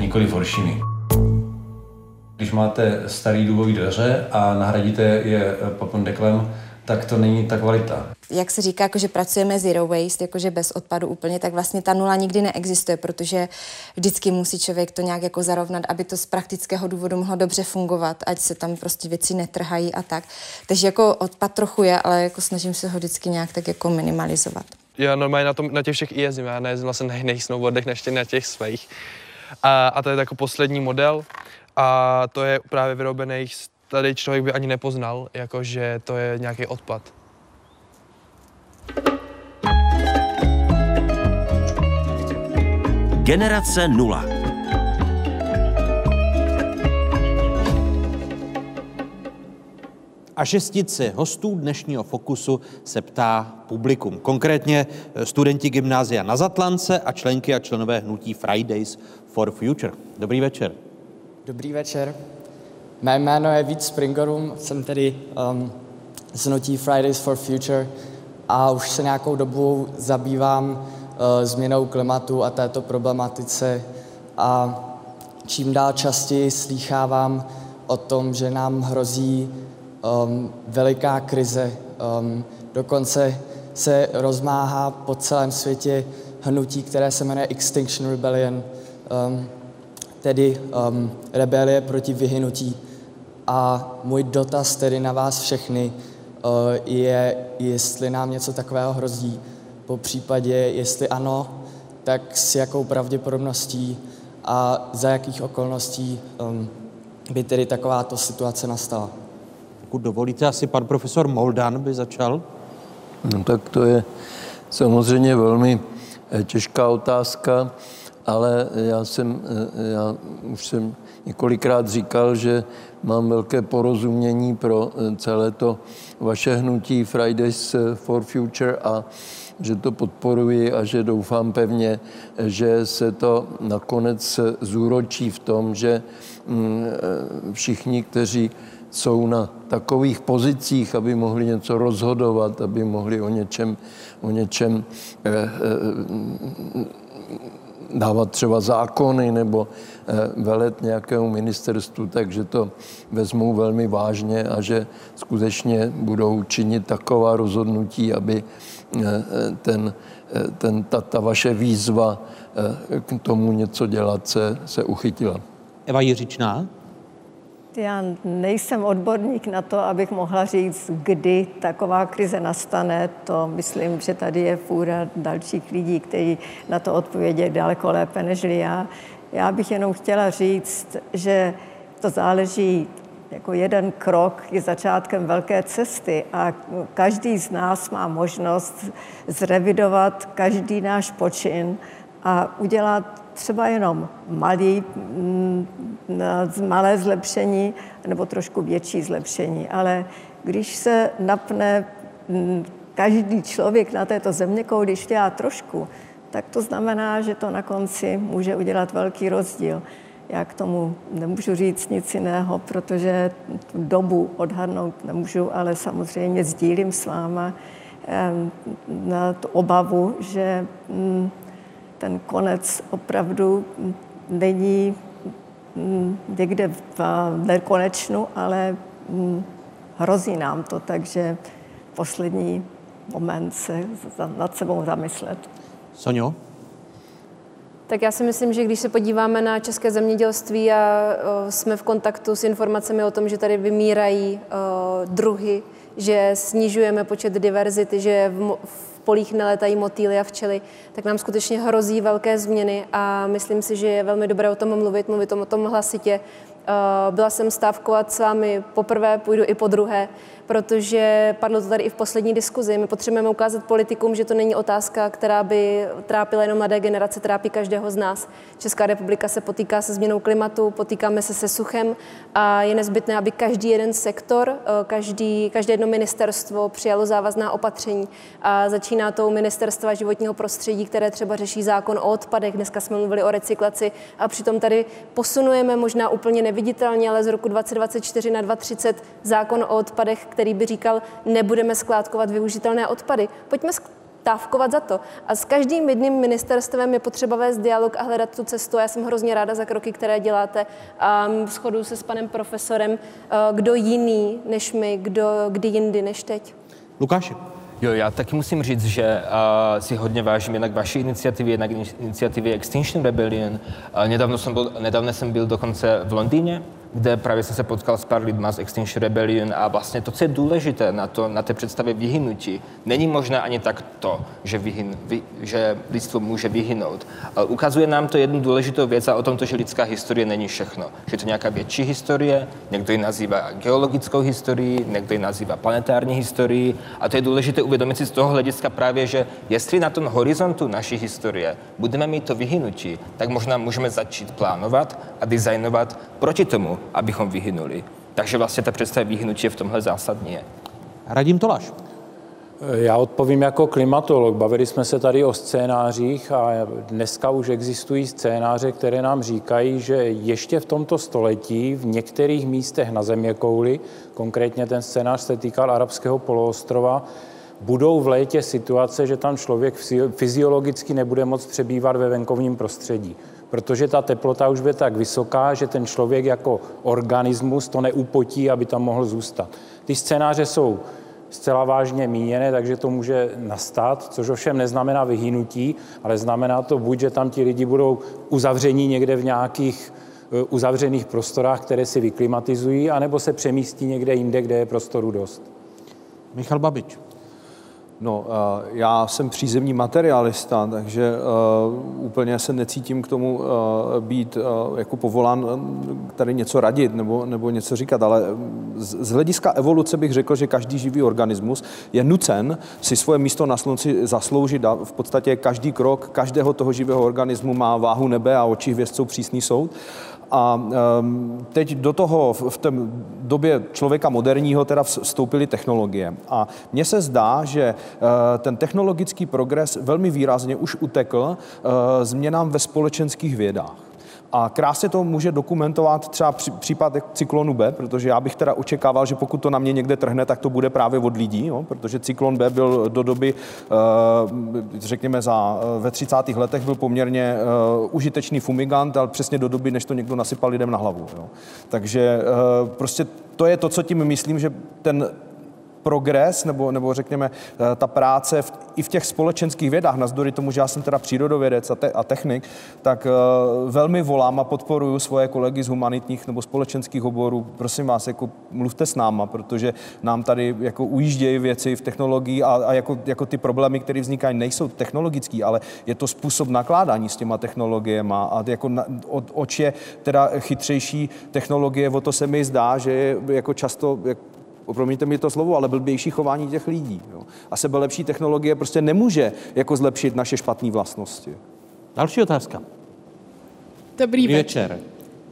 nikoli horšími. Když máte starý důvový dveře a nahradíte je papondeklem, tak to není ta kvalita. Jak se říká, jako že pracujeme zero waste, jakože bez odpadu úplně, tak vlastně ta nula nikdy neexistuje, protože vždycky musí člověk to nějak jako zarovnat, aby to z praktického důvodu mohlo dobře fungovat, ať se tam prostě věci netrhají a tak. Takže jako odpad trochu je, ale jako snažím se ho vždycky nějak tak jako minimalizovat. Já normálně na, tom, na těch všech i jezdím, já nejezdím vlastně na jiných snowboardech, než na těch svých. A, a to je jako poslední model a to je právě vyrobený, tady člověk by ani nepoznal, jako že to je nějaký odpad. Generace nula. A šestice hostů dnešního Fokusu se ptá publikum. Konkrétně eh, studenti gymnázia na Zatlance a členky a členové hnutí Fridays for Future. Dobrý večer. Dobrý večer. Mé jméno je Vít Springorum, jsem tedy um, z hnutí Fridays for Future a už se nějakou dobu zabývám uh, změnou klimatu a této problematice a čím dál častěji slýchávám o tom, že nám hrozí um, veliká krize. Um, dokonce se rozmáhá po celém světě hnutí, které se jmenuje Extinction Rebellion, um, tedy um, rebelie proti vyhynutí. A můj dotaz tedy na vás všechny uh, je, jestli nám něco takového hrozí, po případě, jestli ano, tak s jakou pravděpodobností a za jakých okolností um, by tedy takováto situace nastala. Pokud dovolíte, asi pan profesor Moldan by začal. No tak to je samozřejmě velmi eh, těžká otázka, ale já jsem, eh, já už jsem několikrát říkal, že mám velké porozumění pro eh, celé to vaše hnutí Fridays for Future a že to podporuji a že doufám pevně, že se to nakonec zúročí v tom, že mm, všichni, kteří jsou na takových pozicích, aby mohli něco rozhodovat, aby mohli o něčem, o něčem eh, eh, dávat třeba zákony nebo eh, velet nějakému ministerstvu, takže to vezmou velmi vážně a že skutečně budou činit taková rozhodnutí, aby ten, ten, ta, ta vaše výzva k tomu něco dělat se, se uchytila. Eva Jiřičná? Já nejsem odborník na to, abych mohla říct, kdy taková krize nastane. To myslím, že tady je fůra dalších lidí, kteří na to odpovědějí daleko lépe než já. Já bych jenom chtěla říct, že to záleží jako jeden krok je začátkem velké cesty a každý z nás má možnost zrevidovat každý náš počin a udělat třeba jenom malý, mm, malé zlepšení nebo trošku větší zlepšení. Ale když se napne mm, každý člověk na této země když dělá trošku, tak to znamená, že to na konci může udělat velký rozdíl. Já k tomu nemůžu říct nic jiného, protože tu dobu odhadnout nemůžu, ale samozřejmě sdílím s váma na tu obavu, že mm, ten konec opravdu není mm, někde v nekonečnu, ale mm, hrozí nám to, takže poslední moment se nad sebou zamyslet. Sonio? Tak já si myslím, že když se podíváme na české zemědělství a o, jsme v kontaktu s informacemi o tom, že tady vymírají o, druhy, že snižujeme počet diverzity, že v, v polích neletají motýly a včely, tak nám skutečně hrozí velké změny a myslím si, že je velmi dobré o tom mluvit, mluvit o tom hlasitě Byla jsem stávkovat s vámi poprvé, půjdu i po druhé, protože padlo to tady i v poslední diskuzi. My potřebujeme ukázat politikům, že to není otázka, která by trápila jenom mladé generace, trápí každého z nás. Česká republika se potýká se změnou klimatu, potýkáme se se suchem a je nezbytné, aby každý jeden sektor, eh, každý, každé jedno ministerstvo přijalo závazná opatření. A začíná to u ministerstva životního prostředí, které třeba řeší zákon o odpadech. Dneska jsme mluvili o recyklaci a přitom tady posunujeme možná úplně neviditelně, ale z roku 2024 na 2030 zákon o odpadech, který by říkal, nebudeme skládkovat využitelné odpady. Pojďme stávkovat za to. A s každým jedným ministerstvem je potřeba vést dialog a hledat tu cestu. Já jsem hrozně ráda za kroky, které děláte. A shodu se s panem profesorem, eh, kdo jiný než my, kdo kdy jindy než teď. Lukáši. Jo, já taky musím říct, že uh, si hodně vážím jednak vaší iniciativy, jednak iniciativy Extinction Rebellion. Uh, nedávno, jsem byl, nedávno jsem byl dokonce v Londýně, kde právě jsem se potkal s pár lidma z Extinction Rebellion a vlastně to, co je důležité na, to, na té představě vyhynutí, není možné ani tak to, že, vyhyn, vy, že lidstvo může vyhynout. Ale ukazuje nám to jednu důležitou věc a o tom, to, že lidská historie není všechno. Že je to nějaká větší historie, někdo ji nazývá geologickou historií, někdo ji nazývá planetární historií a to je důležité uvědomit si z toho hlediska právě, že jestli na tom horizontu naší historie budeme mít to vyhynutí, tak možná můžeme začít plánovat a designovat proti tomu, abychom vyhynuli. Takže vlastně ta představa vyhnutí je v tomhle zásadní. Radim Tolaš. Já odpovím jako klimatolog. Bavili jsme se tady o scénářích a dneska už existují scénáře, které nám říkají, že ještě v tomto století v některých místech na zeměkouli, konkrétně ten scénář se týkal arabského poloostrova, budou v létě situace, že tam člověk fyziologicky nebude moct přebývat ve venkovním prostředí protože ta teplota už bude tak vysoká, že ten člověk jako organismus to neupotí, aby tam mohl zůstat. Ty scénáře jsou zcela vážně míněné, takže to může nastat, což ovšem neznamená vyhynutí, ale znamená to buď, že tam ti lidi budou uzavření někde v nějakých eh, uzavřených prostorách, které si vyklimatizují, anebo se přemístí někde jinde, kde je prostoru dost. Michal Babič. No, eh, já jsem přízemní materialista, takže uh, úplně se necítím k tomu uh, být jako povolán tady něco radit nebo, nebo něco říkat, ale z, hlediska evoluce bych řekl, že každý živý organismus je nucen si svoje místo na slunci zasloužit a v podstatě každý krok každého toho živého organismu má váhu nebe a očích vězců přísný soud. A ehm, teď do toho v té době člověka moderního teda vstoupily technologie. A mně se zdá, že eh, ten technologický progres velmi výrazně už utekl eh, změnám ve společenských vědách. A krásně to může dokumentovat třeba případ cyklonu B, protože já bych teda očekával, že pokud to na mě někde trhne, tak to bude právě od lidí, jo? protože cyklon B byl do doby, eh, řekněme, za, ve 30. letech byl poměrně uh, užitečný fumigant, ale přesně do doby, než to někdo nasypal lidem na hlavu. Jo? Takže prostě to je to, co tím myslím, že ten progres, nebo, nebo řekněme eh, ta práce v, i v těch společenských vědách, nazdory tomu, že já jsem teda přírodovědec a, te, a technik, tak uh, velmi volám a podporuji svoje kolegy z humanitních nebo společenských oborů. Prosím vás, jako mluvte s náma, protože nám tady jako ujíždějí věci v technologii a, a jako, jako ty problémy, které vznikají, nejsou technologický, ale je to způsob nakládání s těma technologiemi a jako na, o, oč je teda chytřejší technologie, o to se mi zdá, že je jako často jak, promiňte mi to slovo, ale blbější chování těch lidí. Jo. A sebe lepší technologie prostě nemůže jako zlepšit naše špatné vlastnosti. Další otázka. Dobrý večer. večer.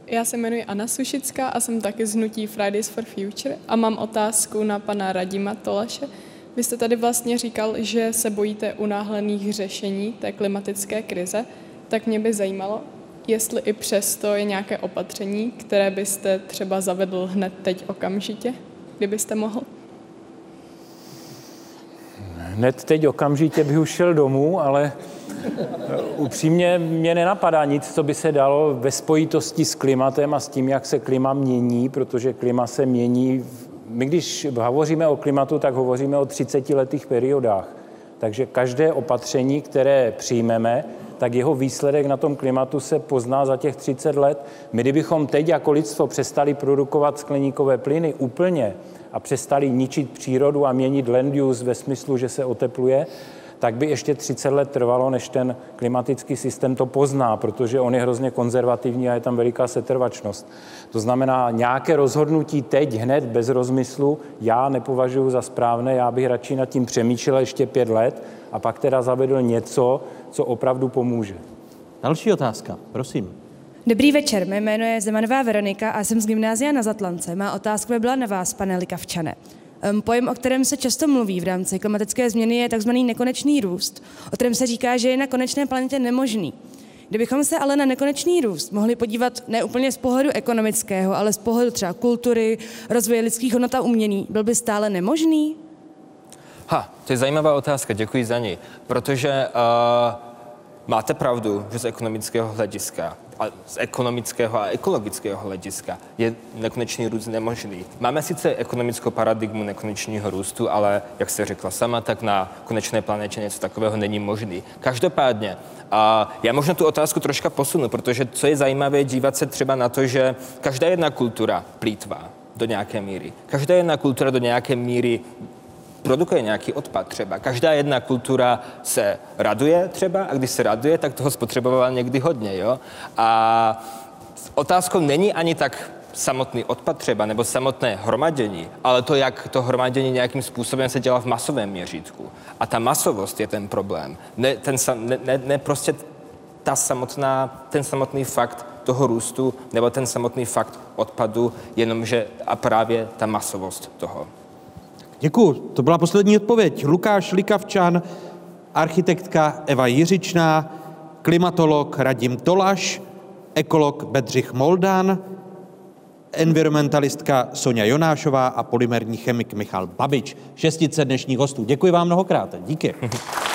Já se jmenuji Anna Sušická a jsem taky z hnutí Fridays for Future a mám otázku na pana Radima Tolaše. Vy jste tady vlastně říkal, že se bojíte unáhlených řešení té klimatické krize, tak mě by zajímalo, jestli i přesto je nějaké opatření, které byste třeba zavedl hned teď okamžitě kdybyste mohl? Hned teď okamžitě bych už šel domů, ale upřímně mě nenapadá nic, co by se dalo ve spojitosti s klimatem a s tím, jak se klima mění, protože klima se mění. My když hovoříme o klimatu, tak hovoříme o 30-letých periodách. Takže každé opatření, které přijmeme, tak jeho výsledek na tom klimatu se pozná za těch 30 let. My kdybychom teď jako lidstvo přestali produkovat skleníkové plyny úplně a přestali ničit přírodu a měnit land use ve smyslu, že se otepluje, tak by ještě 30 let trvalo, než ten klimatický systém to pozná, protože on je hrozně konzervativní a je tam veliká setrvačnost. To znamená, nějaké rozhodnutí teď hned bez rozmyslu já nepovažuji za správné, já bych radši nad tím přemýšlel ještě pět let a pak teda zavedl něco, co opravdu pomůže. Další otázka, prosím. Dobrý večer, mé jméno je Zemanová Veronika a jsem z gymnázia na Zatlance. Má otázka by byla na vás, pane Likavčane. Pojem, o kterém se často mluví v rámci klimatické změny, je tzv. nekonečný růst, o kterém se říká, že je na konečné planetě nemožný. Kdybychom se ale na nekonečný růst mohli podívat ne úplně z pohledu ekonomického, ale z pohledu třeba kultury, rozvoje lidských hodnot a umění, byl by stále nemožný? Ha, to je zajímavá otázka, děkuji za ní. Protože uh, máte pravdu, že z ekonomického hlediska a z ekonomického a ekologického hlediska je nekonečný růst nemožný. Máme sice ekonomickou paradigmu nekonečného růstu, ale jak se řekla sama, tak na konečné planetě něco takového není možný. Každopádně, a já možná tu otázku troška posunu, protože co je zajímavé, dívat se třeba na to, že každá jedna kultura plítvá do nějaké míry. Každá jedna kultura do nějaké míry produkuje nějaký odpad třeba. Každá jedna kultura se raduje třeba a když se raduje, tak toho spotřebovala někdy hodně, jo. A otázkou není ani tak samotný odpad třeba, nebo samotné hromadění, ale to, jak to hromadění nějakým způsobem se dělá v masovém měřítku. A ta masovost je ten problém. Ne, ten, ne, ne, ne prostě ta samotná, ten samotný fakt toho růstu, nebo ten samotný fakt odpadu, jenomže a právě ta masovost toho. Děkuji. To byla poslední odpověď. Lukáš Likavčan, architektka Eva Jiřičná, klimatolog Radim Tolaš, ekolog Bedřich Moldan, environmentalistka Sonja Jonášová a polymerní chemik Michal Babič. Šestice dnešních hostů. Děkuji vám mnohokrát. Díky.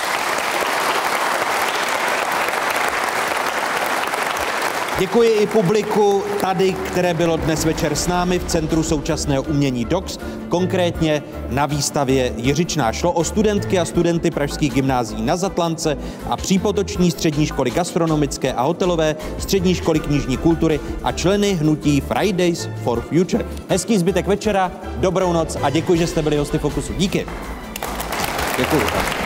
Děkuji i publiku tady, které bylo dnes večer s námi v Centru současného umění DOX, konkrétně na výstavě Jiřičná. Šlo o studentky a studenty pražských gymnází na Zatlance a přípotoční střední školy gastronomické a hotelové, střední školy knižní kultury a členy hnutí Fridays for Future. Hezký zbytek večera, dobrou noc a děkuji, že jste byli hosty Fokusu. Díky. Děkuji.